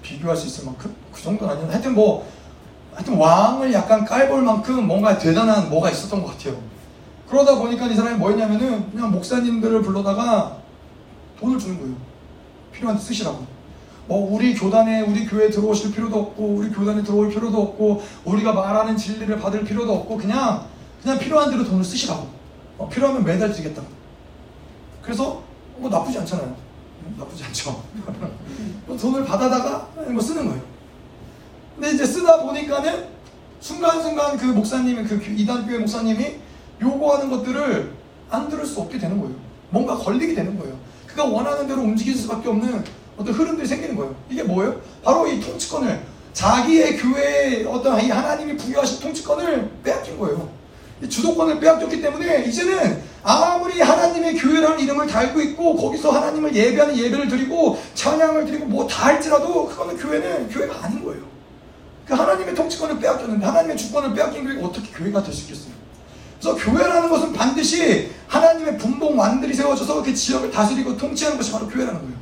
비교할 수 있을 만큼 그 정도는 아니었는데 하여튼 뭐 하여튼 왕을 약간 깔볼 만큼 뭔가 대단한 뭐가 있었던 것 같아요. 그러다 보니까 이 사람이 뭐였냐면은 그냥 목사님들을 불러다가 돈을 주는 거예요. 필요한 데 쓰시라고. 뭐 우리 교단에 우리 교회에 들어오실 필요도 없고 우리 교단에 들어올 필요도 없고 우리가 말하는 진리를 받을 필요도 없고 그냥 그냥 필요한 대로 돈을 쓰시라고 어, 필요하면 매달 드리겠다. 그래서 뭐 나쁘지 않잖아요. 나쁘지 않죠. 뭐 돈을 받아다가 뭐 쓰는 거예요. 근데 이제 쓰다 보니까는 순간순간 그 목사님이 그 이단 교회 목사님이 요구하는 것들을 안 들을 수 없게 되는 거예요. 뭔가 걸리게 되는 거예요. 그가 원하는 대로 움직일 수밖에 없는 어떤 흐름들이 생기는 거예요. 이게 뭐예요? 바로 이 통치권을 자기의 교회에 어떤 이 하나님이 부여하신 통치권을 빼앗긴 거예요. 주도권을 빼앗겼기 때문에 이제는 아무리 하나님의 교회라는 이름을 달고 있고 거기서 하나님을 예배하는 예배를 드리고 찬양을 드리고 뭐 다 할지라도 그거는 교회는 교회가 아닌 거예요. 그 하나님의 통치권을 빼앗겼는데 하나님의 주권을 빼앗긴 교회가 어떻게 교회가 될 수 있겠어요? 그래서 교회라는 것은 반드시 하나님의 분봉 왕들이 세워져서 그 지역을 다스리고 통치하는 것이 바로 교회라는 거예요.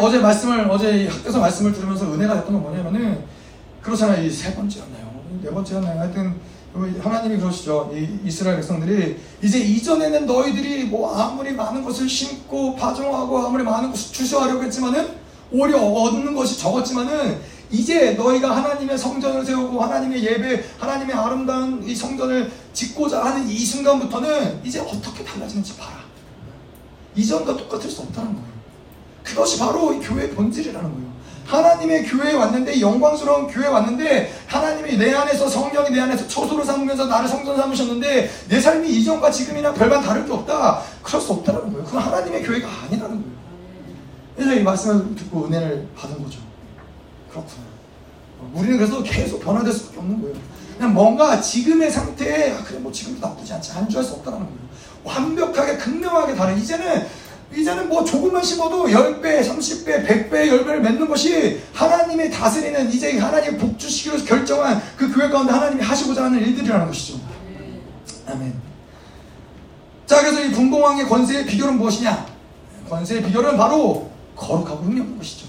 어제 말씀을 어제 학교에서 말씀을 들으면서 은혜가 됐던 건 뭐냐면은 그렇잖아요. 이 세 번째였나요? 네 번째였나요? 하여튼 하나님이 그러시죠. 이 이스라엘 백성들이 이제 이전에는 너희들이 뭐 아무리 많은 것을 심고 파종하고 아무리 많은 것을 추수하려고 했지만은 오히려 얻는 것이 적었지만은 이제 너희가 하나님의 성전을 세우고 하나님의 예배, 하나님의 아름다운 이 성전을 짓고자 하는 이 순간부터는 이제 어떻게 달라지는지 봐라. 이전과 똑같을 수 없다는 거예요. 그것이 바로 교회의 본질이라는 거예요. 하나님의 교회에 왔는데 영광스러운 교회에 왔는데 하나님이 내 안에서 성령이 내 안에서 초소를 삼으면서 나를 성전 삼으셨는데 내 삶이 이전과 지금이랑 별반 다를 게 없다. 그럴 수 없다는 거예요. 그건 하나님의 교회가 아니라는 거예요. 그래서 이 말씀을 듣고 은혜를 받은 거죠. 그렇구나. 우리는 그래서 계속 변화될 수밖에 없는 거예요. 그냥 뭔가 지금의 상태에 아, 그래 뭐 지금도 나쁘지 않지 안주할 수 없다는 거예요. 완벽하게 극명하게 다른 이제는 이제는 뭐 조금만 심어도 10배, 30배, 100배, 10배를 맺는 것이 하나님의 다스리는 이제 하나님의 복주시기로 결정한 그 교회 가운데 하나님이 하시고자 하는 일들이라는 것이죠. 아멘. 자, 그래서 이 분봉왕의 권세의 비결은 무엇이냐? 권세의 비결은 바로 거룩하고 흥미없는 것이죠.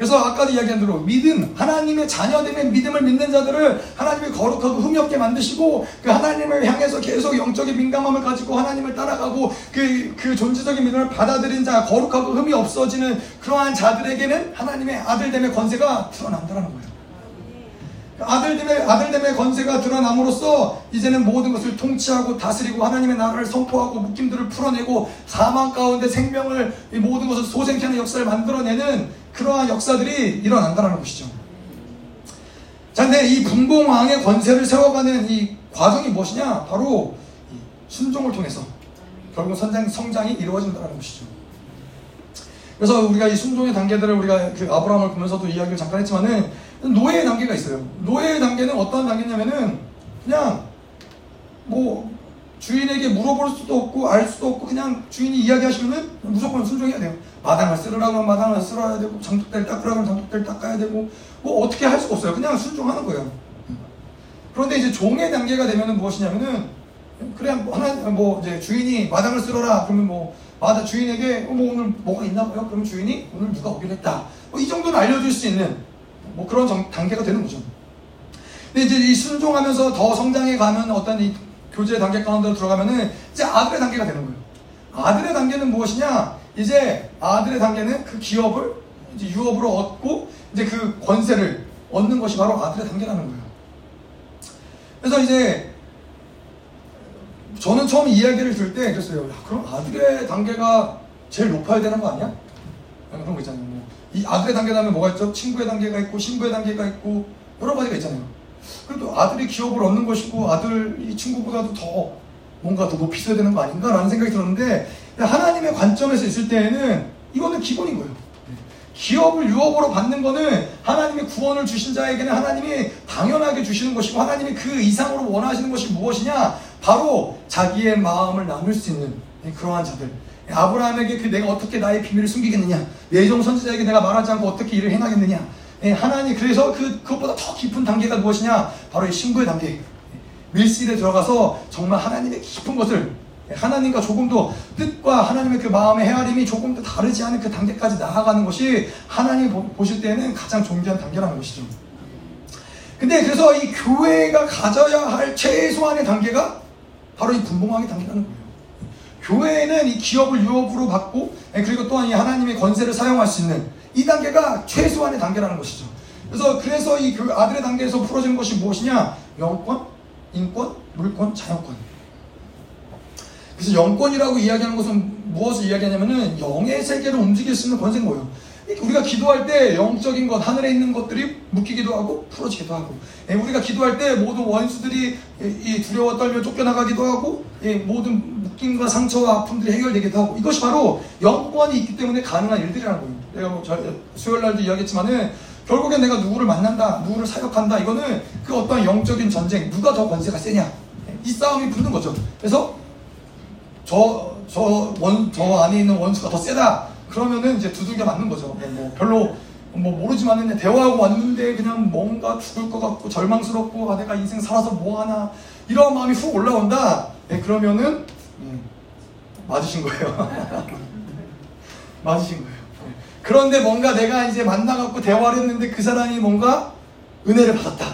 그래서 아까도 이야기한 대로 믿음, 하나님의 자녀됨의 믿음을 믿는 자들을 하나님이 거룩하고 흠없게 만드시고 그 하나님을 향해서 계속 영적인 민감함을 가지고 하나님을 따라가고 그, 그 존재적인 믿음을 받아들인 자, 거룩하고 흠이 없어지는 그러한 자들에게는 하나님의 아들됨의 권세가 드러난다는 거예요. 아들됨의, 아들됨의 권세가 드러남으로써 이제는 모든 것을 통치하고 다스리고 하나님의 나라를 선포하고 묶임들을 풀어내고 사망 가운데 생명을 이 모든 것을 소생케 하는 역사를 만들어내는 그러한 역사들이 일어난다는 것이죠. 자, 근데 이 분봉왕의 권세를 세워가는 이 과정이 무엇이냐? 바로 순종을 통해서 결국 선장, 성장이 이루어진다는 것이죠. 그래서 우리가 이 순종의 단계들을 우리가 그 아브라함을 보면서도 이야기를 잠깐 했지만은 노예의 단계가 있어요. 노예의 단계는 어떤 단계냐면은 그냥 뭐 주인에게 물어볼 수도 없고 알 수도 없고 그냥 주인이 이야기하시면은 무조건 순종해야 돼요. 마당을 쓸으라고 하면 마당을 쓸어야 되고 장독대를 닦으라고 하면 장독대를 닦아야 되고 뭐 어떻게 할 수가 없어요. 그냥 순종하는 거예요. 그런데 이제 종의 단계가 되면은 무엇이냐면은 그래 뭐 하나 뭐 이제 주인이 마당을 쓸어라 그러면 뭐 마당 주인에게 어, 뭐 오늘 뭐가 있나 봐요. 그러면 주인이 오늘 누가 오기로 했다. 뭐 이 정도는 알려줄 수 있는 뭐 그런 정, 단계가 되는 거죠. 근데 이제 이 순종하면서 더 성장해 가면 어떤 이 교제 단계 가운데로 들어가면은 이제 아들의 단계가 되는 거예요. 아들의 단계는 무엇이냐? 이제 아들의 단계는 그 기업을 이제 유업으로 얻고 이제 그 권세를 얻는 것이 바로 아들의 단계라는 거예요. 그래서 이제 저는 처음 이야기를 들을 때 그랬어요. 야, 그럼 아들의 단계가 제일 높아야 되는 거 아니야? 그런 거 있잖아요. 뭐. 이 아들의 단계 다음에 뭐가 있죠? 친구의 단계가 있고 신부의 단계가 있고 여러 가지가 있잖아요. 그래도 아들이 기업을 얻는 것이고 아들이 친구보다도 더 뭔가 더 높이 써야 되는 거 아닌가라는 생각이 들었는데 하나님의 관점에서 있을 때에는 이거는 기본인 거예요. 기업을 유업으로 받는 거는 하나님의 구원을 주신 자에게는 하나님이 당연하게 주시는 것이고 하나님이 그 이상으로 원하시는 것이 무엇이냐? 바로 자기의 마음을 나눌 수 있는 그러한 자들. 아브라함에게 그 내가 어떻게 나의 비밀을 숨기겠느냐? 내종 선지자에게 내가 말하지 않고 어떻게 일을 해나겠느냐? 예, 하나님 그래서 그 그것보다 더 깊은 단계가 무엇이냐? 바로 이 신부의 단계. 밀실에 들어가서 정말 하나님의 깊은 것을 하나님과 조금 더 뜻과 하나님의 그 마음의 헤아림이 조금 더 다르지 않은 그 단계까지 나아가는 것이 하나님이 보실 때는 가장 존귀한 단계라는 것이죠. 근데 그래서 이 교회가 가져야 할 최소한의 단계가 바로 이 분봉왕의 단계라는 거예요. 교회는 이 기업을 유업으로 받고 예, 그리고 또한 이 하나님의 권세를 사용할 수 있는 이 단계가 최소한의 단계라는 것이죠. 그래서 그래서 이 아들의 단계에서 풀어진 것이 무엇이냐? 영권, 인권, 물권, 자유권. 그래서 영권이라고 이야기하는 것은 무엇을 이야기하냐면은 영의 세계를 움직일 수 있는 권세인 거예요. 우리가 기도할 때 영적인 것, 하늘에 있는 것들이 묶이기도 하고 풀어지기도 하고 예, 우리가 기도할 때 모든 원수들이 두려워 떨며 쫓겨나가기도 하고 예, 모든 묶임과 상처와 아픔들이 해결되기도 하고 이것이 바로 영권이 있기 때문에 가능한 일들이라는 거예요. 내가 뭐 수요일 날도 이야기했지만은 결국엔 내가 누구를 만난다, 누구를 사역한다 이거는 그 어떤 영적인 전쟁 누가 더 권세가 세냐 예, 이 싸움이 붙는 거죠. 그래서 저 저 원 저 안에 있는 원수가 더 세다 그러면은 이제 두들겨 맞는 거죠. 뭐, 뭐 별로 뭐 모르지만은 대화하고 왔는데 그냥 뭔가 죽을 것 같고 절망스럽고 아 내가 인생 살아서 뭐 하나 이런 마음이 훅 올라온다. 네, 그러면은 음, 맞으신 거예요. 맞으신 거예요. 네. 그런데 뭔가 내가 이제 만나갖고 대화를 했는데 그 사람이 뭔가 은혜를 받았다.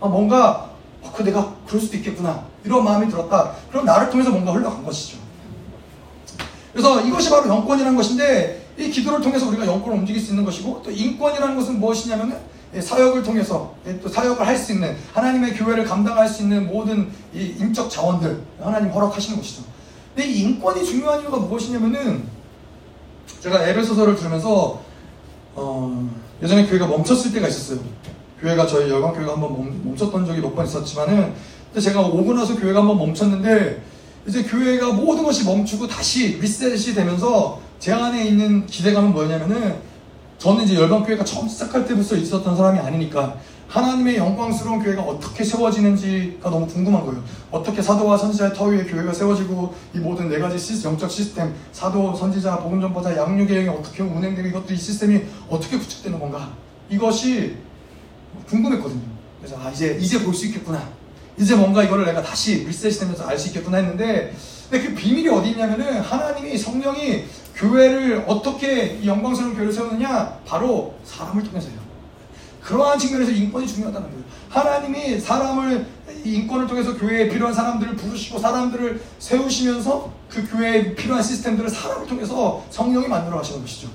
아, 뭔가 아, 그 내가 그럴 수도 있겠구나. 이런 마음이 들었다. 그럼 나를 통해서 뭔가 흘러간 것이죠. 그래서 이것이 바로 영권이라는 것인데 이 기도를 통해서 우리가 영권을 움직일 수 있는 것이고 또 인권이라는 것은 무엇이냐면은 예, 사역을 통해서 예, 또 사역을 할 수 있는 하나님의 교회를 감당할 수 있는 모든 이 인적 자원들 하나님 허락하시는 것이죠. 근데 이 인권이 중요한 이유가 무엇이냐면은 제가 에베소서를 들으면서 어, 예전에 교회가 멈췄을 때가 있었어요. 교회가 저희 열방 교회가 한번 멈췄던 적이 몇 번 있었지만은 제가 오고 나서 교회가 한번 멈췄는데 이제 교회가 모든 것이 멈추고 다시 리셋이 되면서 제 안에 있는 기대감은 뭐냐면은 저는 이제 열방교회가 처음 시작할 때부터 있었던 사람이 아니니까 하나님의 영광스러운 교회가 어떻게 세워지는지가 너무 궁금한 거예요. 어떻게 사도와 선지자의 터 위에 교회가 세워지고 이 모든 네 가지 시스, 영적 시스템, 사도, 선지자, 복음 전파자, 양육의 영이 어떻게 운행되고 이것도 이 시스템이 어떻게 구축되는 건가? 이것이 궁금했거든요. 그래서 아 이제 이제 볼 수 있겠구나. 이제 뭔가 이거를 내가 다시 리셋이 되면서 알 수 있겠구나 했는데 근데 그 비밀이 어디 있냐면은 하나님이 성령이 교회를 어떻게 영광스러운 교회를 세우느냐 바로 사람을 통해서요. 그러한 측면에서 인권이 중요하다는 거예요. 하나님이 사람을 인권을 통해서 교회에 필요한 사람들을 부르시고 사람들을 세우시면서 그 교회에 필요한 시스템들을 사람을 통해서 성령이 만들어 가시는 것이죠.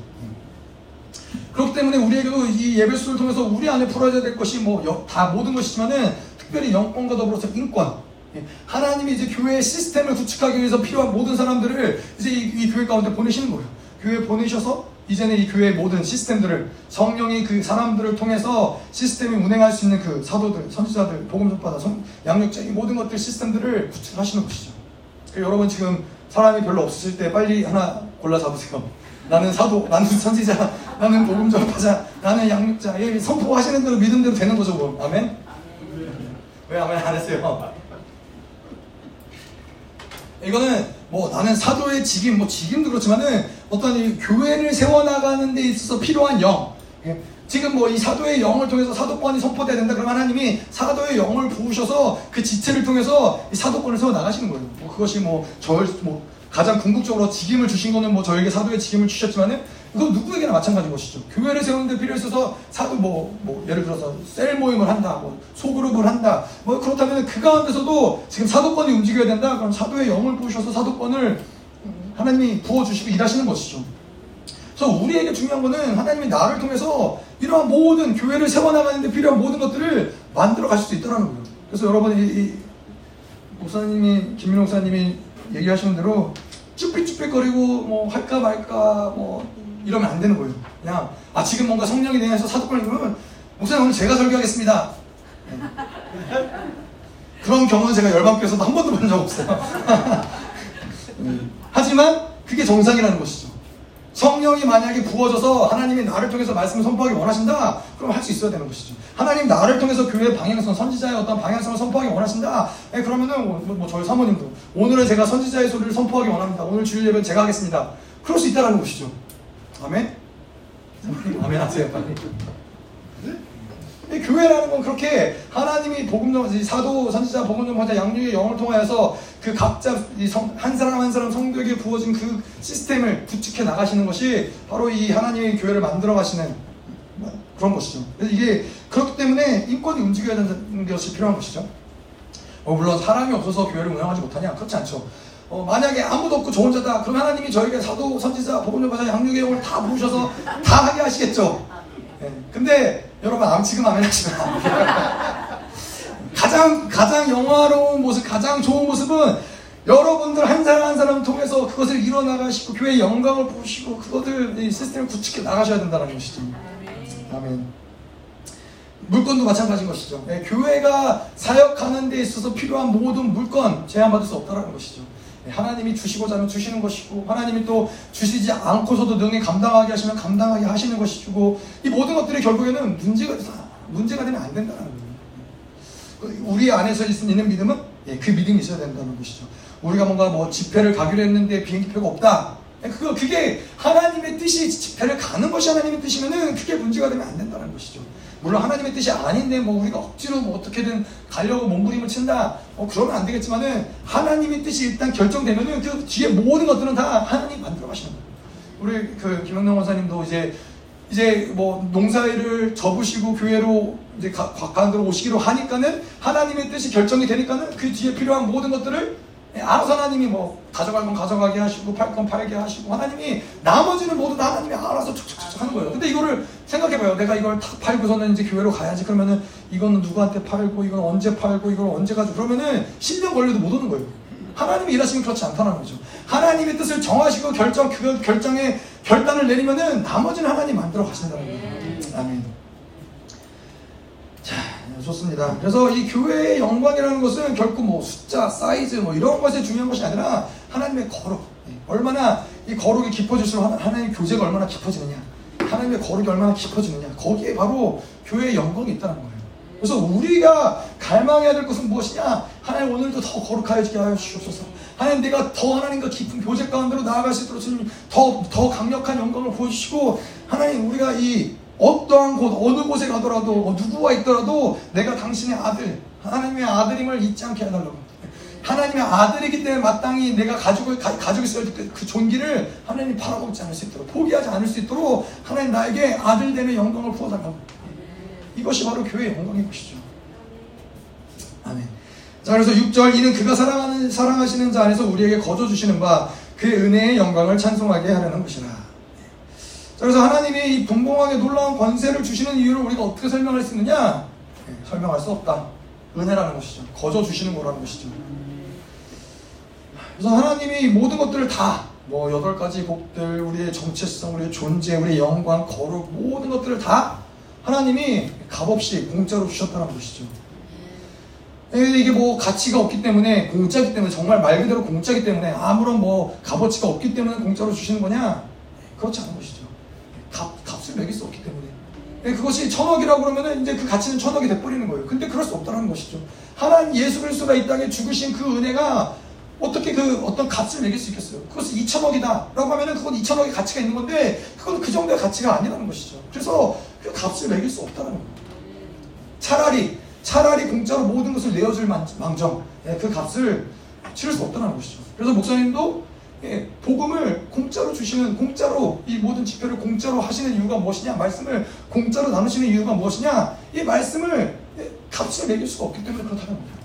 그렇기 때문에 우리에게도 이 예배수를 통해서 우리 안에 풀어져야 될 것이 뭐 다 모든 것이지만은 특별히 영권과 더불어서 인권. 예, 하나님이 이제 교회의 시스템을 구축하기 위해서 필요한 모든 사람들을 이제 이, 이 교회 가운데 보내시는 거예요. 교회 보내셔서 이제는 이 교회의 모든 시스템들을 성령이 그 사람들을 통해서 시스템이 운행할 수 있는 그 사도들, 선지자들, 복음 전파자, 양육자 이 모든 것들 시스템들을 구축하시는 것이죠. 여러분 지금 사람이 별로 없으실 때 빨리 하나 골라 잡으세요. 나는 사도, 나는 선지자, 나는 복음 전파자, 나는 양육자. 선포하시는 대로 믿음 대로 되는 거죠, 뭐. 아멘? 왜 아멘 안 했어요? 이거는 뭐 나는 사도의 직임, 뭐 직임도 그렇지만은 어떤 이 교회를 세워나가는 데 있어서 필요한 영. 예. 지금 뭐 이 사도의 영을 통해서 사도권이 선포돼야 된다. 그러면 하나님이 사도의 영을 부으셔서 그 지체를 통해서 이 사도권을 세워 나가시는 거예요. 뭐 그것이 뭐 절, 뭐 가장 궁극적으로 직임을 주신 거는 뭐 저에게 사도의 직임을 주셨지만은 이건 누구에게나 마찬가지인 것이죠. 교회를 세우는데 필요 있어서 사도 뭐, 뭐 예를 들어서 셀 모임을 한다, 뭐 소그룹을 한다, 뭐 그렇다면 그 가운데서도 지금 사도권이 움직여야 된다. 그럼 사도의 영을 부으셔서 사도권을 하나님이 부어주시고 일하시는 것이죠. 그래서 우리에게 중요한 거는 하나님이 나를 통해서 이러한 모든 교회를 세워나가는데 필요한 모든 것들을 만들어 가실 수 있다는 거예요. 그래서 여러분 이, 이 목사님이 김민호 목사님이 얘기하시는 대로 쭈삣쭈삣거리고 뭐 할까 말까 뭐 이러면 안 되는 거예요. 그냥 아 지금 뭔가 성령이 내서 사도권을 그러면 목사님 오늘 제가 설교하겠습니다. 네. 그런 경우는 제가 열방교에서도 한 번도 본 적 없어요. 네. 하지만 그게 정상이라는 것이죠. 성령이 만약에 부어져서 하나님이 나를 통해서 말씀을 선포하기 원하신다? 그럼 할 수 있어야 되는 것이죠. 하나님 나를 통해서 교회 방향성, 선지자의 어떤 방향성을 선포하기 원하신다? 네, 그러면은 뭐, 뭐 저희 사모님도 오늘은 제가 선지자의 소리를 선포하기 원합니다. 오늘 주일 예배 제가 하겠습니다. 그럴 수 있다는 것이죠. 아멘? 아멘 하세요, 빨리. 이 교회라는 건 그렇게 하나님이 복음 전 사도 선지자 복음 전파자 양육의 영을 통하여서 그 각자 한 사람 한 사람 성도에게 부어진 그 시스템을 구축해 나가시는 것이 바로 이 하나님의 교회를 만들어 가시는 그런 것이죠. 이게 그렇기 때문에 인권이 움직여야 되는 것이 필요한 것이죠. 어, 물론 사람이 없어서 교회를 운영하지 못하냐 그렇지 않죠. 어, 만약에 아무도 없고 저 혼자다 그럼 하나님이 저에게 사도 선지자 복음 전파자 양육의 영을 다 부으셔서 다 하게 하시겠죠. 네. 근데 여러분 암 지금 아멘 하시면 가장 가장 영화로운 모습, 가장 좋은 모습은 여러분들 한 사람 한 사람 통해서 그것을 이뤄나가시고 교회의 영광을 부으시고 그것들 시스템을 구축해 나가셔야 된다는 것이죠. 아멘. 물건도 마찬가지인 것이죠. 네, 교회가 사역하는 데 있어서 필요한 모든 물건 제한받을 수 없다는 것이죠. 네, 하나님이 주시고자 하면 주시는 것이고 하나님이 또 주시지 않고서도 능히 감당하게 하시면 감당하게 하시는 것이고 이 모든 것들이 결국에는 문제가 문제가 되면 안 된다는 거예요. 우리 안에서 있는 믿음은 예, 그 믿음이 있어야 된다는 것이죠. 우리가 뭔가 뭐 집회를 가기로 했는데 비행기표가 없다. 예, 그게 하나님의 뜻이 집회를 가는 것이 하나님의 뜻이면은 그게 문제가 되면 안 된다는 것이죠. 물론 하나님의 뜻이 아닌데 뭐 우리가 억지로 뭐 어떻게든 가려고 몸부림을 친다. 뭐 그러면 안 되겠지만은 하나님의 뜻이 일단 결정되면은 그 뒤에 모든 것들은 다 하나님 만들어 가시는 거예요. 우리 그 김영남 원사님도 이제 이제 뭐 농사일을 접으시고 교회로 이제 곽관으로 오시기로 하니까는 하나님의 뜻이 결정이 되니까는 그 뒤에 필요한 모든 것들을 예, 알아서 하나님이 뭐 가져갈 건 가져가게 하시고 팔 건 팔게 하시고 하나님이 나머지는 모두 다 하나님이 알아서 촉촉촉 하는 거예요. 근데 이거를 생각해봐요. 내가 이걸 다 팔고서는 이제 교회로 가야지. 그러면은 이거는 누구한테 팔고 이건 언제 팔고 이걸 언제 가지고 그러면은 10년 걸려도 못 오는 거예요. 하나님이 일하시면 그렇지 않다는 거죠. 하나님의 뜻을 정하시고 결정 그 결정에 결단을 내리면은 나머지는 하나님 만들어 가신다는 거예요. 아멘. 자, 좋습니다. 그래서 이 교회의 영광이라는 것은 결코 뭐 숫자, 사이즈 뭐 이런 것에 중요한 것이 아니라 하나님의 거룩. 예, 얼마나 이 거룩이 깊어질수록 하나님의 교제가 얼마나 깊어지느냐. 하나님의 거룩이 얼마나 깊어지느냐. 거기에 바로 교회의 영광이 있다는 거예요. 그래서 우리가 갈망해야 될 것은 무엇이냐? 하나님 오늘도 더 거룩하여 지게 하여 주옵소서. 하나님 내가 더 하나님과 깊은 교제 가운데로 나아갈 수 있도록 주님 더, 더 강력한 영광을 보여주시고 하나님 우리가 이 어떠한 곳 어느 곳에 가더라도 뭐 누구와 있더라도 내가 당신의 아들 하나님의 아들임을 잊지 않게 해달라고 하나님의 아들이기 때문에 마땅히 내가 가지고, 가, 지고 있어야 그, 그 존귀를 하나님 바라보지 않을 수 있도록 포기하지 않을 수 있도록 하나님 나에게 아들됨의 영광을 부어달라고 이것이 바로 교회의 영광인 것이죠. 아멘. 자 그래서 6절 이는 그가 사랑하는, 사랑하시는 자 안에서 우리에게 거저 주시는 바그 은혜의 영광을 찬송하게 하려는 것이라. 자 그래서 하나님이 이 동봉하게 놀라운 권세를 주시는 이유를 우리가 어떻게 설명할 수 있느냐 네, 설명할 수 없다 은혜라는 것이죠 거저 주시는 거라는 것이죠 그래서 하나님이 모든 것들을 다, 뭐, 여덟 가지 복들, 우리의 정체성, 우리의 존재, 우리의 영광, 거룩, 모든 것들을 다 하나님이 값없이 공짜로 주셨다는 것이죠. 이게 뭐 가치가 없기 때문에 공짜기 때문에 정말 말 그대로 공짜기 때문에 아무런 뭐 값어치가 없기 때문에 공짜로 주시는 거냐? 그렇지 않은 것이죠. 매길 수 없기 때문에. 그것이 천억이라고 그러면은 이제 그 가치는 천억이 돼버리는 거예요. 근데 그럴 수 없다는 것이죠. 하나님 예수 그리스도가 이 땅에 죽으신 그 은혜가 어떻게 그 어떤 값을 매길 수 있겠어요? 그것은 2천억이다 라고 하면은 그건 2천억의 가치가 있는 건데 그건 그 정도의 가치가 아니라는 것이죠. 그래서 그 값을 매길 수 없다는 거예요. 차라리 차라리 공짜로 모든 것을 내어줄 망정 예, 그 값을 치를 수 없다는 것이죠. 그래서 목사님도 예, 복음을 공짜로 주시는 공짜로 이 모든 집회를 공짜로 하시는 이유가 무엇이냐 말씀을 공짜로 나누시는 이유가 무엇이냐 이 말씀을 예, 값을 매길 수가 없기 때문에 그렇다는 겁니다.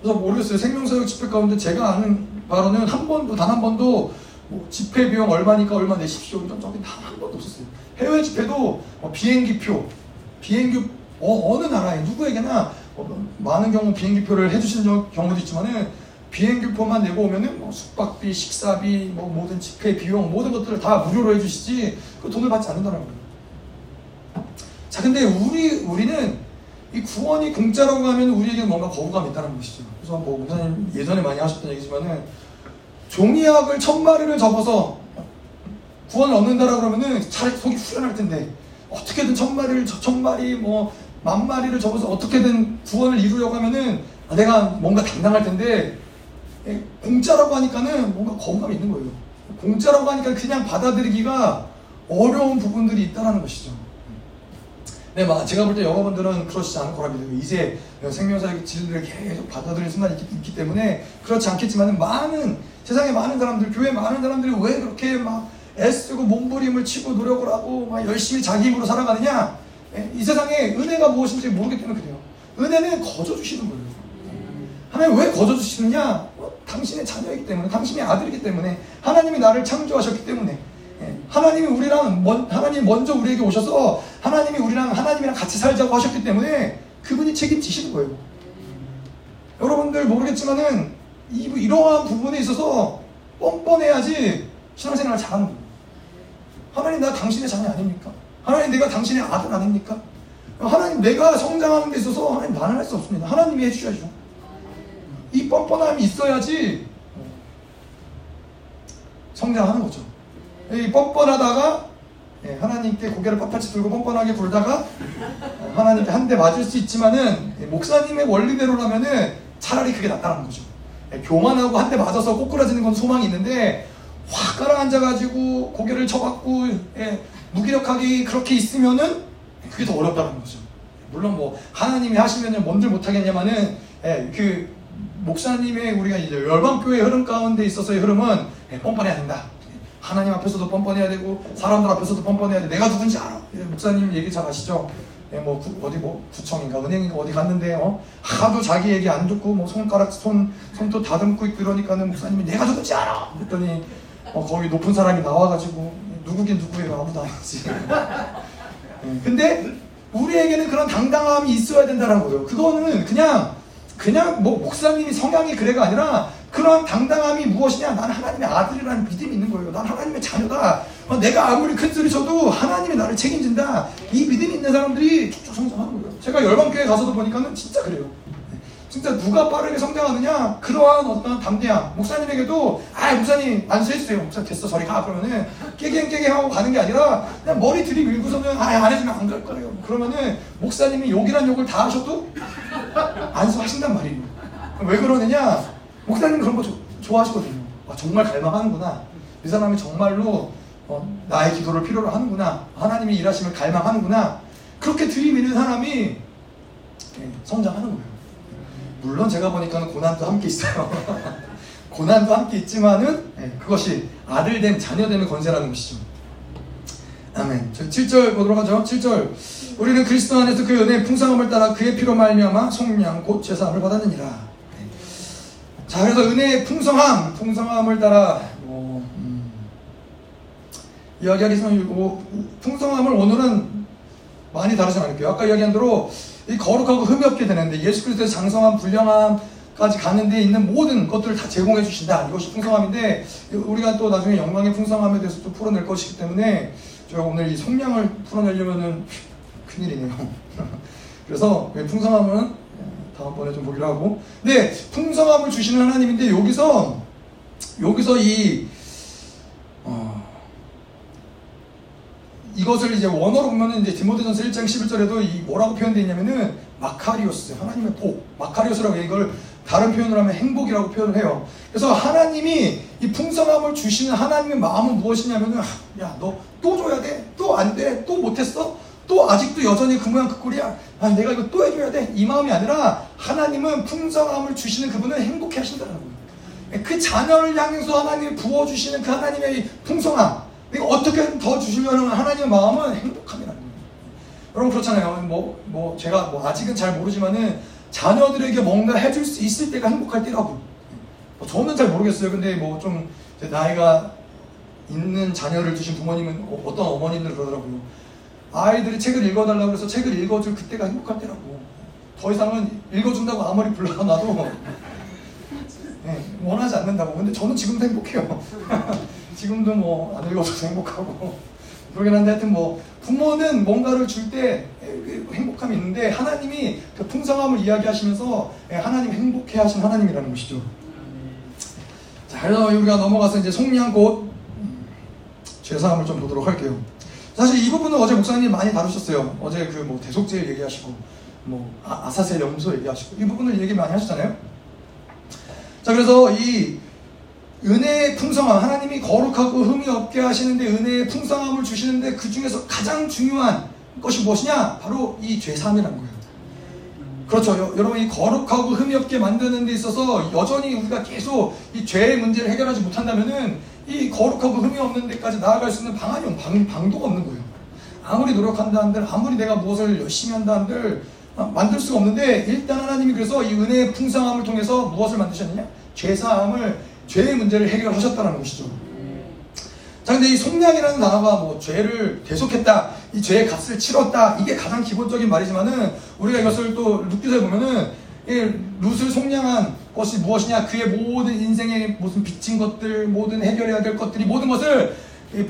그래서 모르겠어요. 생명사역 집회 가운데 제가 아는 바로는 한 번도, 단 한 번도 뭐 집회 비용 얼마니까 얼마 내십시오. 이런 적이 단 한 번도 없었어요. 해외 집회도 뭐 비행기표, 비행기, 어, 느 나라에 누구에게나 어, 많은 경우 비행기표를 해주시는 경우도 있지만은 비행기표만 내고 오면은 뭐 숙박비, 식사비, 뭐 모든 집회 비용, 모든 것들을 다 무료로 해주시지 그 돈을 받지 않는다는 거예요. 자, 근데 우리, 우리는 이 구원이 공짜라고 하면 우리에게 뭔가 거부감이 있다는 것이죠. 그래서 뭐 목사님 예전에 많이 하셨던 얘기지만은 종이학을 천 마리를 접어서 구원을 얻는다라 그러면은 차라리 속이 후련할 텐데 어떻게든 천 마리를 천 마리 뭐 만 마리를 접어서 어떻게든 구원을 이루려고 하면은 내가 뭔가 당당할 텐데 예, 공짜라고 하니까는 뭔가 거부감이 있는 거예요. 공짜라고 하니까 그냥 받아들이기가 어려운 부분들이 있다는 것이죠. 네, 막 제가 볼때 여러분들은 그러시지 않을 거라 믿어요. 이제 생명사의 진리를 계속 받아들이는 순간이 있기, 있기, 때문에 그렇지 않겠지만 많은 세상에 많은 사람들, 교회 많은 사람들이 왜 그렇게 막 애쓰고 몸부림을 치고 노력을 하고 막 열심히 자기 힘으로 살아가느냐? 예, 이 세상에 은혜가 무엇인지 모르기 때문에 그래요. 은혜는 거저 주시는 거예요. 하나님 왜 거저 주시느냐? 어, 당신의 자녀이기 때문에, 당신의 아들이기 때문에, 하나님이 나를 창조하셨기 때문에. 예, 하나님이 우리랑 먼, 하나님 먼저 우리에게 오셔서 하나님이 우리랑 하나님이랑 같이 살자고 하셨기 때문에 그분이 책임지시는 거예요. 여러분들 모르겠지만은 이, 이러한 부분에 있어서 뻔뻔해야지 신앙생활을 잘하는 거예요. 하나님 나 당신의 자녀 아닙니까? 하나님 내가 당신의 아들 아닙니까? 하나님 내가 성장하는 데 있어서 하나님 나는 할 수 없습니다. 하나님이 해주셔야죠. 이 뻔뻔함이 있어야지 성장하는 거죠. 뻔뻔하다가 예, 하나님께 고개를 빳빳이 들고 뻔뻔하게 굴다가 하나님께 한 대 맞을 수 있지만은 예, 목사님의 원리대로라면은 차라리 그게 낫다는 거죠. 예, 교만하고 한 대 맞아서 꼬꾸라지는 건 소망이 있는데 확 깔아앉아가지고 고개를 쳐박고 무기력하게 그렇게 있으면은 그게 더 어렵다는 거죠. 물론 뭐 하나님이 하시면은 뭔들 못하겠냐마는 그 목사님의 우리가 이제 열방교회 흐름 가운데 있어서의 흐름은 뻔뻔해야 된다. 하나님 앞에서도 뻔뻔해야 되고 사람들 앞에서도 뻔뻔해야 돼. 내가 누군지 알아. 예, 목사님 얘기 잘 아시죠? 예, 뭐 구, 어디 뭐 구청인가 은행인가 어디 갔는데 어? 하도 자기 얘기 안 듣고 뭐 손가락 손 손도 다듬고 있고 그러니까는 목사님이 내가 누군지 알아. 그랬더니 어, 거기 높은 사람이 나와가지고 누구긴 누구예요 아무도 아니지. 예, 근데 우리에게는 그런 당당함이 있어야 된다는 거예요. 그거는 그냥 그냥 뭐 목사님이 성향이 그래가 아니라 그런 당당함이 무엇이냐? 나는 하나님의 아들이라는 믿음이 있는 거예요. 난 하나님의 자녀다. 어, 내가 아무리 큰 소리 쳐도 하나님이 나를 책임진다. 이 믿음이 있는 사람들이 쭉쭉 성장하는 거예요. 제가 열방교회 가서도 보니까는 진짜 그래요. 진짜 누가 빠르게 성장하느냐? 그러한 어떤 담대함. 목사님에게도 아 목사님 안수해주세요. 목사 됐어 저리 가. 그러면은 깨갱깨갱하고 가는 게 아니라 그냥 머리 들이밀고서는 아안 해주면 안 갈 거예요. 그러면은 목사님이 욕이란 욕을 다 하셔도 안수하신단 말이에요. 왜 그러느냐? 목사님 그런 거 조, 좋아하시거든요. 아, 정말 갈망하는구나. 이 사람이 정말로 어, 나의 기도를 필요로 하는구나. 하나님이 일하심을 갈망하는구나. 그렇게 들이미는 사람이 예, 성장하는 거예요 물론 제가 보니까는 고난도 함께 있어요. 고난도 함께 있지만은 네, 그것이 아들됨, 자녀됨의 건세라는 것이죠. 아멘. 7절 보도록 하죠. 7절. 우리는 그리스도 안에서 그 은혜의 풍성함을 따라 그의 피로 말미암아 속량 곧 죄사함을 받았느니라. 네. 자, 그래서 은혜의 풍성함, 풍성함을 따라 뭐, 음, 이야기하겠지만 뭐, 풍성함을 오늘은 많이 다루지 않을게요. 아까 이야기한 대로 이 거룩하고 흠이 없게 되는데 예수 그리스도의 장성함, 불량함까지 가는 데 있는 모든 것들을 다 제공해 주신다. 이것이 풍성함인데 우리가 또 나중에 영광의 풍성함에 대해서 또 풀어낼 것이기 때문에 제가 오늘 이 성량을 풀어내려면은 큰일이네요. 그래서 풍성함은 다음번에 좀 보기로 하고. 근데 풍성함을 주시는 하나님인데 여기서 여기서 이 이것을 이제 원어로 보면은 이제 디모데전서 1장 11절에도 이 뭐라고 표현되어 있냐면은 마카리오스 하나님의 복 마카리오스라고 이걸 다른 표현을 하면 행복이라고 표현을 해요. 그래서 하나님이 이 풍성함을 주시는 하나님의 마음은 무엇이냐면은 야 너 또 줘야 돼? 또 안 돼? 또 못했어? 또 아직도 여전히 그 모양 그 꼴이야? 아 내가 이거 또 해줘야 돼? 이 마음이 아니라 하나님은 풍성함을 주시는 그분은 행복해 하신다는 거예요. 그 자녀를 향해서 하나님이 부어주시는 그 하나님의 풍성함 그러니까 어떻게 더 주시려는 하나님의 마음은 행복함이라는 거예요. 여러분 그렇잖아요. 뭐, 뭐 제가 뭐 아직은 잘 모르지만은 자녀들에게 뭔가 해줄 수 있을 때가 행복할 때라고. 뭐 저는 잘 모르겠어요. 근데 뭐 좀 나이가 있는 자녀를 두신 부모님은 어, 어떤 어머님들 그러더라고요. 아이들이 책을 읽어달라고 해서 책을 읽어줄 그때가 행복할 때라고. 더 이상은 읽어준다고 아무리 불러놔도 네, 원하지 않는다고. 근데 저는 지금도 행복해요. 지금도 뭐안 읽어서 행복하고 그러긴 한데 하여튼 뭐 부모는 뭔가를 줄 때 행복함이 있는데 하나님이 그 풍성함을 이야기하시면서 하나님 행복해 하신 하나님이라는 것이죠. 자, 그래서 우리가 넘어가서 이제 속량 곧 죄사함을 좀 보도록 할게요. 사실 이 부분은 어제 목사님 많이 다루셨어요. 어제 그 뭐 대속죄 얘기하시고 뭐 아, 사셀 염소 얘기하시고 이 부분을 얘기 많이 하셨잖아요. 자, 그래서 이 은혜의 풍성함, 하나님이 거룩하고 흠이 없게 하시는데 은혜의 풍성함을 주시는데 그 중에서 가장 중요한 것이 무엇이냐? 바로 이 죄사함이라는 거예요. 그렇죠. 여, 러분 이 거룩하고 흠이 없게 만드는 데 있어서 여전히 우리가 계속 이 죄의 문제를 해결하지 못한다면은 이 거룩하고 흠이 없는 데까지 나아갈 수 있는 방안이 방, 방도가 없는 거예요. 아무리 노력한다 한들, 아무리 내가 무엇을 열심히 한다 한들 아, 만들 수가 없는데 일단 하나님이 그래서 이 은혜의 풍성함을 통해서 무엇을 만드셨느냐? 죄사함을 죄의 문제를 해결하셨다는 것이죠. 자, 근데 이 속량이라는 단어가 뭐 죄를 대속했다, 이 죄의 값을 치렀다, 이게 가장 기본적인 말이지만은 우리가 이것을 또 룻기서에 보면은 이 룻을 속량한 것이 무엇이냐, 그의 모든 인생에 무슨 빚진 것들, 모든 해결해야 될 것들이 모든 것을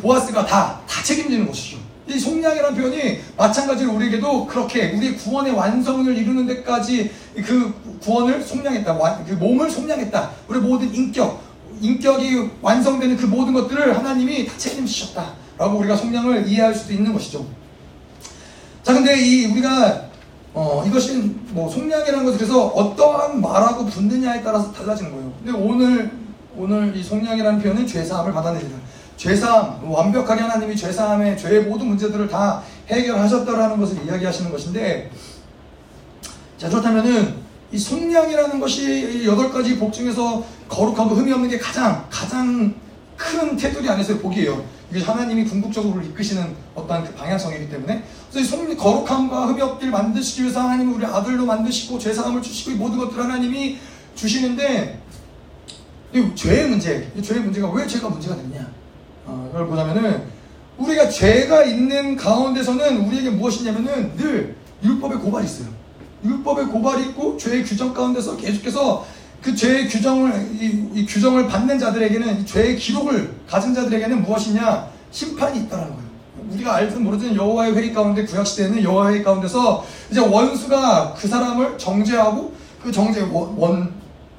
보아스가 다, 다 책임지는 것이죠. 이 속량이라는 표현이 마찬가지로 우리에게도 그렇게 우리 구원의 완성을 이루는 데까지 그 구원을 속량했다. 그 몸을 속량했다. 우리 모든 인격, 인격이 완성되는 그 모든 것들을 하나님이 다 책임지셨다. 라고 우리가 속량을 이해할 수도 있는 것이죠. 자, 근데 이 우리가 어, 이것이 뭐 속량이라는 것은 그래서 어떠한 말하고 붙느냐에 따라서 달라지는 거예요. 근데 오늘 오늘 이 속량이라는 표현은 죄사함을 받아내리라. 죄사함, 완벽하게 하나님이 죄사함의 죄의 모든 문제들을 다 해결하셨다라는 것을 이야기하시는 것인데, 자, 그렇다면은 이 속량이라는 것이 여덟 가지 복 중에서 거룩하고 흠이 없는 게 가장, 가장 큰 테두리 안에서의 복이에요. 이게 하나님이 궁극적으로 이끄시는 어떤 그 방향성이기 때문에. 그래서 이 속, 거룩함과 흠이 없기를 만드시기 위해서 하나님이 우리 아들로 만드시고 죄사함을 주시고 이 모든 것들을 하나님이 주시는데, 이 죄의 문제, 이 죄의 문제가 왜 죄가 문제가 됐냐? 어, 이걸 보자면은 우리가 죄가 있는 가운데서는 우리에게 무엇이냐면은 늘 율법의 고발이 있어요. 율법의 고발이 있고 죄의 규정 가운데서 계속해서 그 죄의 규정을 이, 이 규정을 받는 자들에게는 죄의 기록을 가진 자들에게는 무엇이냐 심판이 있다는 거예요. 우리가 알든 모르든 여호와의 회의 가운데 구약 시대에는 여호와의 가운데서 이제 원수가 그 사람을 정죄하고 그 정죄 원, 원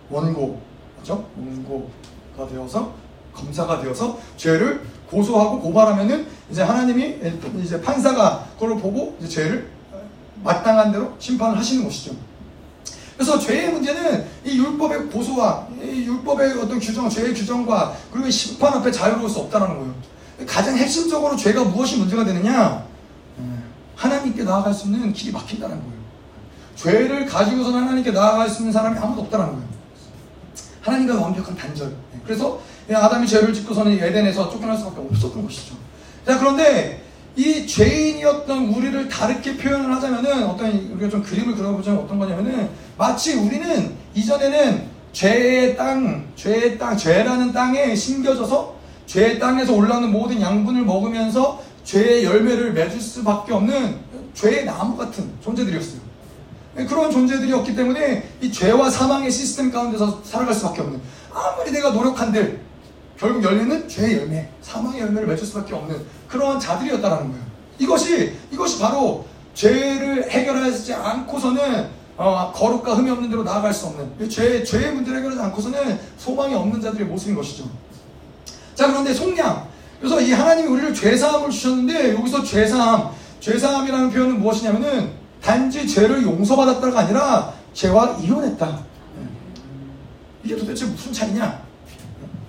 원고 그죠? 원고가 되어서 검사가 되어서 죄를 고소하고 고발하면은 이제 하나님이 이제 판사가 그걸 보고 이제 죄를 마땅한 대로 심판을 하시는 것이죠. 그래서 죄의 문제는 이 율법의 고소와 이 율법의 어떤 규정, 죄의 규정과 그리고 심판 앞에 자유로울 수 없다는 거예요. 가장 핵심적으로 죄가 무엇이 문제가 되느냐? 하나님께 나아갈 수 있는 길이 막힌다는 거예요. 죄를 가지고서는 하나님께 나아갈 수 있는 사람이 아무도 없다는 거예요. 하나님과 완벽한 단절. 그래서 아담이 죄를 짓고서는 에덴에서 쫓겨날 수밖에 없었던 것이죠. 자, 그런데 이 죄인이었던 우리를 다르게 표현을 하자면은 어떤 우리가 좀 그림을 그려보자면 어떤 거냐면은 마치 우리는 이전에는 죄의 땅, 죄의 땅, 죄라는 땅에 심겨져서 죄의 땅에서 올라오는 모든 양분을 먹으면서 죄의 열매를 맺을 수밖에 없는 죄의 나무 같은 존재들이었어요. 그런 존재들이었기 때문에 이 죄와 사망의 시스템 가운데서 살아갈 수밖에 없는 아무리 내가 노력한들 결국 열매는 죄의 열매, 사망의 열매를 맺을 수밖에 없는 그러한 자들이었다라는 거예요. 이것이 이것이 바로 죄를 해결하지 않고서는 어, 거룩과 흠이 없는 대로 나아갈 수 없는 죄 죄의 문제를 해결하지 않고서는 소망이 없는 자들의 모습인 것이죠. 자 그런데 속량 그래서 이 하나님이 우리를 죄사함을 주셨는데 여기서 죄사함 죄사함이라는 표현은 무엇이냐면은 단지 죄를 용서받았다가 아니라 죄와 이혼했다. 이게 도대체 무슨 차이냐?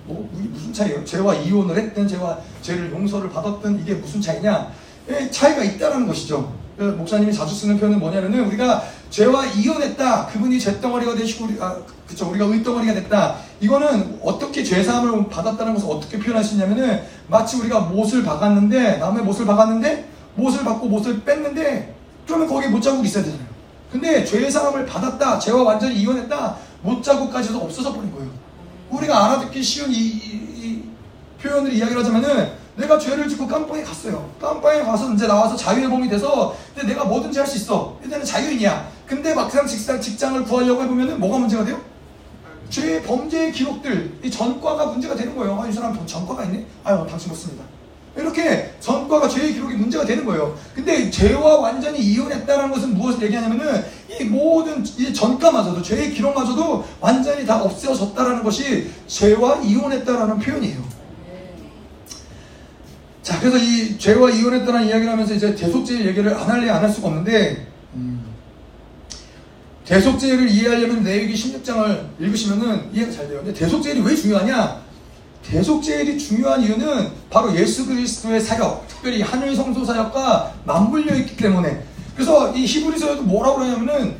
뭐 무슨 차이예요? 죄와 이혼을 했든 죄와 죄를 용서를 받았든 이게 무슨 차이냐? 예, 차이가 있다는 것이죠. 목사님이 자주 쓰는 표현은 뭐냐면은 우리가 죄와 이혼했다. 그분이 죄덩어리가 되시고 우리, 아, 그쵸 우리가 의덩어리가 됐다. 이거는 어떻게 죄사함을 받았다는 것을 어떻게 있냐면은 마치 우리가 못을 박았는데 남의 못을 박았는데 못을 받고 못을 뺐는데 그러면 거기에 못 자국이 있어야 되잖아요. 근데 죄사함을 받았다. 죄와 완전히 이혼했다. 못 자국까지도 없어져 버린 거예요. 우리가 알아듣기 쉬운 이, 이, 이 표현을 이야기를 하자면은 내가 죄를 짓고 깜빵에 갔어요. 깜빵에 가서 이제 나와서 자유의 몸이 돼서 근데 내가 뭐든지 할 수 있어. 이제는 자유인이야. 근데 막상 직장, 직장을 구하려고 해보면은 뭐가 문제가 돼요? 죄 범죄의 기록들, 이 전과가 문제가 되는 거예요. 아, 이 사람 전과가 있네? 아유, 당신 못습니다. 이렇게 전과가 죄의 기록이 문제가 되는 거예요. 근데 죄와 완전히 이혼했다는 것은 무엇을 얘기하냐면은 이 모든 이 전과마저도 죄의 기록마저도 완전히 다 없어졌다라는 것이 죄와 이혼했다라는 표현이에요. 자, 그래서 이 죄와 이혼했다는 이야기를 하면서 이제 대속죄 얘기를 안 할래 안 할 수가 없는데 음, 대속죄를 이해하려면 레위기 16장을 읽으시면은 이해가 잘 돼요. 근데 대속죄일이 왜 중요하냐? 대속죄일이 중요한 이유는 바로 예수 그리스도의 사역, 특별히 하늘 성소 사역과 맞물려 있기 때문에. 그래서 이 히브리서에도 뭐라고 그러냐면은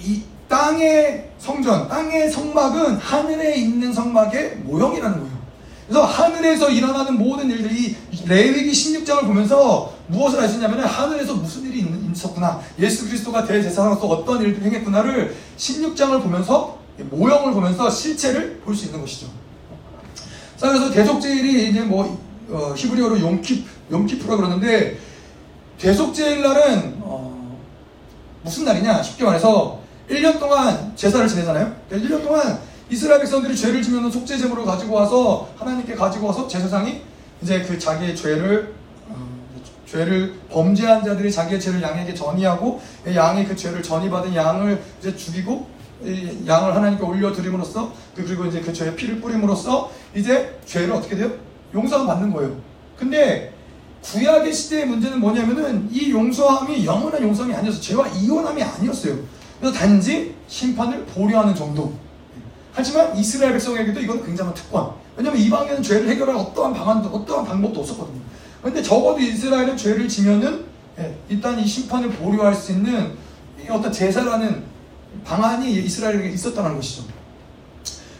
이 땅의 성전, 땅의 성막은 하늘에 있는 성막의 모형이라는 거예요. 그래서 하늘에서 일어나는 모든 일들이 레위기 16장을 보면서 무엇을 있냐면 하늘에서 무슨 일이 있었구나. 예수 그리스도가 대제사장으로서 어떤 일들을 행했구나를 16장을 보면서 모형을 보면서 실체를 볼 수 있는 것이죠. 자, 그래서 대속제일이 이제 뭐 어, 히브리어로 용키 용키프라 그러는데 대속제일 날은 어, 무슨 날이냐? 쉽게 말해서 1년 동안 제사를 지내잖아요. 1년 동안 이스라엘 백성들이 죄를 지면 속죄 제물을 가지고 와서 하나님께 가지고 와서 제사장이 이제 그 자기의 죄를 어, 죄를 범죄한 자들이 자기의 죄를 양에게 전이하고 양이 그 죄를 전이받은 양을 이제 죽이고 양을 하나님께 올려드림으로써 그 그리고 이제 그 죄의 피를 뿌림으로써 이제 죄를 어떻게 돼요? 용서가 받는 거예요. 근데 구약의 시대의 문제는 뭐냐면은 이 용서함이 영원한 용서함이 아니어서 죄와 이혼함이 아니었어요. 그래서 단지 심판을 보류하는 정도. 하지만 이스라엘 백성에게도 이건 굉장한 특권. 왜냐하면 이방에는 죄를 해결할 어떠한 방안도 어떠한 방법도 없었거든요. 그런데 적어도 이스라엘은 죄를 지면은 예, 일단 이 심판을 보류할 수 있는 어떤 제사라는 방안이 이스라엘에게 있었다는 것이죠.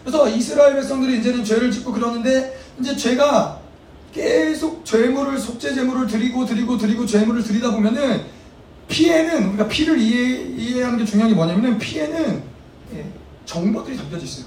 그래서 이스라엘 백성들이 이제는 죄를 짓고 그러는데 이제 죄가 계속 죄물을 속죄 제물을 드리고 드리고 드리고 죄물을 드리다 보면은 피해는 우리가 피를 이해, 이해하는 게 중요한 게 뭐냐면은 피해는 예, 정보들이 담겨져 있어요.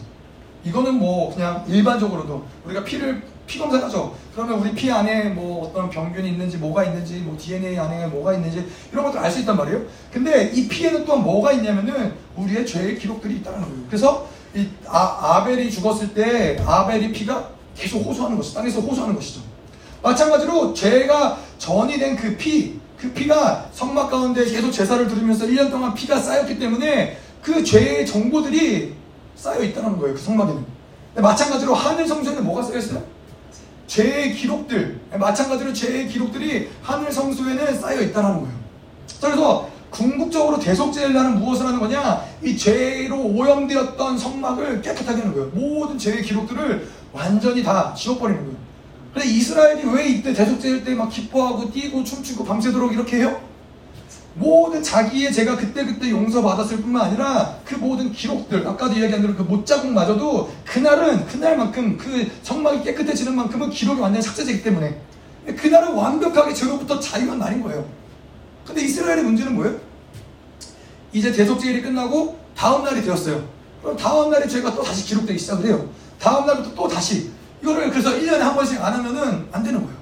이거는 뭐 그냥 일반적으로도 우리가 피를 피 검사를 하죠. 그러면 우리 피 안에 뭐 어떤 병균이 있는지 뭐가 있는지 뭐 DNA 안에 뭐가 있는지 이런 것들 알 수 있단 말이에요. 근데 이 피에는 또한 뭐가 있냐면은 우리의 죄의 기록들이 있다는 거예요. 그래서 이 아, 아벨이 죽었을 때 아벨이 피가 계속 호소하는 것이 땅에서 호소하는 것이죠. 마찬가지로 죄가 전이 된 그 피, 그 피가 성막 가운데 계속 제사를 드리면서 1년 동안 피가 쌓였기 때문에 그 죄의 정보들이 쌓여 있다는 거예요. 그 성막에는. 마찬가지로 하늘 성소에는 뭐가 쌓여 있어요? 죄의 기록들. 마찬가지로 죄의 기록들이 하늘 성소에는 쌓여 있다는 거예요. 그래서 궁극적으로 대속죄라는 무엇을 하는 거냐? 이 죄로 오염되었던 성막을 깨끗하게 하는 거예요. 모든 죄의 기록들을 완전히 다 지워버리는 거예요. 근데 이스라엘이 왜 이때 대속죄일 때 막 기뻐하고 뛰고 춤추고 밤새도록 이렇게 해요? 모든 자기의 죄가 그때그때 용서받았을 뿐만 아니라 그 모든 기록들, 아까도 이야기한 대로 그 못자국마저도 그날은, 그날만큼 그 성막이 깨끗해지는 만큼은 기록이 완전히 삭제되기 때문에 그날은 완벽하게 죄로부터 자유한 날인 거예요. 근데 이스라엘의 문제는 뭐예요? 이제 대속제일이 끝나고 다음 날이 되었어요. 그럼 다음 날에 죄가 또 다시 기록되기 시작을 해요. 다음 날부터 또 다시 이거를 그래서 1년에 한 번씩 안 하면은 안 되는 거예요.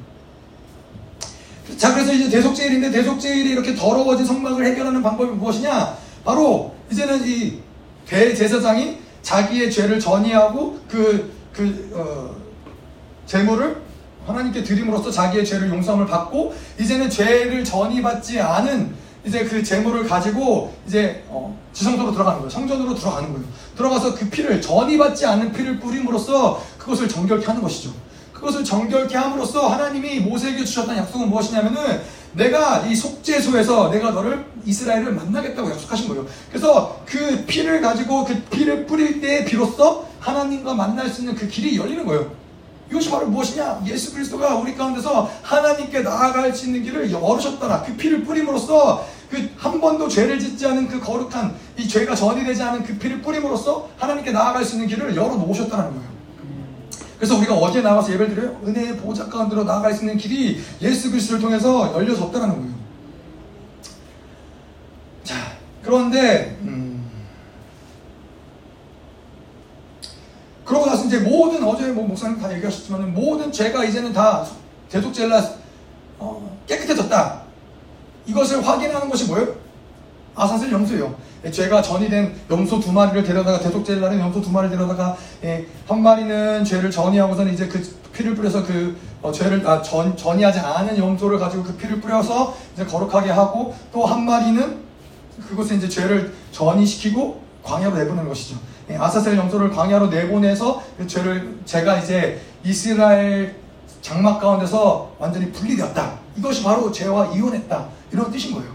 자, 그래서 이제 대속제일인데 대속제일이 이렇게 더러워진 성막을 해결하는 방법이 무엇이냐? 바로 이제는 이 대제사장이 자기의 죄를 전이하고 그, 그, 어, 재물을 하나님께 드림으로써 자기의 죄를 용서함을 받고 이제는 죄를 전이받지 않은 이제 그 재물을 가지고 이제 어, 지성소로 들어가는 거예요. 성전으로 들어가는 거예요. 들어가서 그 피를 전이받지 않은 피를 뿌림으로써 그것을 정결케 하는 것이죠. 그것을 정결케 함으로써 하나님이 모세에게 주셨던 약속은 무엇이냐면은 내가 이 속죄소에서 내가 너를 이스라엘을 만나겠다고 약속하신 거예요. 그래서 그 피를 가지고 그 피를 뿌릴 때 비로소 하나님과 만날 수 있는 그 길이 열리는 거예요. 이것이 바로 무엇이냐? 예수 그리스도가 우리 가운데서 하나님께 나아갈 수 있는 길을 열으셨더라. 그 피를 뿌림으로써 그 한 번도 죄를 짓지 않은 그 거룩한 이 죄가 전이 되지 않은 그 피를 뿌림으로써 하나님께 나아갈 수 있는 길을 열어 놓으셨다는 거예요. 그래서 우리가 어디에 나와서 예배를 드려요? 은혜의 보좌 가운데로 나아갈 수 있는 길이 예수 그리스도를 통해서 열려졌다는 거예요. 자, 그런데 음, 그러고 나서 이제 모든 어제 뭐 목사님 다 얘기하셨지만 모든 죄가 이제는 다 대속죄라 어, 깨끗해졌다. 이것을 확인하는 것이 뭐예요? 아사슬 염소예요. 예, 죄가 전이 된 염소 두 마리를 데려다가 대속죄를 하는 염소 두 마리를 데려다가 예, 한 마리는 죄를 전이하고서는 이제 그 피를 뿌려서 그 어, 죄를 아, 전, 전이하지 않은 염소를 가지고 그 피를 뿌려서 이제 거룩하게 하고 또 한 마리는 그것을 이제 죄를 전이시키고 광야로 내보내는 것이죠. 예, 아사셀 염소를 광야로 내보내서 그 죄를 제가 이제 이스라엘 장막 가운데서 완전히 분리되었다. 이것이 바로 죄와 이혼했다. 이런 뜻인 거예요.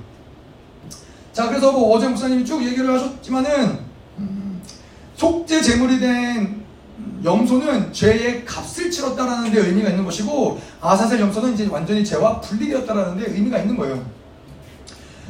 자, 그래서 뭐 어제 목사님이 쭉 얘기를 하셨지만은 음, 속죄 제물이 된 염소는 죄의 값을 치렀다라는 데 의미가 있는 것이고 아사셀 염소는 이제 완전히 죄와 분리되었다라는 데 의미가 있는 거예요.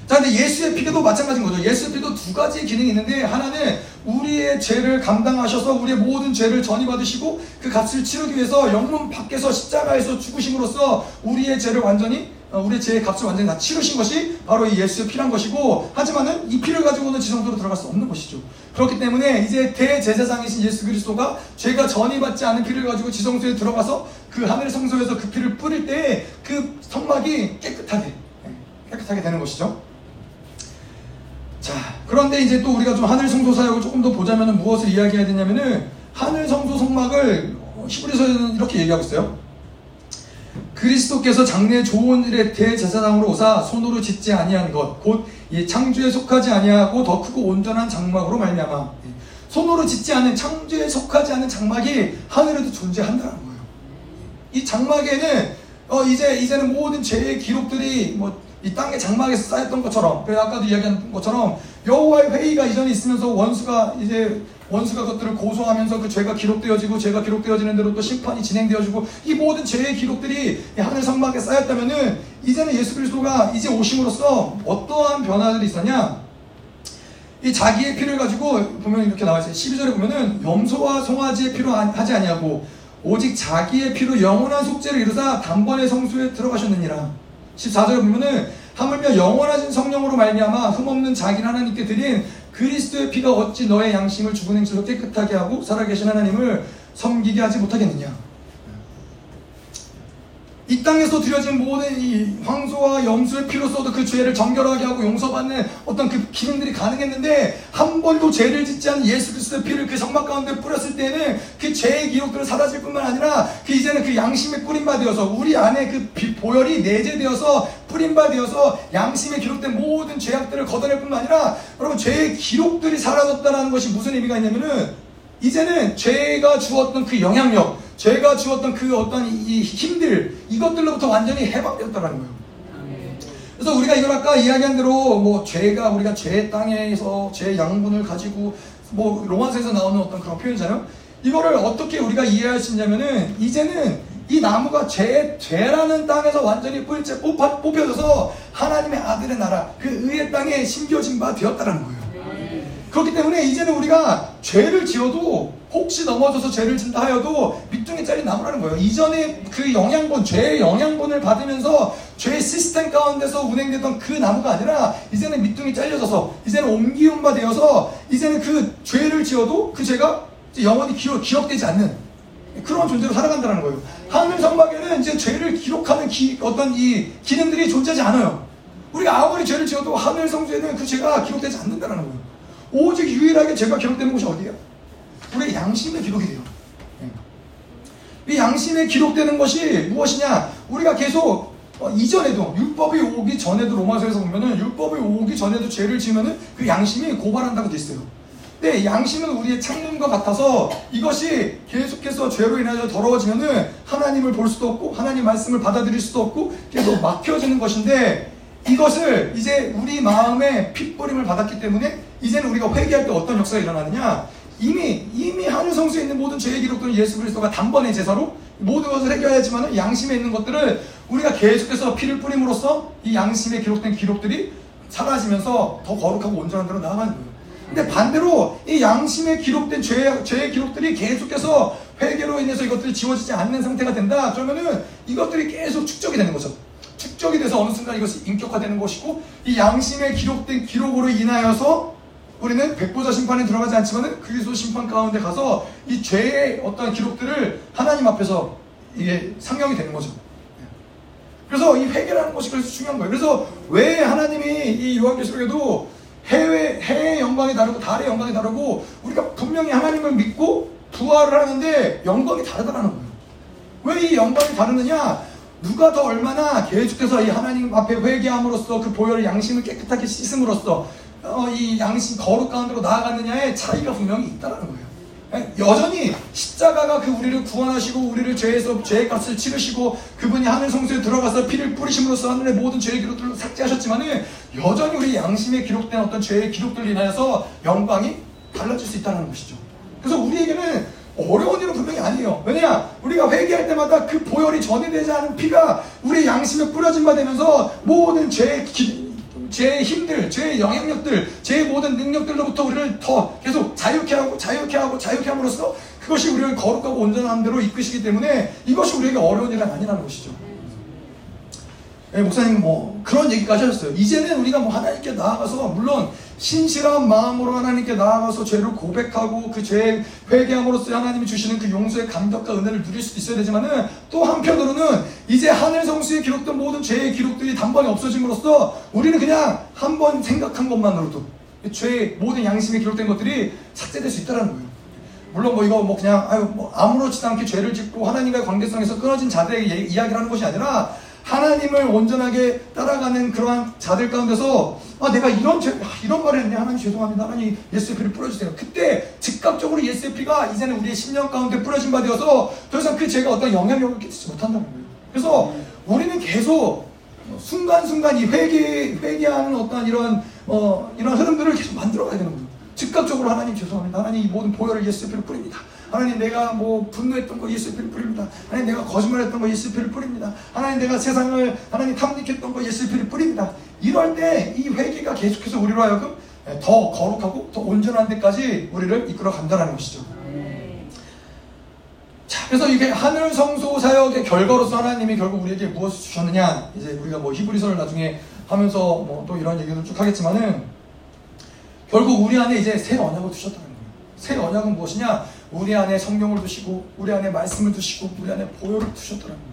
자, 근데 예수의 피도 마찬가지인 거죠. 예수의 피도 두 가지 기능이 있는데 하나는 우리의 죄를 감당하셔서 우리의 모든 죄를 전이받으시고 그 값을 치르기 위해서 영문 밖에서 십자가에서 죽으심으로써 우리의 죄를 완전히 어, 우리의 죄의 값을 완전히 다 치르신 것이 바로 이 예수의 피란 것이고 하지만은 이 피를 가지고는 지성소로 들어갈 수 없는 것이죠. 그렇기 때문에 이제 대제사장이신 예수 그리스도가 죄가 전이받지 않은 피를 가지고 지성소에 들어가서 그 하늘 성소에서 그 피를 뿌릴 때 그 성막이 깨끗하게 예, 깨끗하게 되는 것이죠. 자, 그런데 이제 또 우리가 좀 하늘 성소 사역을 조금 더 보자면 무엇을 이야기해야 되냐면은 하늘 성소 성막을 히브리서에는 이렇게 얘기하고 있어요. 그리스도께서 장래 좋은 일에 대제사장으로 오사 손으로 짓지 아니한 것 곧 이 창조에 속하지 아니하고 더 크고 온전한 장막으로 말미암아 손으로 짓지 않은 창조에 속하지 않은 장막이 하늘에도 존재한다는 거예요. 이 장막에는 어 이제 이제는 모든 죄의 기록들이 뭐 이 땅의 장막에서 쌓였던 것처럼 그 아까도 이야기한 것처럼 여호와의 회의가 이전에 있으면서 원수가 이제 원수가 그것들을 고소하면서 그 죄가 기록되어지고 죄가 기록되어지는 대로 또 심판이 진행되어지고 이 모든 죄의 기록들이 하늘 성막에 쌓였다면은 이제는 예수 그리스도가 이제 오심으로써 어떠한 변화들이 있었냐? 이 자기의 피를 가지고 보면 이렇게 나와 있어요. 12절에 보면은 염소와 송아지의 피로 하지 아니하고 오직 자기의 피로 영원한 속죄를 이루사 단번에 성소에 들어가셨느니라. 14절에 보면은 하물며 영원하신 성령으로 말미암아 흠없는 자기 하나님께 드린 그리스도의 피가 어찌 너의 양심을 죽은 행실로 깨끗하게 하고 살아계신 하나님을 섬기게 하지 못하겠느냐 이 땅에서 드려진 모든 이 황소와 염소의 피로써도 그 죄를 정결하게 하고 용서받는 어떤 그 기능들이 가능했는데 한 번도 죄를 짓지 않은 예수 그리스도의 피를 그 성막 가운데 뿌렸을 때는 그 죄의 기록들은 사라질 뿐만 아니라 그 이제는 그 양심의 뿌림바 되어서 우리 안에 그 보혈이 내재되어서 뿌림바 되어서 양심에 기록된 모든 죄악들을 걷어낼 뿐만 아니라 여러분 죄의 기록들이 사라졌다는 것이 무슨 의미가 있냐면은 이제는 죄가 주었던 그 영향력, 죄가 주었던 그 어떤 이 힘들 이것들로부터 완전히 해방되었다는 거예요. 그래서 우리가 이걸 아까 이야기한 대로 뭐 죄가 우리가 죄의 땅에서 죄 양분을 가지고 뭐 로마서에서 나오는 어떤 그런 표현이잖아요. 이거를 어떻게 우리가 이해할 수 있냐면은 이제는 이 나무가 죄, 죄라는 땅에서 완전히 뿌리째 뽑아, 뽑혀져서 하나님의 아들의 나라, 그 의의 땅에 심겨진 바 되었다는 거예요. 그렇기 때문에 이제는 우리가 죄를 지어도 혹시 넘어져서 죄를 진다 하여도 밑둥이 잘린 나무라는 거예요. 이전에 그 영양분, 죄의 영양분을 받으면서 죄의 시스템 가운데서 운행되던 그 나무가 아니라 이제는 밑둥이 잘려져서 이제는 옮기운 바 되어서 이제는 그 죄를 지어도 그 죄가 영원히 기록, 기억되지 않는 그런 존재로 살아간다는 거예요. 하늘 성막에는 이제 죄를 기록하는 기, 어떤 이 기능들이 존재하지 않아요. 우리가 아무리 죄를 지어도 하늘 성주에는 그 죄가 기록되지 않는다는 거예요. 오직 유일하게 죄가 기록되는 곳이 어디예요? 우리의 양심에 기록이 돼요. 이 양심에 기록되는 것이 무엇이냐? 우리가 계속 어, 이전에도 율법이 오기 전에도 로마서에서 보면은 율법이 오기 전에도 죄를 지으면은 그 양심이 고발한다고 돼 있어요. 근데 양심은 우리의 창문과 같아서 이것이 계속해서 죄로 인하여 더러워지면은 하나님을 볼 수도 없고 하나님 말씀을 받아들일 수도 없고 계속 막혀지는 것인데 이것을 이제 우리 마음에 핏버림을 받았기 때문에 이제는 우리가 회개할 때 어떤 역사가 일어나느냐 이미 이미 하늘 성수에 있는 모든 죄의 기록들은 예수 그리스도가 단번에 제사로 모든 것을 해결하지만 양심에 있는 것들을 우리가 계속해서 피를 뿌림으로써 이 양심에 기록된 기록들이 사라지면서 더 거룩하고 온전한 데로 나아가는 거예요. 근데 반대로 이 양심에 기록된 죄, 죄의 기록들이 계속해서 회개로 인해서 이것들이 지워지지 않는 상태가 된다. 그러면은 이것들이 계속 축적이 되는 거죠. 축적이 돼서 어느 순간 이것이 인격화되는 것이고 이 양심에 기록된 기록으로 인하여서 우리는 백보자 심판에 들어가지 않지만은 그리스도 심판 가운데 가서 이 죄의 어떤 기록들을 하나님 앞에서 이게 상경이 되는 거죠. 그래서 이 회개라는 것이 그래서 중요한 거예요. 그래서 왜 하나님이 이 요한계시록에도 해외 해의 영광이 다르고 달의 영광이 다르고 우리가 분명히 하나님을 믿고 부활을 하는데 영광이 다르다는 거예요. 왜 이 영광이 다르느냐? 누가 더 얼마나 계속해서 이 하나님 앞에 회개함으로써 그 보혈 양심을 깨끗하게 씻음으로써 어, 이 양심 거룩 가운데로 나아갔느냐에 차이가 분명히 있다는 거예요. 예, 여전히 십자가가 그 우리를 구원하시고 우리를 죄에서 죄의 값을 치르시고 그분이 하늘 성소에 들어가서 피를 뿌리심으로써 하늘의 모든 죄의 기록들을 삭제하셨지만은 여전히 우리 양심에 기록된 어떤 죄의 기록들로 인하여서 영광이 달라질 수 있다는 것이죠. 그래서 우리에게는 어려운 일은 분명히 아니에요. 왜냐? 우리가 회개할 때마다 그 보혈이 전해되지 않은 피가 우리 양심에 뿌려진 바 되면서 모든 죄의 기, 제 힘들, 제 영향력들, 제 모든 능력들로부터 우리를 더 계속 자유케 하고 자유케 하고 자유케 함으로써 그것이 우리를 거룩하고 온전한 대로 이끄시기 때문에 이것이 우리에게 어려운 일은 아니라는 것이죠. 네, 목사님 뭐 그런 얘기까지 하셨어요. 이제는 우리가 뭐 하나님께 나아가서 물론 신실한 마음으로 하나님께 나아가서 죄를 고백하고 그죄 회개함으로써 하나님이 주시는 그 용서의 감격과 은혜를 누릴 수도 있어야 되지만은 또 한편으로는 이제 하늘 성수에 기록된 모든 죄의 기록들이 단번에 없어짐으로써 우리는 그냥 한 번 생각한 것만으로도 죄의 모든 양심에 기록된 것들이 삭제될 수 있다는 거예요. 물론 뭐 이거 뭐 그냥 아유 뭐 아무렇지도 않게 죄를 짓고 하나님과의 관계성에서 끊어진 자들의 이야기를 하는 것이 아니라 하나님을 온전하게 따라가는 그러한 자들 가운데서 아 내가 이런 죄, 아, 이런 말을 했네. 하나님 죄송합니다. 하나님 예수의 피를 뿌려주세요. 그때 즉각적으로 예수의 피가 이제는 우리의 심령 가운데 뿌려진 바 되어서 더 이상 그 죄가 어떤 영향력을 끼치지 못한다는 거예요. 그래서 우리는 계속 순간순간 이 회개 회개하는 어떤 이런 어 이런 흐름들을 계속 만들어 가야 되는 거예요 즉각적으로 하나님 죄송합니다 하나님 이 모든 보혈을 예수의 피를 뿌립니다 하나님 내가 뭐 분노했던 거 예수의 피를 뿌립니다. 하나님 내가 거짓말했던 거 예수의 피를 뿌립니다. 하나님 내가 세상을 하나님 탐닉했던 거 예수의 피를 뿌립니다. 이럴 때 이 회개가 계속해서 우리로 하여금 더 거룩하고 더 온전한 데까지 우리를 이끌어 간다는 것이죠. 자, 그래서 이게 하늘 성소 사역의 결과로서 하나님이 결국 우리에게 무엇을 주셨느냐? 이제 우리가 뭐 히브리서를 나중에 하면서 뭐 또 이런 얘기도 쭉 하겠지만은 결국 우리 안에 이제 새 언약을 두셨다는 거예요. 새 언약은 무엇이냐? 우리 안에 성령을 두시고 우리 안에 말씀을 두시고 우리 안에 보혈을 두셨더라고요.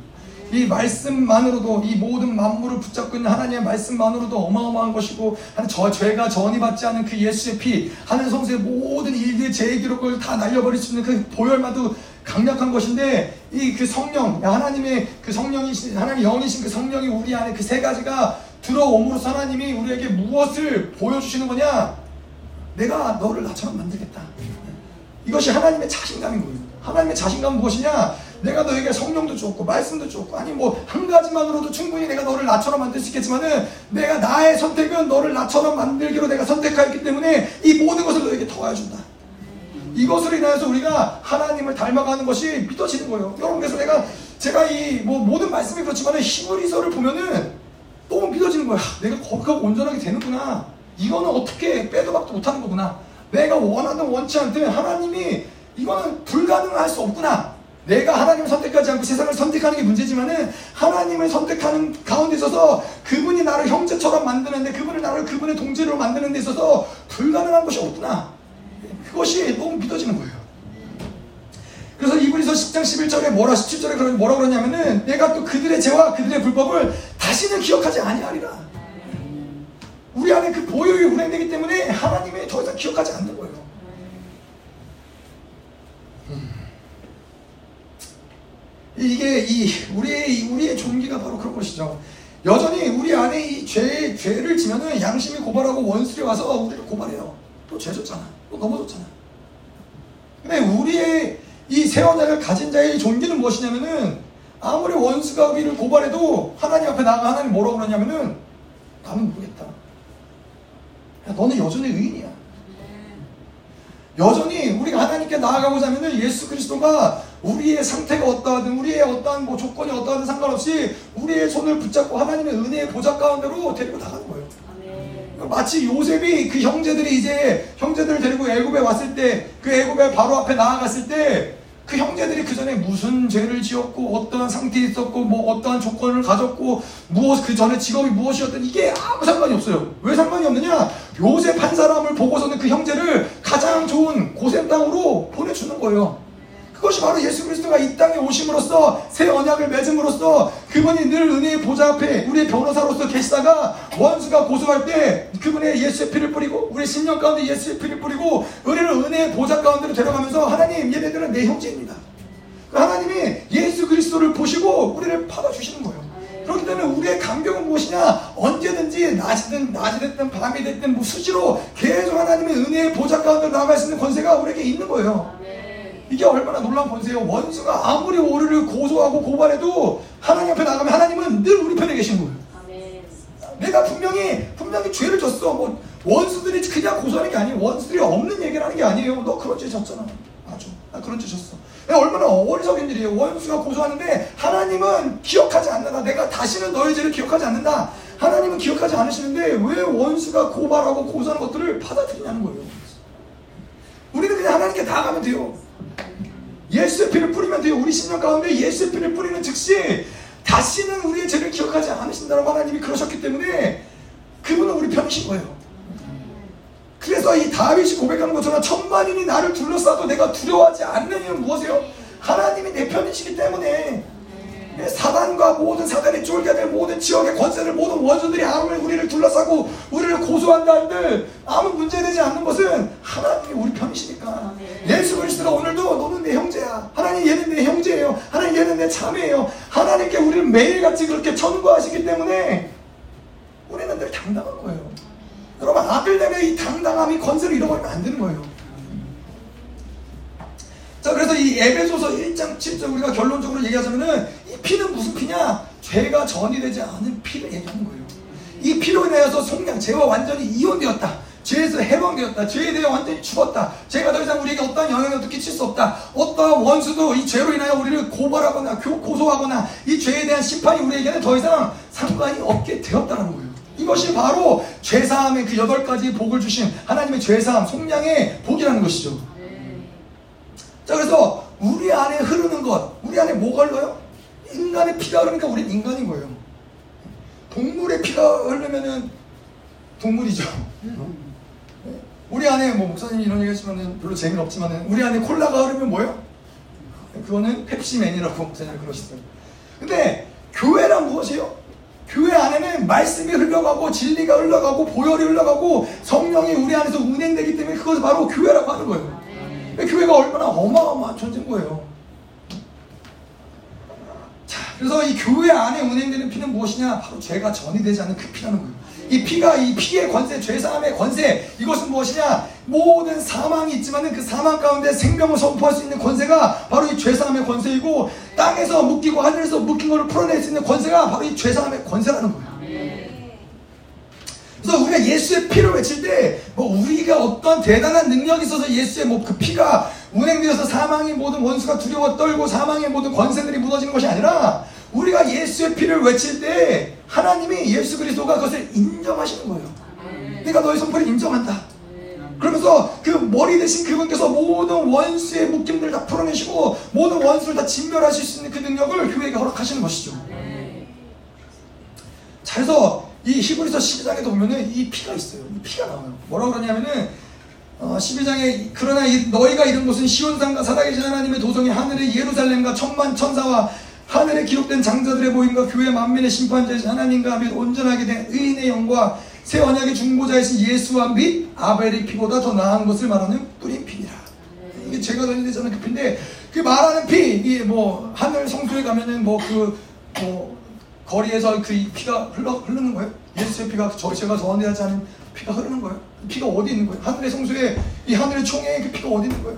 이 말씀만으로도 이 모든 만물을 붙잡고 있는 하나님의 말씀만으로도 어마어마한 것이고 저 죄가 전이받지 않은 그 예수의 피 하늘 성수의 모든 일들의 죄의 기록을 다 날려버릴 수 있는 그 보혈만도 강력한 것인데 이 그 성령 하나님의 그 성령이신 하나님 영이신 그 성령이 우리 안에 그 세 가지가 들어옴으로써 하나님이 우리에게 무엇을 보여주시는 거냐 내가 너를 나처럼 만들겠다 이것이 하나님의 자신감인 거예요 하나님의 자신감은 무엇이냐 내가 너에게 성령도 줬고 말씀도 줬고 아니 뭐 한 가지만으로도 충분히 내가 너를 나처럼 만들 수 있겠지만은 내가 나의 선택은 너를 나처럼 만들기로 내가 선택하였기 때문에 이 모든 것을 너에게 더해준다 이것으로 인하여서 우리가 하나님을 닮아가는 것이 믿어지는 거예요. 여러분 그래서 내가 제가 이 뭐 모든 말씀이 그렇지만 히브리서를 보면은 너무 믿어지는 거야. 내가 거기가 온전하게 되는구나. 이거는 어떻게 빼도 박도 못하는 거구나. 내가 원하는 원치 않든 하나님이 이거는 불가능할 수 없구나. 내가 하나님을 선택하지 않고 세상을 선택하는 게 문제지만은 하나님을 선택하는 가운데 있어서 그분이 나를 형제처럼 만드는데 그분을 나를 그분의 동지로 만드는 데 있어서 불가능한 것이 없구나. 그것이 너무 믿어지는 거예요. 그래서 이분이서 10장 11절에 뭐라 17절에 뭐라 그러냐면은 내가 또 그들의 죄와 그들의 불법을 다시는 기억하지 아니하리라. 우리 안에 그 보혈이 운행되기 때문에 하나님이 더 이상 기억하지 않는 거예요. 음. 이게 이 우리의 우리의 종기가 바로 그런 것이죠. 여전히 우리 안에 이 죄, 죄를 지면은 양심이 고발하고 원수리 와서 우리를 고발해요. 또 죄졌잖아. 또 넘어졌잖아. 근데 우리의 이 세원자를 가진 자의 종기는 무엇이냐면은 아무리 원수가 우리를 고발해도 하나님 앞에 나가 하나님 뭐라고 그러냐면은 나는 모르겠다. 야, 너는 여전히 의인이야. 여전히 우리가 하나님께 나아가고자 하면은 예수 그리스도가 우리의 상태가 어떠하든 우리의 어떠한 뭐 조건이 어떠하든 상관없이 우리의 손을 붙잡고 하나님의 은혜의 보좌 가운데로 데리고 나가는 거예요. 마치 요셉이 그 형제들이 이제 형제들을 데리고 애굽에 왔을 때 그 애굽에 바로 앞에 나아갔을 때 그 형제들이 그 전에 무슨 죄를 지었고 어떠한 상태에 있었고 뭐 어떠한 조건을 가졌고 무엇 그 전에 직업이 무엇이었든 이게 아무 상관이 없어요. 왜 상관이 없느냐? 요셉 한 사람을 보고서는 그 형제를 가장 좋은 고센 땅으로 보내주는 거예요. 그것이 바로 예수 그리스도가 이 땅에 오심으로써 새 언약을 맺음으로써 그분이 늘 은혜의 보좌 앞에 우리의 변호사로서 계시다가 원수가 고소할 때 그분의 예수의 피를 뿌리고 우리 신령 가운데 예수의 피를 뿌리고 우리를 은혜의 보좌 가운데로 데려가면서 하나님 얘네들은 내 형제입니다. 그 하나님이 예수 그리스도를 보시고 우리를 받아주시는 거예요. 그렇기 때문에 우리의 감격은 무엇이냐? 언제든지 낮이든 낮이 됐든 밤이 됐든 뭐 수시로 계속 하나님의 은혜의 보좌 가운데 나아갈 수 있는 권세가 우리에게 있는 거예요. 이게 얼마나 놀라운 권세예요. 원수가 아무리 우리를 고소하고 고발해도 하나님 앞에 나가면 하나님은 늘 우리 편에 계신 거예요. 내가 분명히 분명히 죄를 졌어. 뭐 원수들이 그냥 고소하는 게 아니에요. 원수들이 없는 얘기를 하는 게 아니에요. 너 그런 죄 졌잖아. 맞아. 나 그런 죄 졌어. 얼마나 어리석은 일이에요. 원수가 고소하는데 하나님은 기억하지 않는다. 내가 다시는 너의 죄를 기억하지 않는다. 하나님은 기억하지 않으시는데 왜 원수가 고발하고 고소하는 것들을 받아들이냐는 거예요. 우리는 그냥 하나님께 나가면 돼요. 예수의 피를 뿌리면 돼요. 우리 심령 가운데 예수의 피를 뿌리는 즉시 다시는 우리의 죄를 기억하지 않으신다고 하나님이 그러셨기 때문에 그분은 우리 편이신 거예요. 그래서 이 다윗이 고백하는 것처럼 천만인이 나를 둘러싸도 내가 두려워하지 않는 이유는 무엇이에요? 하나님이 내 편이시기 때문에 사단과 모든 사단의 쫄개들 모든 지역의 권세들 모든 원수들이 아무리 우리를 둘러싸고 우리를 고소한다 한들 아무 문제되지 않는 것은 하나님이 우리 편이시니까. 예수 그리스도가 오늘도 너는 내 형제야. 하나님 얘는 내 형제예요. 하나님 얘는 내 자매예요. 하나님께 우리를 매일같이 그렇게 천구하시기 때문에 우리는 늘 당당한 거예요. 여러분 아들됨의 이 당당함이 권세를 잃어버리면 안 되는 거예요 자, 그래서 이 에베소서 1장 7절 우리가 결론적으로 얘기하자면은 이 피는 무슨 피냐? 죄가 전이 되지 않은 피를 얘기하는 거예요. 이 피로 인하여서 속량, 죄와 완전히 이혼되었다. 죄에서 해방되었다. 죄에 대해 완전히 죽었다. 죄가 더 이상 우리에게 어떠한 영향을 끼칠 수 없다. 어떠한 원수도 이 죄로 인하여 우리를 고발하거나 고소하거나 이 죄에 대한 심판이 우리에게는 더 이상 상관이 없게 되었다는 거예요. 이것이 바로 죄사함의 그 여덟 가지 복을 주신 하나님의 죄사함, 속량의 복이라는 것이죠. 자, 그래서 우리 안에 흐르는 것, 우리 안에 뭐가 흘러요? 인간의 피가 흐르니까 우리는 인간인 거예요. 동물의 피가 흐르면은 동물이죠. 우리 안에 뭐 목사님이 이런 얘기 하시면은 별로 재미는 없지만은 우리 안에 콜라가 흐르면 뭐예요? 그거는 펩시맨이라고 목사님이 그러시더라고요. 근데 교회란 무엇이에요? 교회 안에는 말씀이 흘러가고 진리가 흘러가고 보혈이 흘러가고 성령이 우리 안에서 운행되기 때문에 그것을 바로 교회라고 하는 거예요. 교회가 얼마나 어마어마한 존재인 거예요. 자, 그래서 이 교회 안에 운행되는 피는 무엇이냐? 바로 죄가 전이 되지 않는 그 피라는 거예요. 이 피가, 이 피의 권세, 죄사함의 권세, 이것은 무엇이냐? 모든 사망이 있지만 그 사망 가운데 생명을 선포할 수 있는 권세가 바로 이 죄사함의 권세이고, 땅에서 묶이고 하늘에서 묶인 것을 풀어낼 수 있는 권세가 바로 이 죄사함의 권세라는 거예요. 그래서 우리가 예수의 피를 외칠 때 뭐 우리가 어떤 대단한 능력이 있어서 예수의 뭐 그 피가 운행되어서 사망의 모든 원수가 두려워 떨고 사망의 모든 권세들이 무너지는 것이 아니라 우리가 예수의 피를 외칠 때 하나님이 예수 그리스도가 그것을 인정하시는 거예요. 내가 너의 선포를 인정한다. 그러면서 그 머리 대신 그분께서 모든 원수의 묶임들을 다 풀어내시고 모든 원수를 다 진멸하실 수 있는 그 능력을 교회에게 허락하시는 것이죠. 자, 그래서 이 히브리서 12장에도 보면은 이 피가 있어요. 이 피가 나와요. 뭐라고 그러냐면은 어, 12장에 그러나 이, 너희가 이른 곳은 시온산과 살아계신 하나님의 도성이 하늘의 예루살렘과 천만 천사와 하늘에 기록된 장자들의 모임과 교회 만민의 심판자이신 하나님과 및 온전하게 된 의인의 영과 새 언약의 중보자이신 예수와 및 아벨의 피보다 더 나은 것을 말하는 뿌린 피니라. 이게 제가 전해드렸잖아요 그 피인데 그 말하는 피 이게 뭐 하늘 성소에 가면은 뭐그 뭐 거리에서 그 피가 흘러 흐르는 거예요. 예수의 피가 저 제가 전해하지 않은 피가 흐르는 거예요. 피가 어디 있는 거예요? 하늘의 성소에 이 하늘의 총에 그 피가 어디 있는 거예요?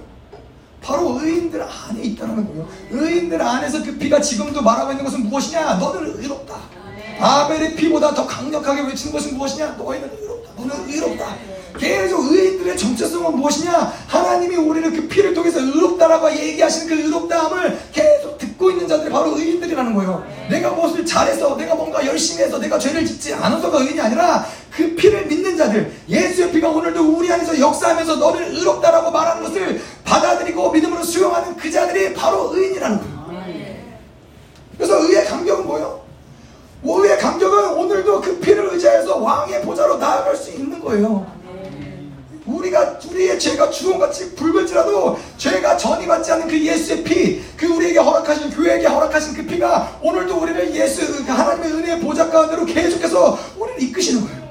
바로 의인들 안에 있다는 거예요. 의인들 안에서 그 피가 지금도 말하고 있는 것은 무엇이냐? 너는 의롭다. 아벨의 피보다 더 강력하게 외치는 것은 무엇이냐? 너희는 의롭다. 너는 의롭다. 계속 의인들의 정체성은 무엇이냐? 하나님이 우리를 그 피를 통해서 의롭다라고 얘기하시는 그 의롭다함을 계속 듣고 있는 자들이 바로 의인들이라는 거예요. 내가 무엇을 잘해서, 내가 뭔가 열심히 해서, 내가 죄를 짓지 않아서가 의인이 아니라 그 피를 믿는 자들, 예수의 피가 오늘도 우리 안에서 역사하면서 너를 의롭다라고 말하는 것을 받아들이고 믿음으로 수용하는 그 자들이 바로 의인이라는 거예요. 그래서 의의 감격은 뭐예요? 의의 감격은 오늘도 그 피를 의지해서 왕의 보좌로 나아갈 수 있는 거예요. 우리가 우리의 죄가 주홍같이 붉을지라도 죄가 전이받지 않는 그 예수의 피, 그 우리에게 허락하신 교회에게 허락하신 그 피가 오늘도 우리를 예수 그 하나님의 은혜의 보좌 가운데로 계속해서 우리를 이끄시는 거예요.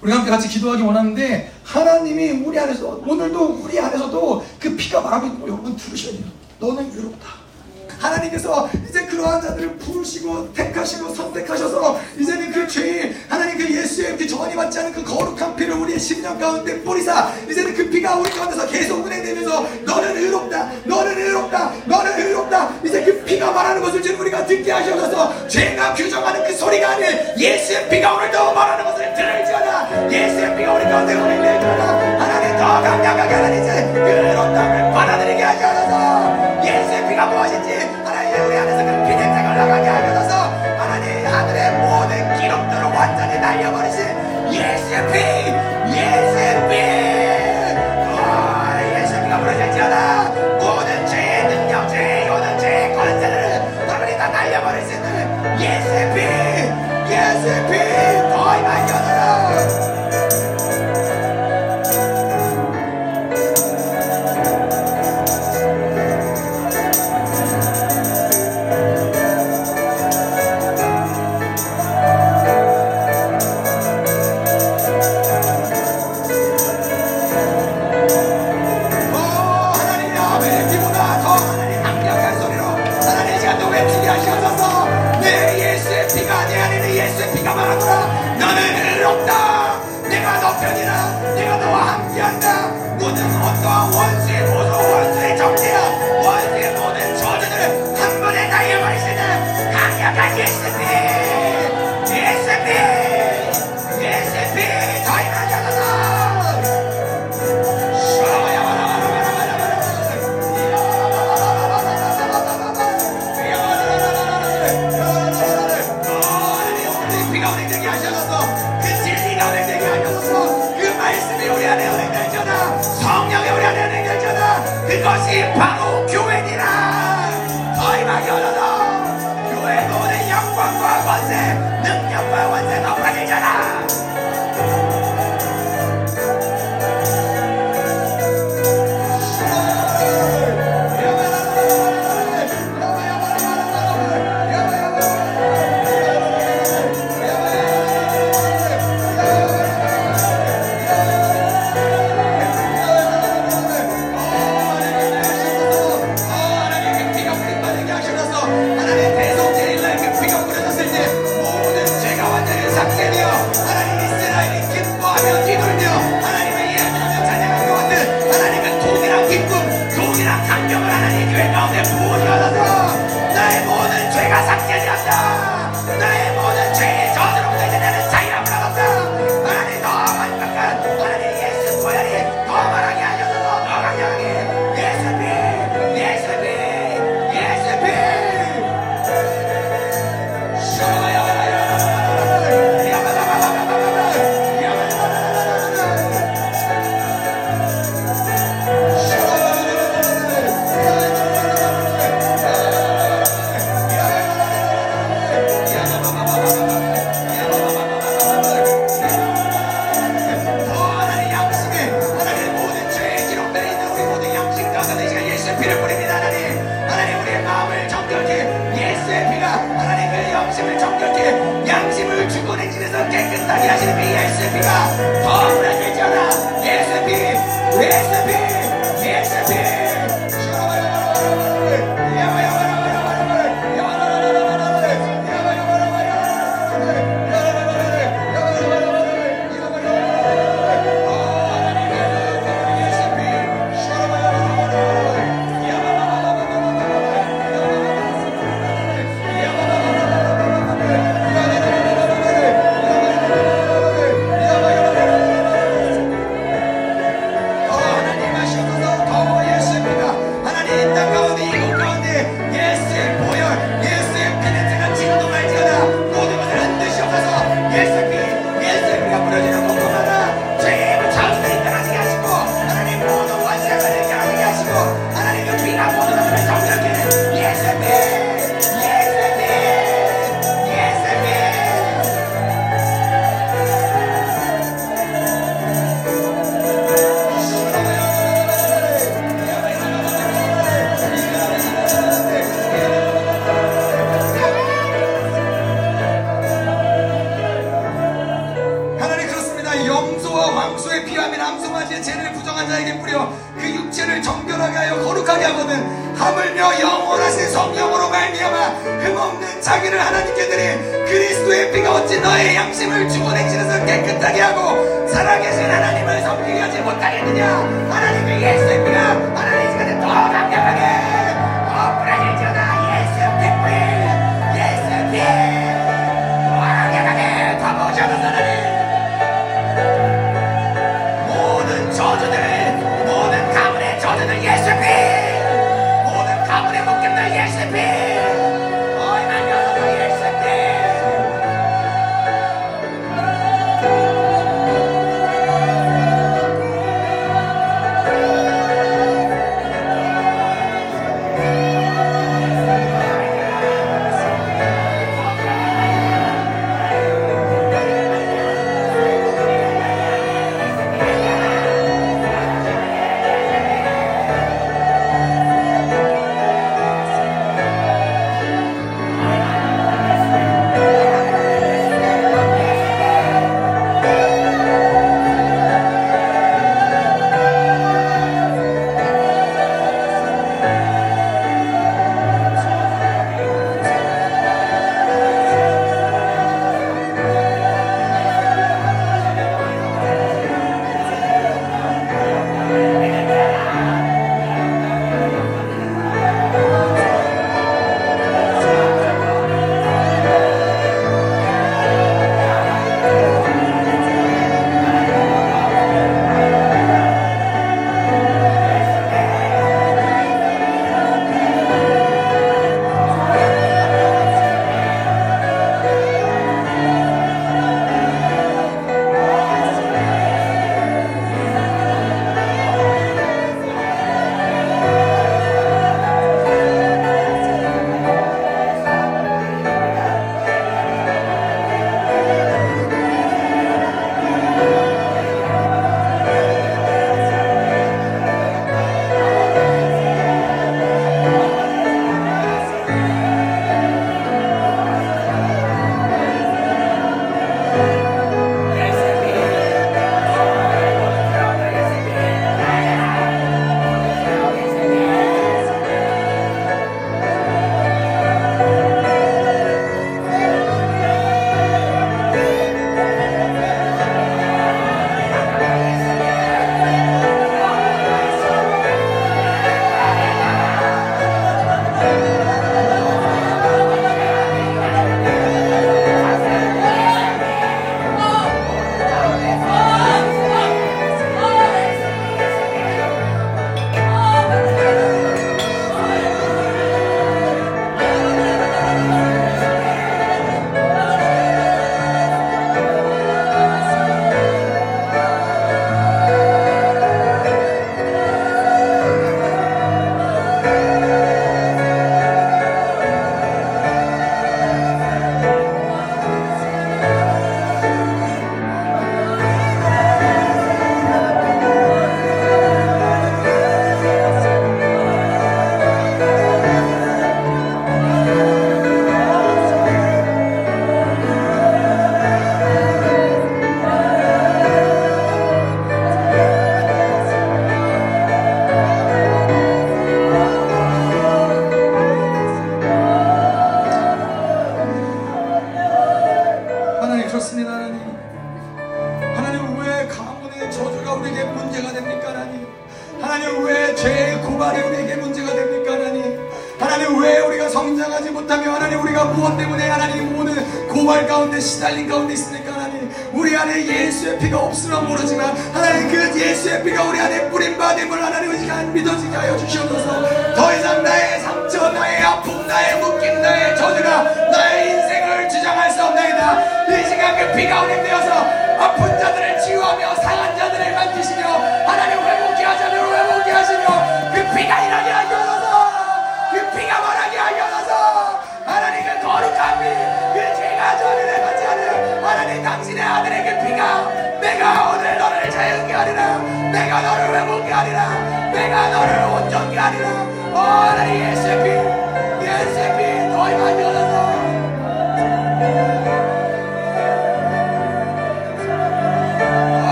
우리 함께 같이 기도하기 원하는데 하나님이 우리 안에서 오늘도 우리 안에서도 그 피가 말하고 있는 거 여러분 들으셔야 돼요. 너는 유롭다. 하나님께서 이제 그러한 자들을 부르시고 택하시고 선택하셔서 이제는 그 죄인 하나님 그 예수의 그 전이 받지 않은 그 거룩한 피를 우리의 심령 가운데 뿌리사 이제는 그 피가 우리 가운데서 계속 운행되면서 너는 의롭다 너는 의롭다 너는 의롭다. 이제 그 피가 말하는 것을 지금 우리가 듣게 하셔서. 죄가 규정하는 그 소리가 아닌 예수의 피가 오늘도 말하는 것을 들을지어다. 예수의 피가 우리 가운데 운행될지어다. 하나님 더 강력하게 하나님 이제 그 의롭다함을 받아들이게 하셔서. 예수의 피가 무엇인지 하나님 우리 안에서 그 피냄새가 올라가게 하셔서. 하나님 하늘의 모든 기록들을 완전히 날려버리신 예수의 피 예수의 피. 어, 예수의 피가 부러질지어다. 모든 죄의 능력 죄의 요는 죄의 권세를 하나님 다 있는 예수의 피 예수의 피더 임하게 하 Yeah.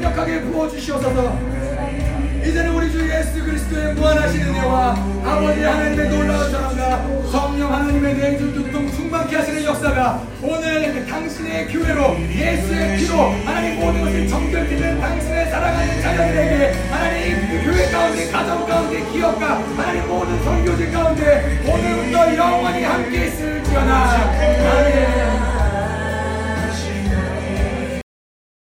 강력하게 부어주시옵소서. 이제는 우리 주 예수 그리스도의 무한하신 은혜와 아버지 하나님의 놀라운 사랑과 성령 하나님의 내주 두통 충만케 하시는 역사가 오늘 당신의 교회로 예수의 피로 하나님 모든 것이 정결되는 당신의 사랑하는 자녀들에게 하나님 그 교회 가운데 가정 가운데 기업과